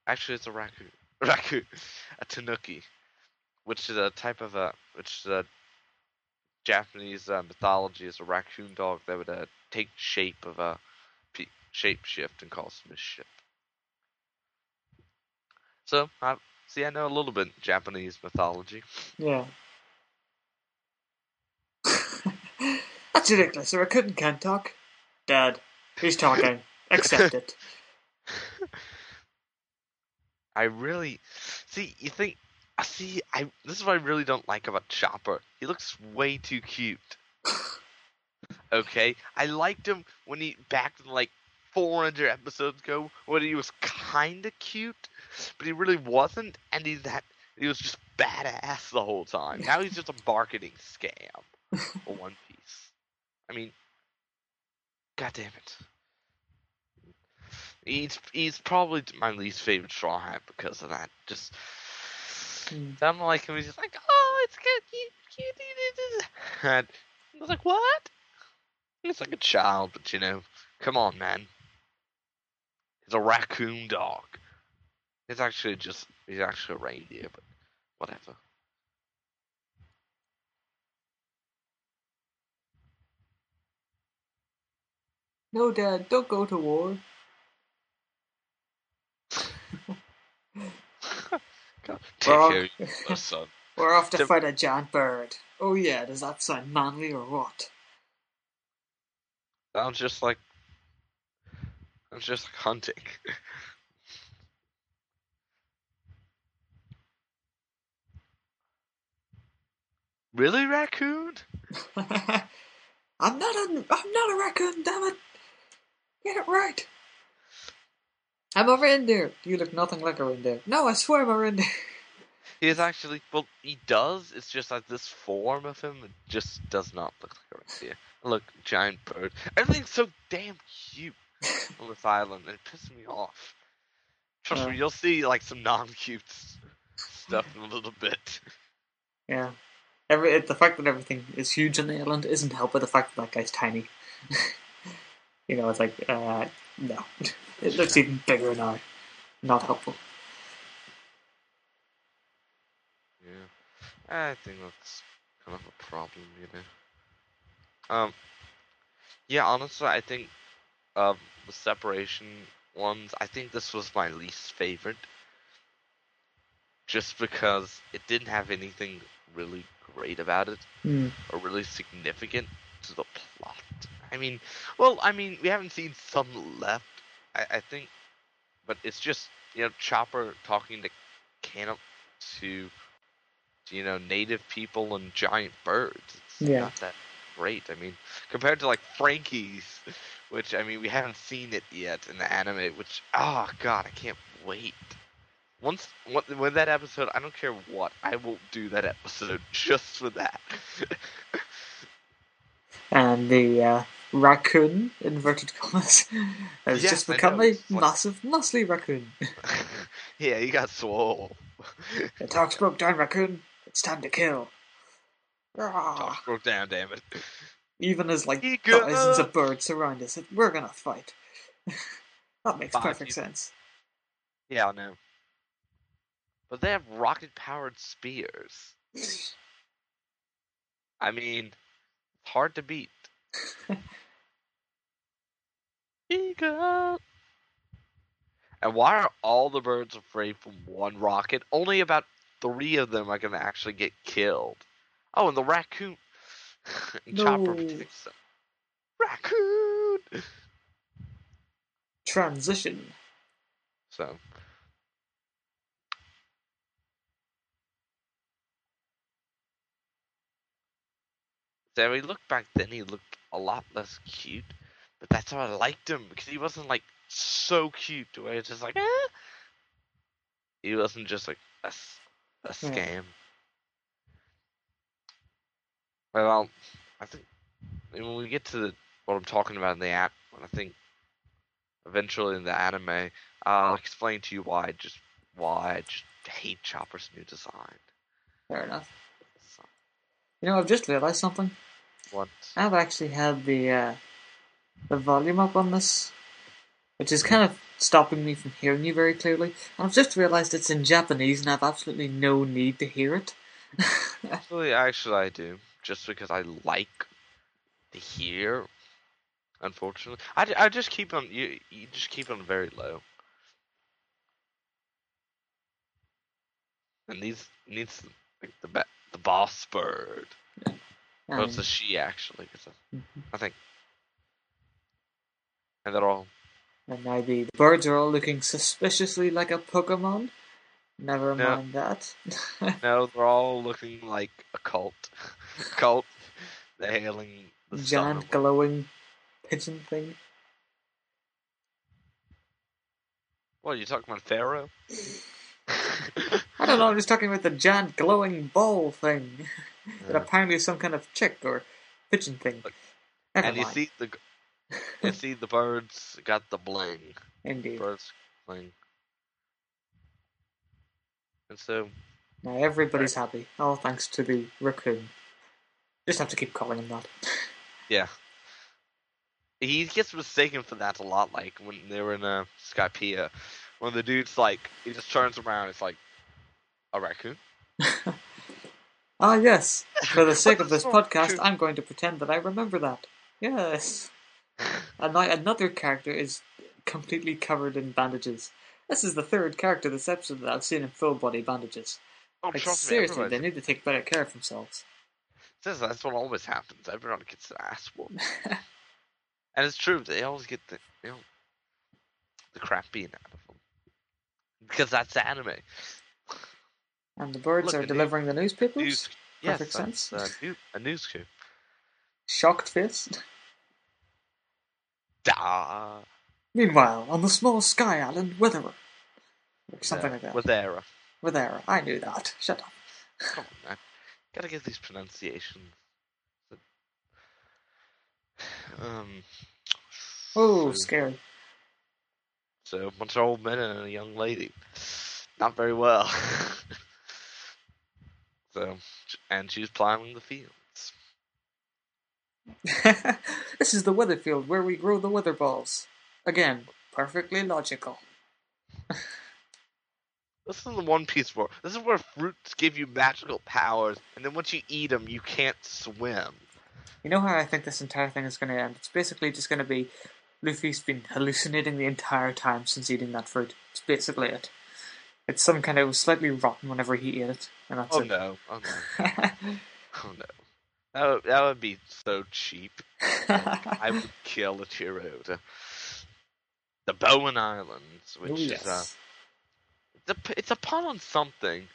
S1: Actually, it's a raccoon. <laughs> Raccoon, a tanuki, which is a type of a which is a Japanese uh, mythology is a raccoon dog that would uh, take shape of a pe- shape shift and cause mischief. So, I see. I know a little bit Japanese mythology.
S3: Yeah. That's ridiculous. A raccoon can't can talk. Dad, he's talking. Accept it. <laughs>
S1: I really see. You think? I see. I this is what I really don't like about Chopper. He looks way too cute. <laughs> Okay, I liked him when he back in like 400 episodes ago when he was kind of cute, but he really wasn't, and he that he was just badass the whole time. Now he's just a marketing scam for One Piece. I mean, god damn it. He's he's probably my least favorite Straw Hat because of that. Just
S3: Hmm.
S1: I don't like him. He's just like, oh, it's good, cute, cute. cute." <laughs> And I was like, what? He's like a child, but you know, come on, man. It's a raccoon dog. It's actually just he's actually a reindeer, but whatever.
S3: No, Dad, don't go to war. <laughs>
S1: God, take
S3: Well-
S1: care of <laughs> you, little son.
S3: We're off to
S1: Tim-
S3: fight a giant bird. Oh yeah, does that sound manly or what?
S1: Sounds just like sounds just like hunting. <laughs> really, raccoon? <laughs>
S3: I'm not a I'm not a raccoon, damn it. Get it right. I'm a reindeer. You look nothing like a reindeer. No, I swear I'm a reindeer.
S1: He is actually well. He does. It's just like this form of him just does not look like a reindeer. Look, giant bird. Everything's so damn cute on this island. and It pisses me off. Trust
S3: Yeah.
S1: me, you'll see like some non-cute stuff in a little bit.
S3: Yeah. Every it, the fact that everything is huge on the island isn't helped by the fact that that guy's tiny. <laughs> you know, it's like uh, no, <laughs> it looks even bigger now. Not helpful.
S1: Yeah, I think that's kind of a problem, you know. Um, yeah, honestly, I think um the separation ones, I think this was my least favorite, just because it didn't have anything really great about it
S3: Hmm.
S1: or really significant to the plot. I mean, well, I mean, we haven't seen some left, I, I think, but it's just you know Chopper talking to Cano to you know native people and giant birds. It's
S3: Yeah.
S1: not that great. I mean, compared to like Franky's, which I mean we haven't seen it yet in the anime. Which oh god, I can't wait. Once when, when that episode, I don't care what, I will do that episode <laughs> just for that.
S3: And the uh, raccoon, inverted commas, <laughs> has
S1: Yes,
S3: just become a massive, muscly raccoon. <laughs> <laughs>
S1: yeah, he got swole.
S3: The talks broke down, raccoon. It's time to kill. Rah.
S1: Talk broke down, damn it.
S3: Even as like thousands of birds surround us, we're gonna fight. That makes
S1: Five
S3: perfect sense.
S1: Yeah, I know. But they have rocket powered spears. <sighs> I mean, it's hard to beat. Eagle. And why are all the birds afraid from one rocket? Only about three of them are gonna actually get killed. Oh, and the raccoon. <laughs> and Chopper
S3: No.
S1: protects them. Raccoon.
S3: Transition.
S1: So. So he looked back then, he looked a lot less cute. But that's how I liked him, because he wasn't like so cute to where it's just like, eh. He wasn't just like a,
S3: Yeah.
S1: scam. Well, I think when we get to the, what I'm talking about in the app, I think eventually in the anime, I'll explain to you why I just why I just hate Chopper's new design.
S3: Fair enough.
S1: So,
S3: You know, I've just realised something.
S1: What?
S3: I've actually had the uh, the volume up on this, which is kind of stopping me from hearing you very clearly. And I've just realised it's in Japanese, and I've absolutely no need to hear it. <laughs>
S1: Actually, actually, I do just because I like to hear. Unfortunately, I, I just keep on you you just keep on very low. And these needs like the the boss bird. <laughs> Well, it's a she actually, 'cause I-
S3: Mhm.
S1: I think. And they're all
S3: And now the, the birds are all looking suspiciously like a Pokemon. Never
S1: No.
S3: mind that. <laughs>
S1: no, they're all looking like a cult. <laughs> cult. They're hailing the
S3: Giant glowing pigeon thing.
S1: What are you talking about, Pharaoh? <laughs>
S3: I don't know, I'm just talking about the giant glowing ball thing. That apparently is some kind of chick or pigeon thing. Never
S1: and you
S3: mind.
S1: see the <laughs> you see the birds got the bling.
S3: Indeed.
S1: Birds bling. And so
S3: Now everybody's happy, all thanks to the raccoon. Just have to keep calling him that.
S1: yeah. He gets mistaken for that a lot, like when they were in uh, Skypiea. When the dude's like he just turns around, it's like a raccoon. <laughs>
S3: ah, yes. <laughs> For the sake of this podcast, I'm going to pretend that I remember that. Yes. <laughs> And now another character is completely covered in bandages. This is the third character this episode that I've seen in full body bandages.
S1: Oh,
S3: Like,
S1: trust me,
S3: seriously,
S1: everybody
S3: they need to take better care of themselves.
S1: says that's what always happens. Everyone gets their ass whooped. <laughs> and it's true, they always get the you know the crap beaten out of them. Because that's the anime.
S3: And the birds
S1: Look,
S3: are delivering the newspapers.
S1: News, yes,
S3: Perfect sense.
S1: Uh, a news coup.
S3: Shocked face.
S1: Da.
S3: Meanwhile, on the small sky island, Witherer. Or something
S1: Yeah,
S3: like that.
S1: With Era.
S3: Witherer. I knew that. Shut up.
S1: Come on, man. Gotta get these pronunciations. <sighs> Um.
S3: Oh,
S1: so-
S3: scary.
S1: So a bunch of old men and a young lady. Not very well. <laughs> so, and she's plowing the fields. <laughs>
S3: this is the weather field where we grow the weather balls. Again, perfectly logical. <laughs>
S1: This is the One Piece world. This is where fruits give you magical powers, and then once you eat them, you can't swim.
S3: You know how I think this entire thing is going to end? It's basically just going to be Luffy's been hallucinating the entire time since eating that fruit. It's basically it. It's some kind of slightly rotten whenever he ate it, and that's
S1: Oh
S3: it.
S1: no! Oh no! <laughs> Oh no! That would, that would be so cheap. I would <laughs> kill a Chiro to the Boin Islands, which
S3: Oh,
S1: is uh,
S3: yes.
S1: it's a, p- it's a pun on something.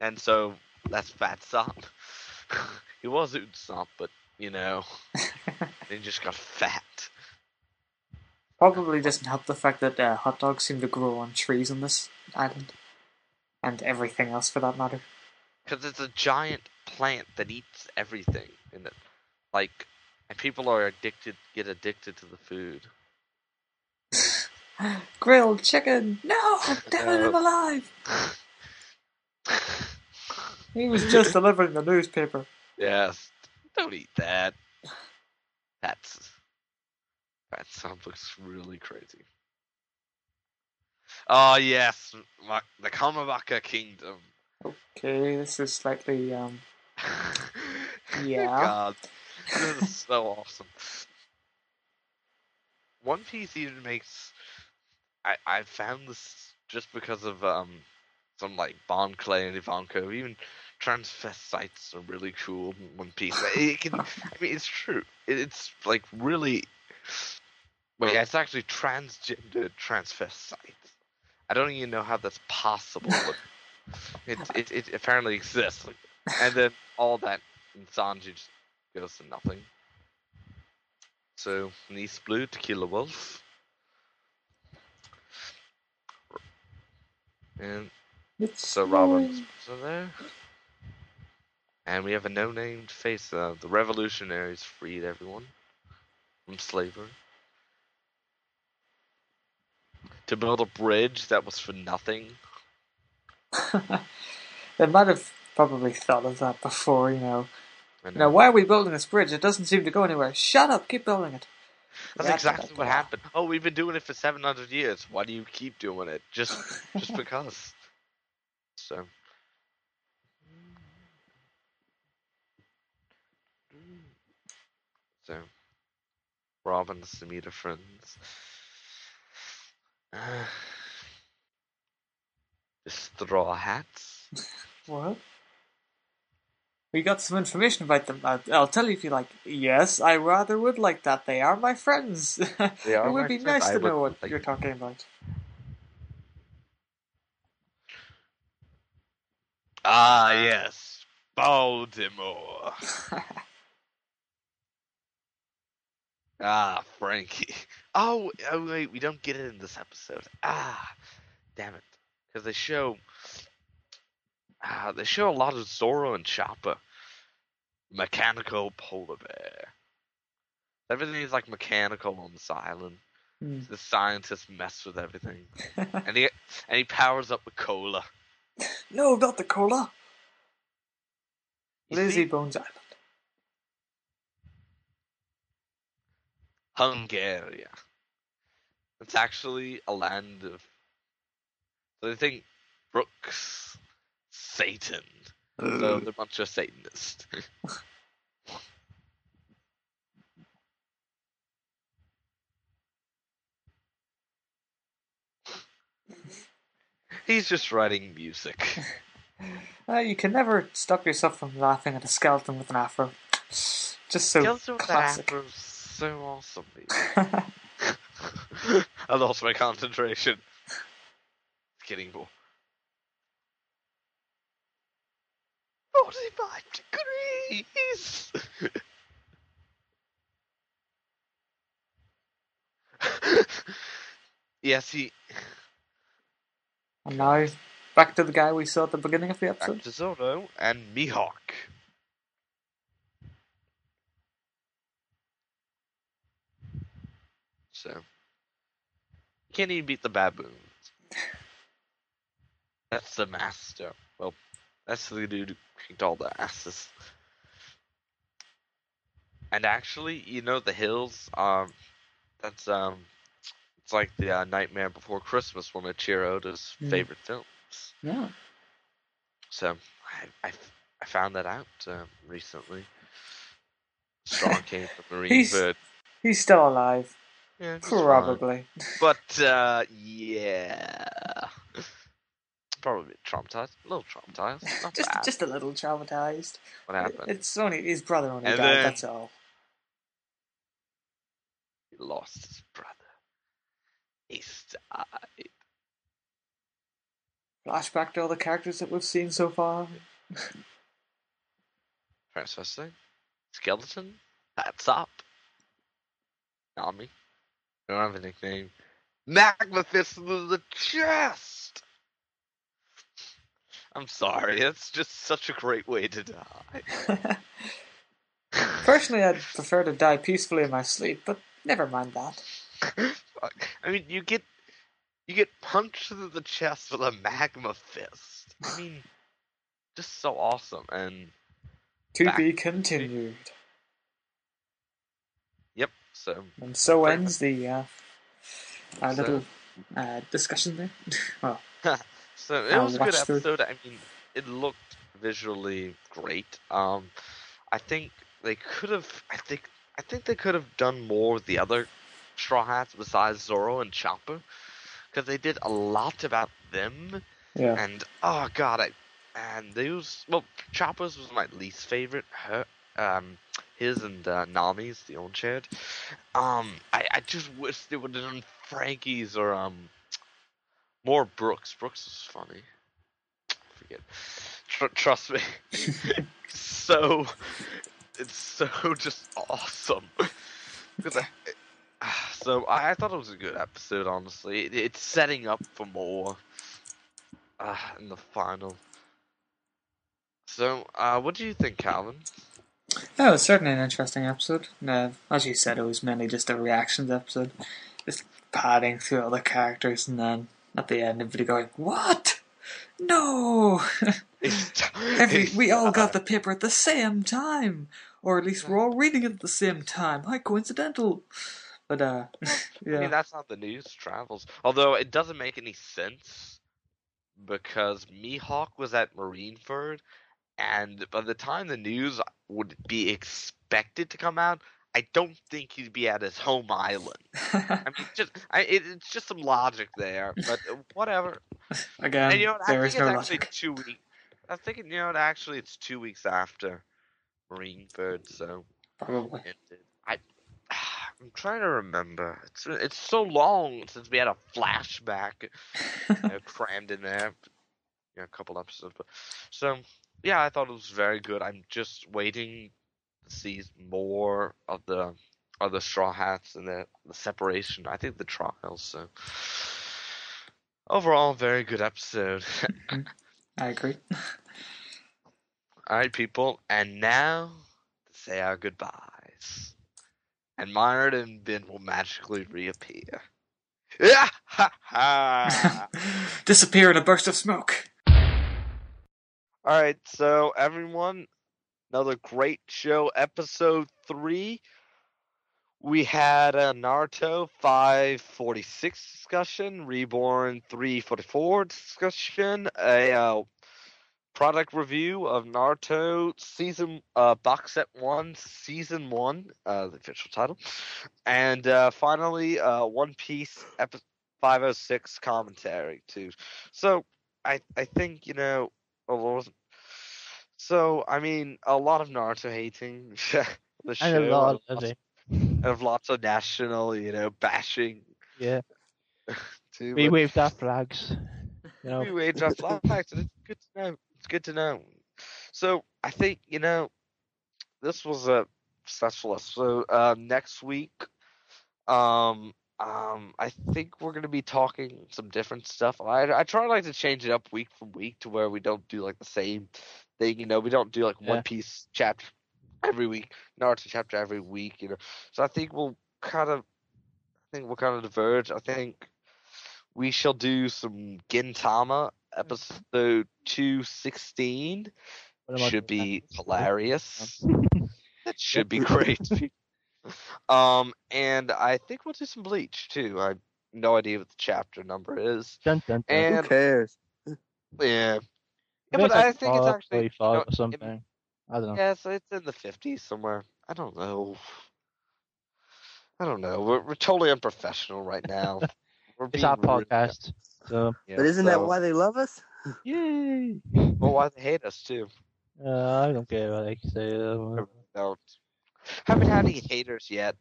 S1: and so that's Fat Sop. <laughs> he was Usopp, but you know, he just got fat.
S3: Probably doesn't help the fact that uh, hot dogs seem to grow on trees in this island, and everything else for that matter.
S1: Because it's a giant plant that eats everything in it. Like, and people are addicted, get addicted to the food. <laughs>
S3: Grilled chicken! No! Damn it, I'm <laughs> alive! <laughs> He was just delivering the newspaper.
S1: yes, don't eat that. That's That sound looks really crazy. Oh yes, Ma- the Kamabaka Kingdom.
S3: Okay, this is slightly um. <laughs> Yeah.
S1: God, this is so awesome. One Piece even makes. I I found this just because of um some like Bon Clay and Ivankov. Even transvestites are really cool in One Piece. It can. I mean, it's true. It, it's like really. Wait, it's actually transgender transvestite. I don't even know how that's possible, but <laughs> it it, it apparently exists. And then all that Sanji just goes to nothing. So Nice Blue, Tequila Wolf. And
S3: It's
S1: so Robin's so there. And we have a no-named face. Uh, the revolutionaries freed everyone from slavery. To build a bridge that was for nothing. <laughs>
S3: they might have probably thought of that before, you know.
S1: And
S3: Now, why are we building this bridge? It doesn't seem to go anywhere. Shut up, keep building it.
S1: That's
S3: Yeah,
S1: exactly what happened. Oh, we've been doing it for 700 years. Why do you keep doing it? Just <laughs> just because. So. So. Robin's to meet her friends. <sighs> The straw hats. <laughs>
S3: What? We got some information about them. I'll, I'll tell you if you like. Yes, I rather would like that. They are my friends. <laughs>
S1: They are
S3: it would be
S1: friends.
S3: nice to
S1: would
S3: know what
S1: like
S3: you're
S1: them.
S3: talking about.
S1: Ah, yes. Baldimore. <laughs> ah, Franky. Oh, oh, wait, we don't get it in this episode. Ah, damn it. Because they show. Ah, they show a lot of Zoro and Chopper. Mechanical polar bear. Everything is like mechanical on this island.
S3: Hmm.
S1: The scientists mess with everything, <laughs> and he and he powers up with cola.
S3: no, not the cola.
S1: You
S3: Lizzie
S1: see?
S3: Bones Island.
S1: Hungaria. It's actually a land of. So they think Brooks, Satan. So they're a bunch of Satanists. <laughs> He's just writing music. <laughs>
S3: Uh, you can never stop yourself from laughing at a skeleton with an afro. Just so
S1: Skeleton with that
S3: classic.
S1: Afro is so awesome. <laughs> I lost my concentration. Kidding, boy. 45 degrees! <laughs> yes, he.
S3: and now, back to the guy we saw at the beginning of the episode.
S1: Back to Zoro and Mihawk. So. You can't even beat the baboons. That's the master. Well, that's the dude who kicked all the asses. And actually, you know the hills. Um, that's um, it's like the uh, Nightmare Before Christmas, one of Chiroda's
S3: Mm.
S1: favorite films.
S3: Yeah.
S1: So I I, I found that out um, recently. Strong came from Marine
S3: He's-
S1: Bird.
S3: He's still alive.
S1: Yeah, he's fine.
S3: Probably. <laughs>
S1: But uh, yeah, probably a bit traumatized. A little traumatized. Not
S3: Just,
S1: bad.
S3: just a little traumatized.
S1: what happened?
S3: It's only his brother only
S1: And
S3: died.
S1: then-
S3: That's all.
S1: He lost his brother. He's died.
S3: Flashback to all the characters that we've seen so far.
S1: Transvestite, skeleton, that's up. Nami, don't have a nickname. Magma Fist to the chest. I'm sorry, that's just such a great way to die. <laughs>
S3: Personally, I'd prefer to die peacefully in my sleep, but never mind that.
S1: I mean, you get you get punched through the chest with a magma fist. I mean, just so awesome. And
S3: To
S1: Back.
S3: be continued.
S1: So
S3: And so ends the uh, our
S1: So-
S3: little uh, discussion there. <laughs> well, <laughs>
S1: So it
S3: I'll
S1: was a good
S3: watch through.
S1: episode. I mean, it looked visually great. Um, I think they could have. I think. I think they could have done more with the other Straw Hats besides Zoro and Chopper, because they did a lot about them.
S3: yeah.
S1: And oh god, I and those. Well, Chopper's was my least favorite. Her, um, his and uh, Nami's, the own shared. Um, I I just wish they would have done Franky's or um more Brooks. Brooks is funny. Forget. Tr- trust me. <laughs> so it's so just awesome. I- <sighs> so I, I thought it was a good episode. Honestly, it, it's setting up for more uh, in the final. So, uh, what do you think, Calvin?
S3: That was certainly an interesting episode. Uh, as you said, it was mainly just a reactions episode, just padding through all the characters, and then at the end, everybody going, "What? No! Every, <laughs> we all got the paper at the same time, or at least we're all reading it at the same time. How coincidental!" But uh, yeah, <laughs> I
S1: mean, that's how the news travels. Although it doesn't make any sense because Mihawk was at Marineford, and by the time the news would be expected to come out, I don't think he'd be at his home island. I mean, just I, it, it's just some logic there, but uh, whatever. <laughs>
S3: again,
S1: and you know,
S3: there
S1: think
S3: no
S1: it's
S3: logic.
S1: two weeks. I'm thinking, you know, actually, it's two weeks after Marineford, so
S3: Probably.
S1: ended. I, <sighs> I'm trying to remember. It's it's so long since we had a flashback you know, <laughs> crammed in there. You know, a couple episodes, but so yeah, I thought it was very good. I'm just waiting to see more of the of the Straw Hats and the the separation. I think the trials. So overall, very good episode. Mm-hmm.
S3: I agree. <laughs>
S1: All right, people, and now to say our goodbyes. And Myron and Ben will magically reappear. Yeah, ha ha.
S3: Disappear in a burst of smoke.
S1: All right, so everyone, another great show, episode three. We had a Naruto 546 discussion, Reborn 344 discussion, a uh, product review of Naruto season uh, box set one, season one, uh, the official title, and uh, finally uh, One Piece episode 506 commentary too. So I I think you know a lot. So I mean a lot of Naruto hating <laughs> the show,
S4: And a lot of
S1: lots- <laughs> of lots of national you know bashing
S4: Yeah. <laughs>
S1: too.
S4: We waved our flags. You know,
S1: we waged our flags, and it's good to know. It's good to know. So I think you know this was a successful episode. Uh, next week, um, um, I think we're gonna be talking some different stuff. I I try like to change it up week from week to where we don't do like the same thing. You know, we don't do like
S4: Yeah.
S1: One Piece chapter every week, Naruto chapter every week. You know, so I think we'll kind of, I think we'll kind of diverge. I think we shall do some Gintama episode two sixteen.
S4: one of my
S1: Should be hilarious. That <laughs> should be great. <laughs> um, and I think we'll do some Bleach too. I have no idea what the chapter number is.
S4: Dun, dun, dun.
S1: And
S2: Who cares? <laughs>
S1: yeah, yeah,
S4: think
S1: but I think it's actually you
S4: 45
S1: know,
S4: or something. I don't know.
S1: Yeah, so it's in the fifties somewhere. I don't know. I don't know. We're we're totally unprofessional right now. <laughs> We're
S4: It's our
S1: being rude.
S4: podcast. So,
S1: Yeah,
S2: But isn't that why they love us? <laughs>
S4: yay!
S1: Well, why they hate us too?
S4: Uh, I don't care what they say. uh,
S1: don't. Haven't had any haters yet.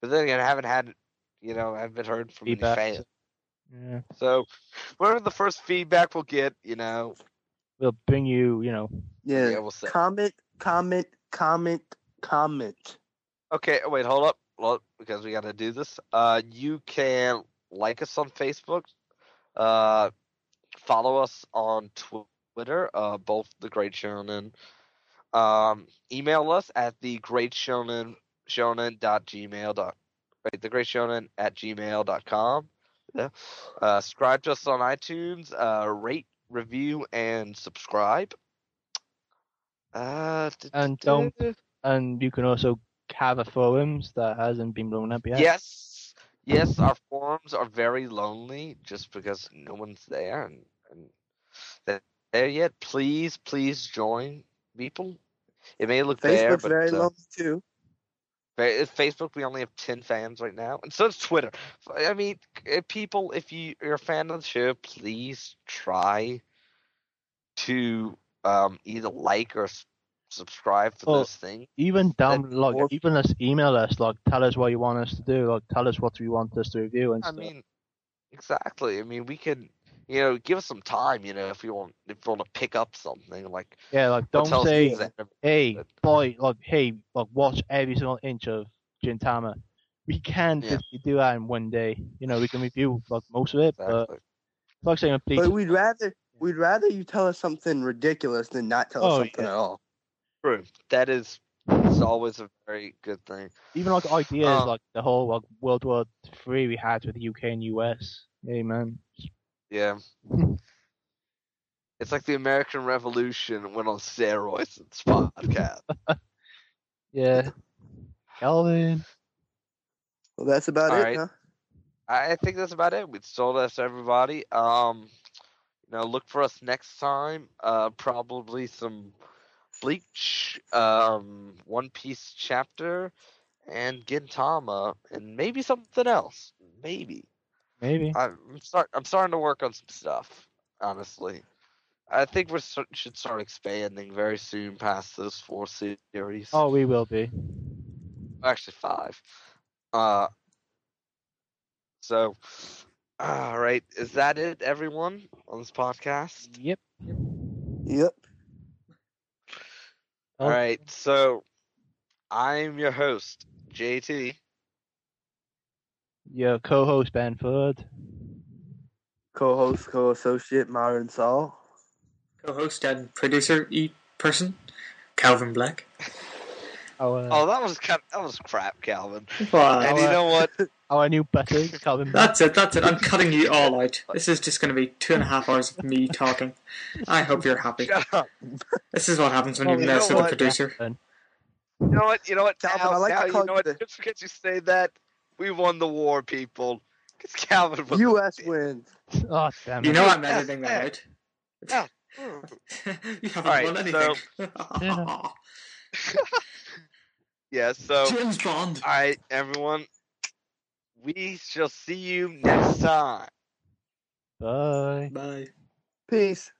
S1: But then again, I haven't had, you know, I haven't heard from
S4: Feedback.
S1: any fans.
S4: Yeah.
S1: So, whatever the first feedback we'll get, you know,
S4: We'll bring you, you know,
S2: Yeah.
S1: yeah, we'll say.
S2: Comment, comment, comment, comment.
S1: Okay, oh, wait, hold up. Well, because we got to do this. Uh, you can like us on Facebook. Uh, follow us on Twitter. Uh, both the Great Shonen. Um, email us at the Great Shonen Shonen dot gmail dot right the Great Shonen at gmail dot com. Yeah. Uh, subscribe to us on iTunes. Uh, rate, review, and subscribe. Uh,
S4: And don't- and you can also have a forums that hasn't been blown up yet.
S1: Yes, yes, our forums are very lonely just because no one's there and, and they're there yet. Please, please join people. It may look there,
S2: Facebook's
S1: but
S2: very
S1: uh,
S2: lonely too.
S1: Fa- Facebook, we only have ten fans right now, and so does Twitter. I mean, uh, people, if you, you're a fan of the show, please try to um, either like or subscribe to
S4: Oh,
S1: this thing.
S4: Even down, like,
S2: or-
S4: even us email us, like, tell us what you want us to do, like, tell us what you want us to review and
S1: I
S4: stuff.
S1: mean, exactly. I mean, we can, you know, give us some time. You know, if you want, if you want to pick up something like,
S4: yeah, like, don't say, hey, boy, like, hey, like, watch every single inch of Gintama. We can
S1: Yeah.
S4: physically do that in one day. You know, we can review like most of it, but
S1: Exactly.
S4: like saying, please,
S2: But we'd rather we'd rather you tell us something ridiculous than not tell us
S4: Oh,
S2: something
S4: yeah.
S2: at all.
S1: True. That is, it's always a very good thing.
S4: even like ideas
S1: Uh,
S4: like the whole like World War Three we had with the UK and US. Amen. man,
S1: Yeah. It's like the American Revolution went on steroids in this podcast. <laughs>
S4: yeah, Calvin.
S2: Well, that's about
S1: All
S2: it,
S1: right.
S2: huh?
S1: I think that's about it. We sold us everybody. Um, you know, look for us next time. Uh, probably some Bleach, um, One Piece chapter, and Gintama, and maybe something else. Maybe.
S4: Maybe.
S1: I'm start. I'm starting to work on some stuff. Honestly, I think we should start expanding very soon past those four series.
S4: Oh, we will be.
S1: actually five. Uh. So, all right, is that it, everyone, on this podcast?
S4: Yep.
S2: Yep.
S1: All right, so I'm your host, JT.
S4: Your co-host Ben Ford.
S2: Co-host, co-associate, Myron Saul.
S3: Co-host and producer e person, Calvin Black.
S4: Our
S1: Oh, that was kind. that was crap, Calvin.
S3: Wow.
S1: And you
S4: uh,
S1: know what? <laughs>
S4: our new butter, Calvin. Black.
S3: That's it, that's it. I'm cutting you all out. This is just going to be two and a half hours of me talking. I hope you're happy.
S1: Shut up.
S3: This is what happens when
S4: Oh,
S3: you
S1: you
S3: mess with a
S1: what?
S3: producer.
S1: You know what? You know what?
S2: Calvin,
S1: now,
S2: I like
S1: now
S2: to
S1: you know what?
S2: the-
S1: Just because you say that, we won the war, people. Because Calvin was.
S2: U.S. wins.
S4: Oh damn it.
S3: You know I'm editing that out. <laughs>
S1: Yeah. <laughs>
S3: you haven't
S1: Alright,
S3: won anything.
S4: Yeah. <laughs>
S1: Yeah. So.
S3: James Bond.
S1: All right, everyone. We shall see you next time.
S4: Bye.
S3: Bye.
S2: Peace.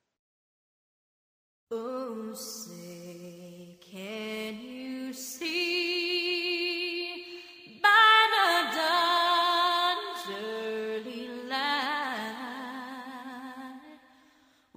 S6: Oh, say, can you see